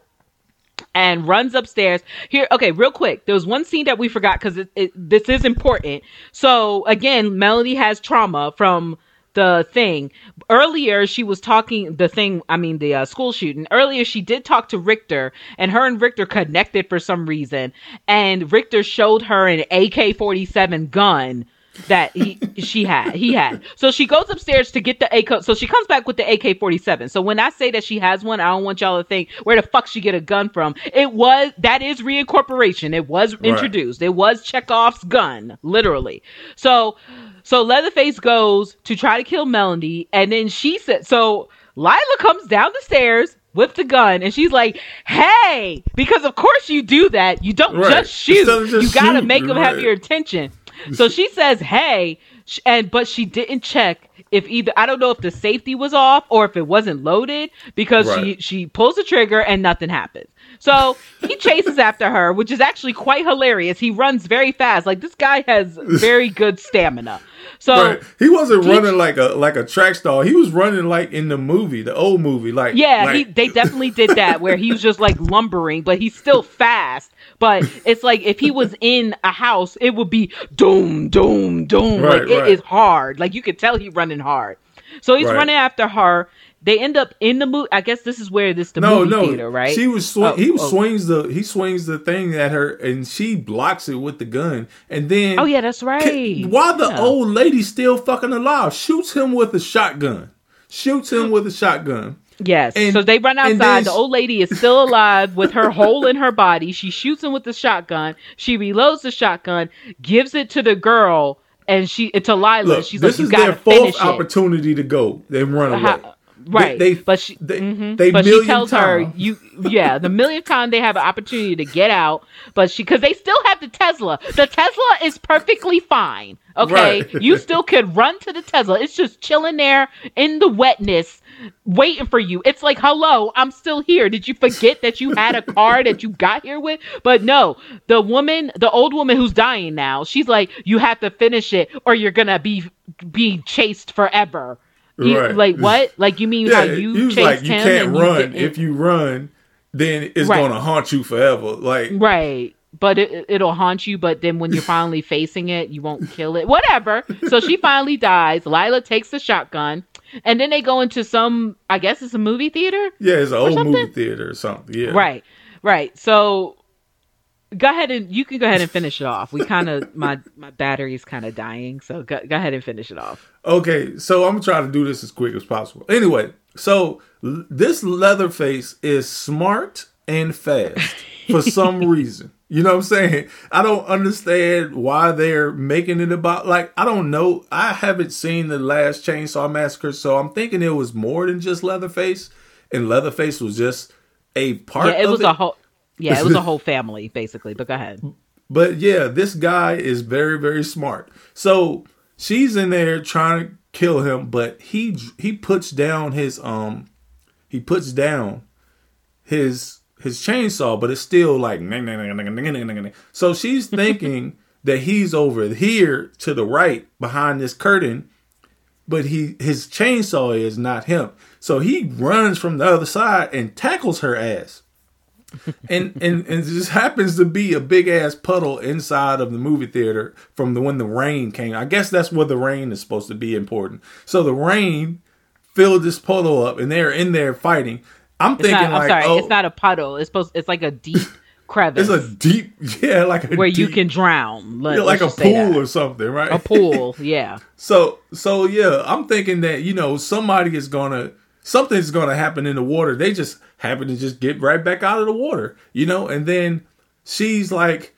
Speaker 2: and runs upstairs. Here, okay, real quick. There was one scene that we forgot because this is important. So again, Melody has trauma from the thing. Earlier, she was talking the thing. I mean, the uh, school shooting. Earlier, she did talk to Richter, and her and Richter connected for some reason. And Richter showed her an AK forty seven gun that he she had he had so she goes upstairs to get the AK so she comes back with the AK47 so when I say that she has one I don't want y'all to think where the fuck she get a gun from it was that is reincorporation it was introduced right. it was Chekhov's gun literally so so Leatherface goes to try to kill Melody and then she said so Lila comes down the stairs with the gun and she's like, "Hey," because of course you do that. You don't right. just shoot. Just you got to make them right. have your attention. So she says, "Hey," and but she didn't check if either I don't know if the safety was off or if it wasn't loaded because right. she she pulls the trigger and nothing happens. So he chases after her, which is actually quite hilarious. He runs very fast. Like this guy has very good stamina. So right.
Speaker 1: he wasn't he, running like a like a track star. He was running like in the movie, the old movie. Like
Speaker 2: yeah,
Speaker 1: like...
Speaker 2: He, they definitely did that where he was just like lumbering, but he's still fast. But it's like if he was in a house, it would be doom, doom, doom. Right, like it right. is hard. Like you could tell he's running hard. So he's running after her they end up in the movie. I guess this is where this the no, movie no. theater, right?
Speaker 1: She was sw- oh, he oh. swings the he swings the thing at her, and she blocks it with the gun, and then
Speaker 2: oh yeah, that's right. Can,
Speaker 1: while the yeah. old lady still fucking alive, shoots him with a shotgun. Shoots him with a shotgun.
Speaker 2: Yes. And, so they run outside. The old lady is still alive with her hole in her body. She shoots him with the shotgun. She reloads the shotgun, gives it to the girl, and she uh, to Lila. Look, she's like, "You got to finish
Speaker 1: it." opportunity to go. They run uh, away.
Speaker 2: Right. They, they but she they, mm-hmm. they but she tells time. her you yeah, the millionth time they have an opportunity to get out, but she cuz they still have the Tesla. The Tesla is perfectly fine. Okay? Right. you still could run to the Tesla. It's just chilling there in the wetness waiting for you. It's like, "Hello, I'm still here. Did you forget that you had a car that you got here with?" But no, the woman, the old woman who's dying now, she's like, "You have to finish it or you're going to be be chased forever." You, right. Like what? Like you mean yeah, how you chased like,
Speaker 1: you
Speaker 2: him?
Speaker 1: can't run. If you run, then it's right. gonna haunt you forever. Like
Speaker 2: right. But it, it'll haunt you. But then when you're finally facing it, you won't kill it. Whatever. So she finally dies. Lila takes the shotgun, and then they go into some. I guess it's a movie theater.
Speaker 1: Yeah, it's an old something? movie theater or something. Yeah.
Speaker 2: Right. Right. So go ahead and you can go ahead and finish it off. We kind of my my battery's kind of dying, so go, go ahead and finish it off.
Speaker 1: Okay, so I'm gonna try to do this as quick as possible. Anyway, so l- this Leatherface is smart and fast for some reason. You know what I'm saying? I don't understand why they're making it about like I don't know. I haven't seen the last Chainsaw Massacre, so I'm thinking it was more than just Leatherface, and Leatherface was just a part.
Speaker 2: Yeah, it was
Speaker 1: it.
Speaker 2: a whole. Yeah, it was a whole family basically. But go ahead.
Speaker 1: But yeah, this guy is very very smart. So she's in there trying to kill him, but he he puts down his um he puts down his his chainsaw, but it's still like so she's thinking that he's over here to the right behind this curtain, but he his chainsaw is not him. So he runs from the other side and tackles her ass. And, and and it just happens to be a big ass puddle inside of the movie theater from the when the rain came. I guess that's where the rain is supposed to be important. So the rain filled this puddle up, and they're in there fighting. I'm
Speaker 3: It's
Speaker 1: thinking
Speaker 3: not,
Speaker 1: like,
Speaker 3: I'm sorry,
Speaker 1: oh,
Speaker 3: it's not a puddle. It's supposed. It's like a deep crevice
Speaker 1: it's a deep, yeah, like a
Speaker 3: where you can drown. Let,
Speaker 1: yeah, like a
Speaker 3: let's just say
Speaker 1: pool or something, right?
Speaker 3: a pool. Yeah.
Speaker 1: So so yeah, I'm thinking that you know somebody is gonna something's gonna happen in the water. They just happen to just get right back out of the water, you know, and then she's like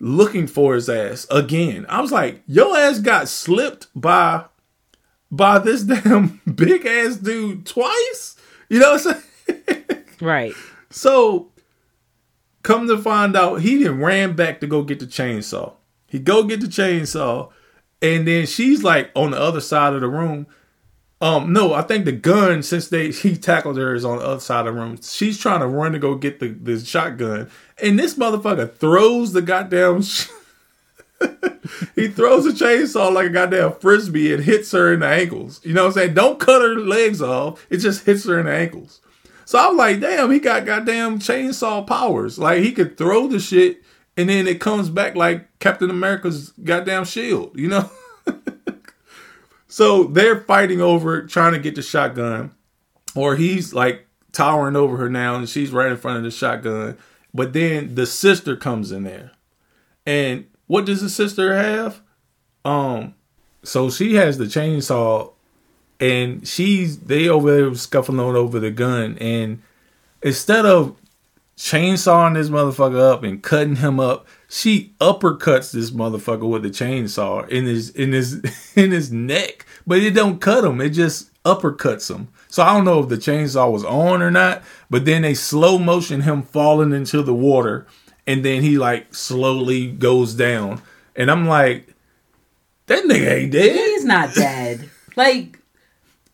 Speaker 1: looking for his ass again. I was like, your ass got slipped by by this damn big ass dude twice. You know what I'm saying?
Speaker 3: Right.
Speaker 1: So, come to find out, he then ran back to go get the chainsaw. He go get the chainsaw, and then she's like on the other side of the room. Um, no, I think the gun since they he tackled her is on the other side of the room. She's trying to run to go get the, the shotgun, and this motherfucker throws the goddamn. sh- he throws a chainsaw like a goddamn frisbee and hits her in the ankles. You know what I'm saying? Don't cut her legs off. It just hits her in the ankles. So I'm like, damn, he got goddamn chainsaw powers. Like he could throw the shit and then it comes back like Captain America's goddamn shield, you know? so they're fighting over trying to get the shotgun, or he's like towering over her now and she's right in front of the shotgun. But then the sister comes in there. And what does the sister have? Um, so she has the chainsaw and she's they over there scuffling over the gun and instead of chainsawing this motherfucker up and cutting him up she uppercuts this motherfucker with the chainsaw in his in his in his neck but it don't cut him it just uppercuts him so i don't know if the chainsaw was on or not but then they slow motion him falling into the water and then he like slowly goes down and i'm like that nigga ain't dead
Speaker 2: He's not dead. like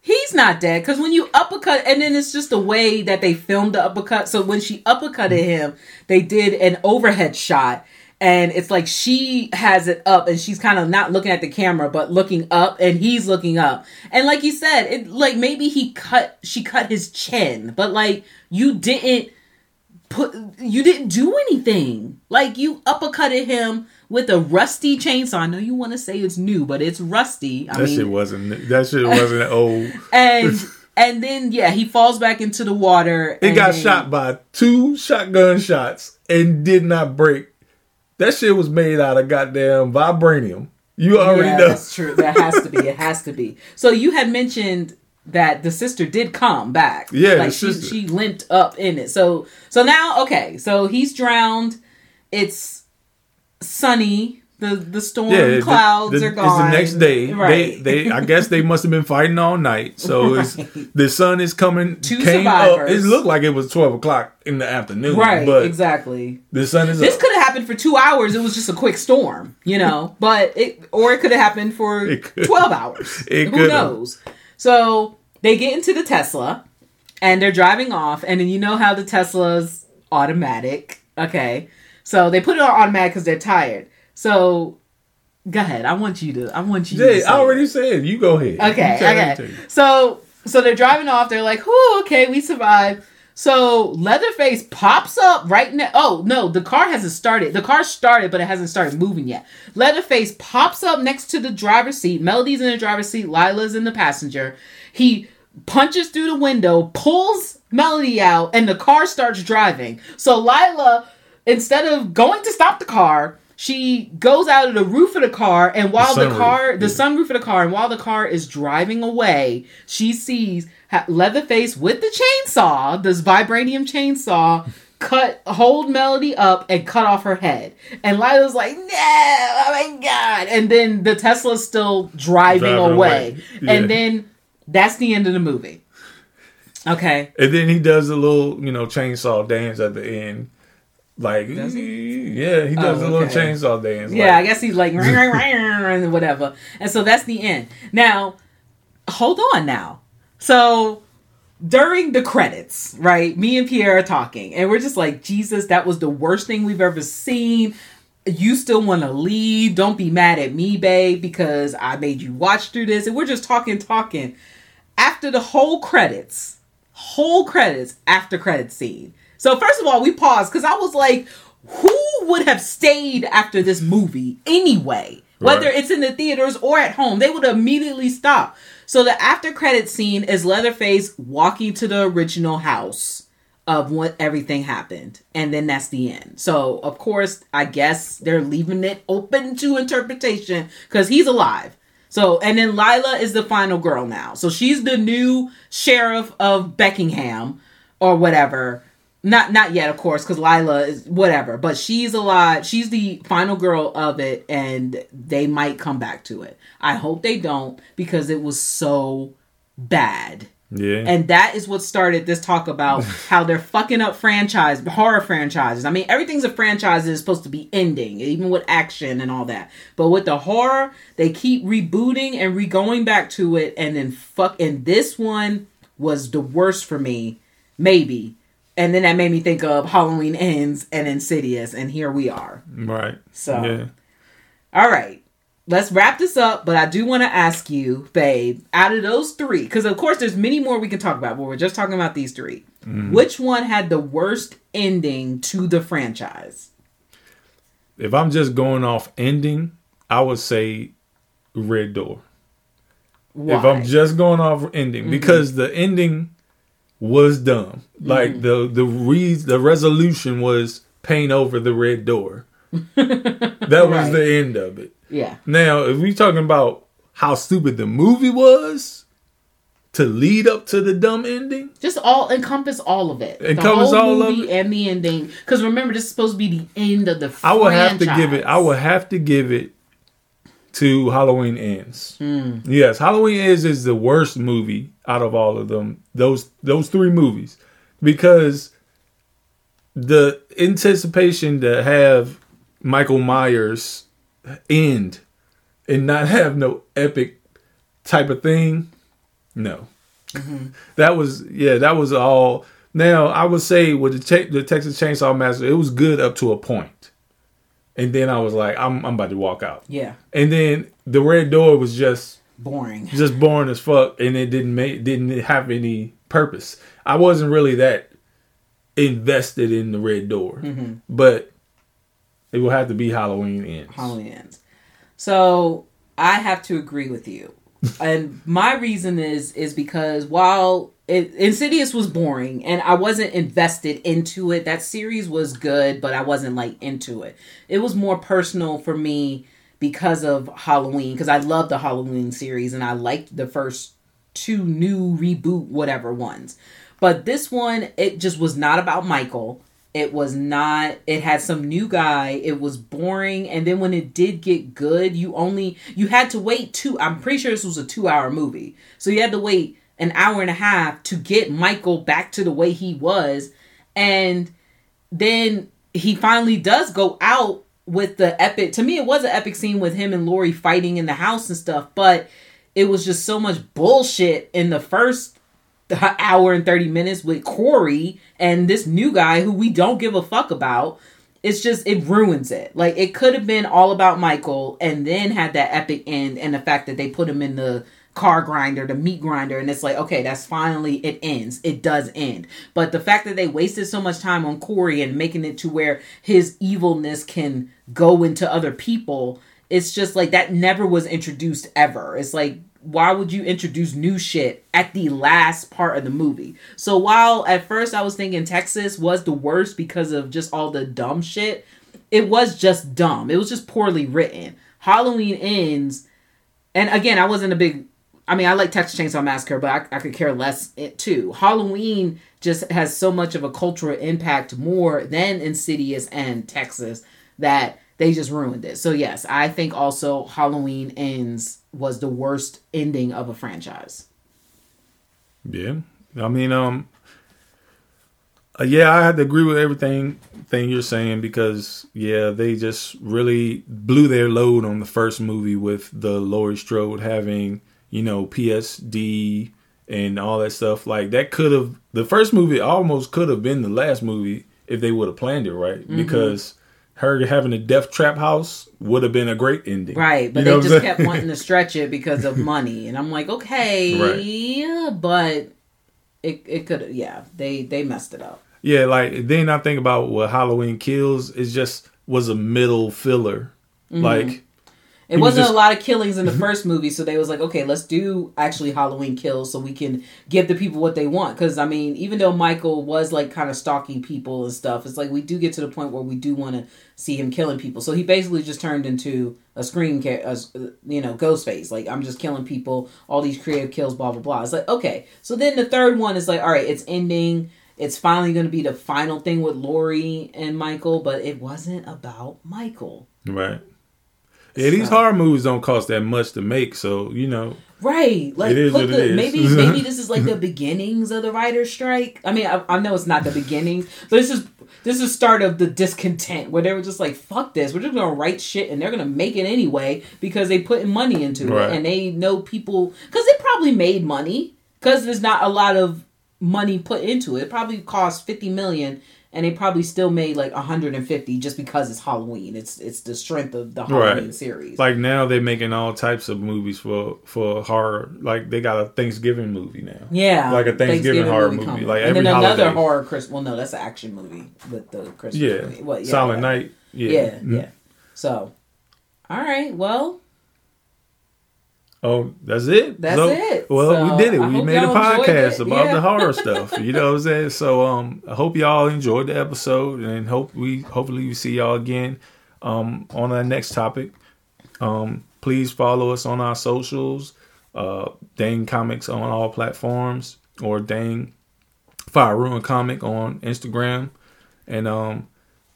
Speaker 2: he's not dead because when you uppercut, and then it's just the way that they filmed the uppercut. So when she uppercutted him, they did an overhead shot. And it's like she has it up and she's kind of not looking at the camera, but looking up and he's looking up. And like you said, it like maybe he cut, she cut his chin, but like you didn't put you didn't do anything. Like you uppercutted him with a rusty chainsaw. I know you want to say it's new, but it's rusty. I
Speaker 1: That
Speaker 2: mean,
Speaker 1: shit wasn't. That shit wasn't old.
Speaker 2: and and then yeah, he falls back into the water.
Speaker 1: He
Speaker 2: and
Speaker 1: got shot by two shotgun shots and did not break. That shit was made out of goddamn vibranium. You already
Speaker 2: Yeah,
Speaker 1: know.
Speaker 2: that's true. That has to be. It has to be. So you had mentioned that the sister did come back.
Speaker 1: Yeah,
Speaker 2: like she
Speaker 1: sister.
Speaker 2: she limped up in it. So so now okay. So he's drowned. It's sunny. The the storm
Speaker 1: Yeah,
Speaker 2: clouds
Speaker 1: the-
Speaker 2: are gone.
Speaker 1: It's the next day.
Speaker 2: right?
Speaker 1: They, they, I guess they must have been fighting all night. So it's, the sun is coming.
Speaker 2: Two
Speaker 1: came up.
Speaker 2: survivors.
Speaker 1: It looked like it was twelve o'clock in the afternoon.
Speaker 2: right.
Speaker 1: but
Speaker 2: exactly.
Speaker 1: the sun is
Speaker 2: This could have happened for two hours. It was just a quick storm, you know. But it, or it could have happened for twelve hours.
Speaker 1: It
Speaker 2: Who
Speaker 1: could've.
Speaker 2: knows? So they get into the Tesla, and they're driving off. And then you know how the Tesla's automatic. Okay, so they put it on automatic because they're tired. So go ahead. I want you to. I want you. say
Speaker 1: I
Speaker 2: it.
Speaker 1: already said. You go ahead.
Speaker 2: Okay, okay. So so they're driving off. They're like, "Oh, okay, we survived." So Leatherface pops up right now. Oh no, the car hasn't started. The car started, but it hasn't started moving yet. Leatherface pops up next to the driver's seat. Melody's in the driver's seat. Lila's in the passenger. He punches through the window, pulls Melody out, and the car starts driving. So Lila, instead of going to stop the car, she goes out of the roof of the car, and while the,
Speaker 1: sunroof,
Speaker 2: car, the
Speaker 1: yeah.
Speaker 2: sunroof of the car, and while the car is driving away, she sees Leatherface with the chainsaw, this vibranium chainsaw, cut hold Melody up and cut off her head. And Lila's like, "No, oh my god!" And then the Tesla's still driving,
Speaker 1: Driving
Speaker 2: away,
Speaker 1: away. Yeah.
Speaker 2: and then that's the end of the movie. Okay.
Speaker 1: And then he does a little, you know, chainsaw dance at the end. Like,
Speaker 2: Does
Speaker 1: yeah, he does
Speaker 2: Oh,
Speaker 1: a little
Speaker 2: okay.
Speaker 1: chainsaw dance.
Speaker 2: Yeah, I guess he's like ring, ring, ring, and whatever. And so that's the end. Now, hold on now. So during the credits, right? Me and Pierre are talking, and we're just like, Jesus, that was the worst thing we've ever seen. You still want to leave? Don't be mad at me, babe, because I made you watch through this. And we're just talking, talking. After the whole credits, whole credits, after credit scene. So, first of all, we paused because I was like, who would have stayed after this movie anyway? Whether it's in the theaters or at home, they would immediately stop. So the after credit scene is Leatherface walking to the original house of what everything happened, and then that's the end. So of course, I guess they're leaving it open to interpretation because he's alive. So and then Lila is the final girl now. So she's the new sheriff of Beckingham or whatever. Not not yet, of course, because Lila is whatever. But she's a lot She's the final girl of it, and they might come back to it. I hope they don't because it was so bad.
Speaker 1: Yeah.
Speaker 2: And that is what started this talk about how they're fucking up franchise horror franchises. I mean, everything's a franchise is supposed to be ending, even with action and all that. But with the horror, they keep rebooting and re going back to it, and then fuck. And this one was the worst for me, maybe. And then that made me think of Halloween Ends and Insidious, and here we are.
Speaker 1: right.
Speaker 2: So-
Speaker 1: yeah.
Speaker 2: All right. Let's wrap this up, but I do want to ask you, babe, out of those three, because of course there's many more we can talk about, but we're just talking about these 3 mm-hmm. Which one had the worst ending to the franchise?
Speaker 1: If I'm just going off ending, I would say Red Door.
Speaker 2: Why?
Speaker 1: If I'm just going off ending, mm-hmm. because the ending was dumb. Like mm. the the re- the resolution was paint over the red door. that was
Speaker 2: Right.
Speaker 1: the end of it.
Speaker 2: yeah.
Speaker 1: Now, if we talking about how stupid the movie was to lead up to the dumb ending,
Speaker 2: Just all encompass all of it.
Speaker 1: Encompass
Speaker 2: the whole
Speaker 1: all of it?
Speaker 2: and the ending. Because remember, this is supposed to be the end of the
Speaker 1: I would have to give it. I would have to give it to Halloween Ends. Hmm. Yes, Halloween Ends is the worst movie out of all of them. Those those three movies, because the anticipation to have Michael Myers end and not have no epic type of thing, no. Mm-hmm. That was yeah, that was all. Now I would say with the the Texas Chainsaw Massacre, it was good up to a point, and then I was like, I'm I'm about to walk out.
Speaker 2: Yeah.
Speaker 1: And then the Red Door was just
Speaker 2: Boring.
Speaker 1: just boring as fuck, and it didn't make didn't have any purpose. I wasn't really that invested in the Red Door, mm-hmm. but it will have to be Halloween ends.
Speaker 2: Halloween ends. So I have to agree with you, and my reason is is because while it, Insidious was boring and I wasn't invested into it, that series was good, but I wasn't like into it. It was more personal for me because of Halloween because I love the Halloween series and I liked the first two new reboot whatever ones. But this one, it just was not about Michael. It was not. It had some new guy. It was boring, and then when it did get good, you only you had to wait two. I'm pretty sure this was a two hour movie, so you had to wait an hour and a half to get Michael back to the way he was, and then he finally does go out with the epic. To me, it was an epic scene with him and Laurie fighting in the house and stuff, but it was just so much bullshit in the first hour and 30 minutes with Corey and this new guy who we don't give a fuck about. It's just, it ruins it. Like, it could have been all about Michael and then had that epic end and the fact that they put him in the car grinder, the meat grinder, and it's like, okay, that's finally, it ends. It does end. But the fact that they wasted so much time on Corey and making it to where his evilness can go into other people, it's just like that never was introduced ever. It's like, why would you introduce new shit at the last part of the movie? So while at first I was thinking Texas was the worst because of just all the dumb shit, it was just dumb. It was just poorly written. Halloween ends, and again, I wasn't a big. I mean, I like Texas Chainsaw Massacre, but I, I could care less it too. Halloween just has so much of a cultural impact more than Insidious and Texas that they just ruined it. So yes, I think also Halloween ends was the worst ending of a franchise.
Speaker 1: Yeah, I mean, um, uh, yeah, I had to agree with everything thing you're saying because yeah, they just really blew their load on the first movie with the Laurie Strode having you know PSD and all that stuff. Like that could have the first movie almost could have been the last movie if they would have planned it right
Speaker 2: Mm-hmm.
Speaker 1: because her having a death trap house would have been a great ending.
Speaker 2: Right, but
Speaker 1: You know
Speaker 2: they just kept wanting to stretch it because of money, and I'm like, okay, but it it could, yeah, they they messed it up.
Speaker 1: Yeah, like then I think about what Halloween Kills is just was a middle filler. Mm-hmm. Like
Speaker 2: It
Speaker 1: He was
Speaker 2: wasn't
Speaker 1: just-
Speaker 2: a lot of killings in the mm-hmm. first movie, so they was like, okay, let's do actually Halloween kills so we can give the people what they want. Because I mean, even though Michael was like kind of stalking people and stuff, it's like we do get to the point where we do want to see him killing people. So he basically just turned into a Scream, ca- a, you know, Ghostface. Like I'm just killing people, all these creative kills, blah blah blah. It's like okay, so then the third one is like, all right, it's ending. It's finally going to be the final thing with Laurie and Michael, but it wasn't about Michael.
Speaker 1: right. Yeah, these horror movies don't cost that much to make, so you know.
Speaker 2: Right, like put the maybe maybe this is like the beginnings of the writer's strike. I mean, I, I know it's not the beginning, but this is this is start of the discontent where they were just like, "Fuck this, we're just gonna write shit and they're gonna make it anyway because they putting money into
Speaker 1: Right.
Speaker 2: it and they know people because they probably made money because there's not a lot of money put into it. It probably cost fifty million and they probably still made like 150 just because it's Halloween. It's it's the strength of the Halloween
Speaker 1: Right.
Speaker 2: series.
Speaker 1: Like now they're making all types of movies for for horror. Like they got a Thanksgiving movie now.
Speaker 2: Yeah,
Speaker 1: Like a Thanksgiving horror movie,
Speaker 2: coming.
Speaker 1: like
Speaker 2: and
Speaker 1: every
Speaker 2: then another
Speaker 1: holiday.
Speaker 2: horror Christmas. Well, no, that's an action movie with the Christmas.
Speaker 1: Yeah.
Speaker 2: movie. Well, yeah
Speaker 1: Silent
Speaker 2: right.
Speaker 1: Night. Yeah.
Speaker 2: Yeah,
Speaker 1: Mhm.
Speaker 2: yeah. So, all right. Well,
Speaker 1: Oh, that's it.
Speaker 2: That's
Speaker 1: So-
Speaker 2: it.
Speaker 1: Well,
Speaker 2: So,
Speaker 1: we did it.
Speaker 2: I
Speaker 1: We made a podcast about
Speaker 2: Yeah.
Speaker 1: the horror stuff. You know what I'm saying? So um I hope y'all enjoyed the episode and hope we hopefully we see y'all again um on our next topic. Um please follow us on our socials, uh Dang Comics on all platforms or Dang Fire Ruin Comic on Instagram. And um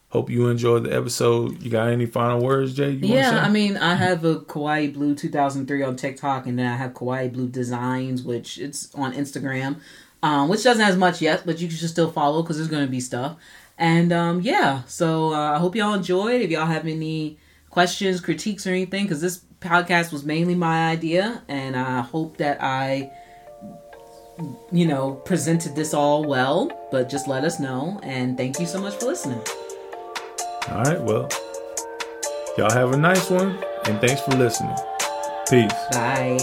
Speaker 1: hope you enjoyed the episode. You got any final words, Jay? You
Speaker 2: yeah. I mean, I have a Kawaii Blue 2003 on TikTok, and then I have Kawaii Blue Designs, which it's on Instagram, um, which doesn't have as much yet, but you should still follow because there's going to be stuff. And um, yeah, so uh, I hope y'all enjoyed. If y'all have any questions, critiques, or anything, because this podcast was mainly my idea, and I hope that I, you know, presented this all well. But just let us know, and thank you so much for listening.
Speaker 1: All right, well, y'all have a nice one, and thanks for listening. Peace.
Speaker 2: Bye.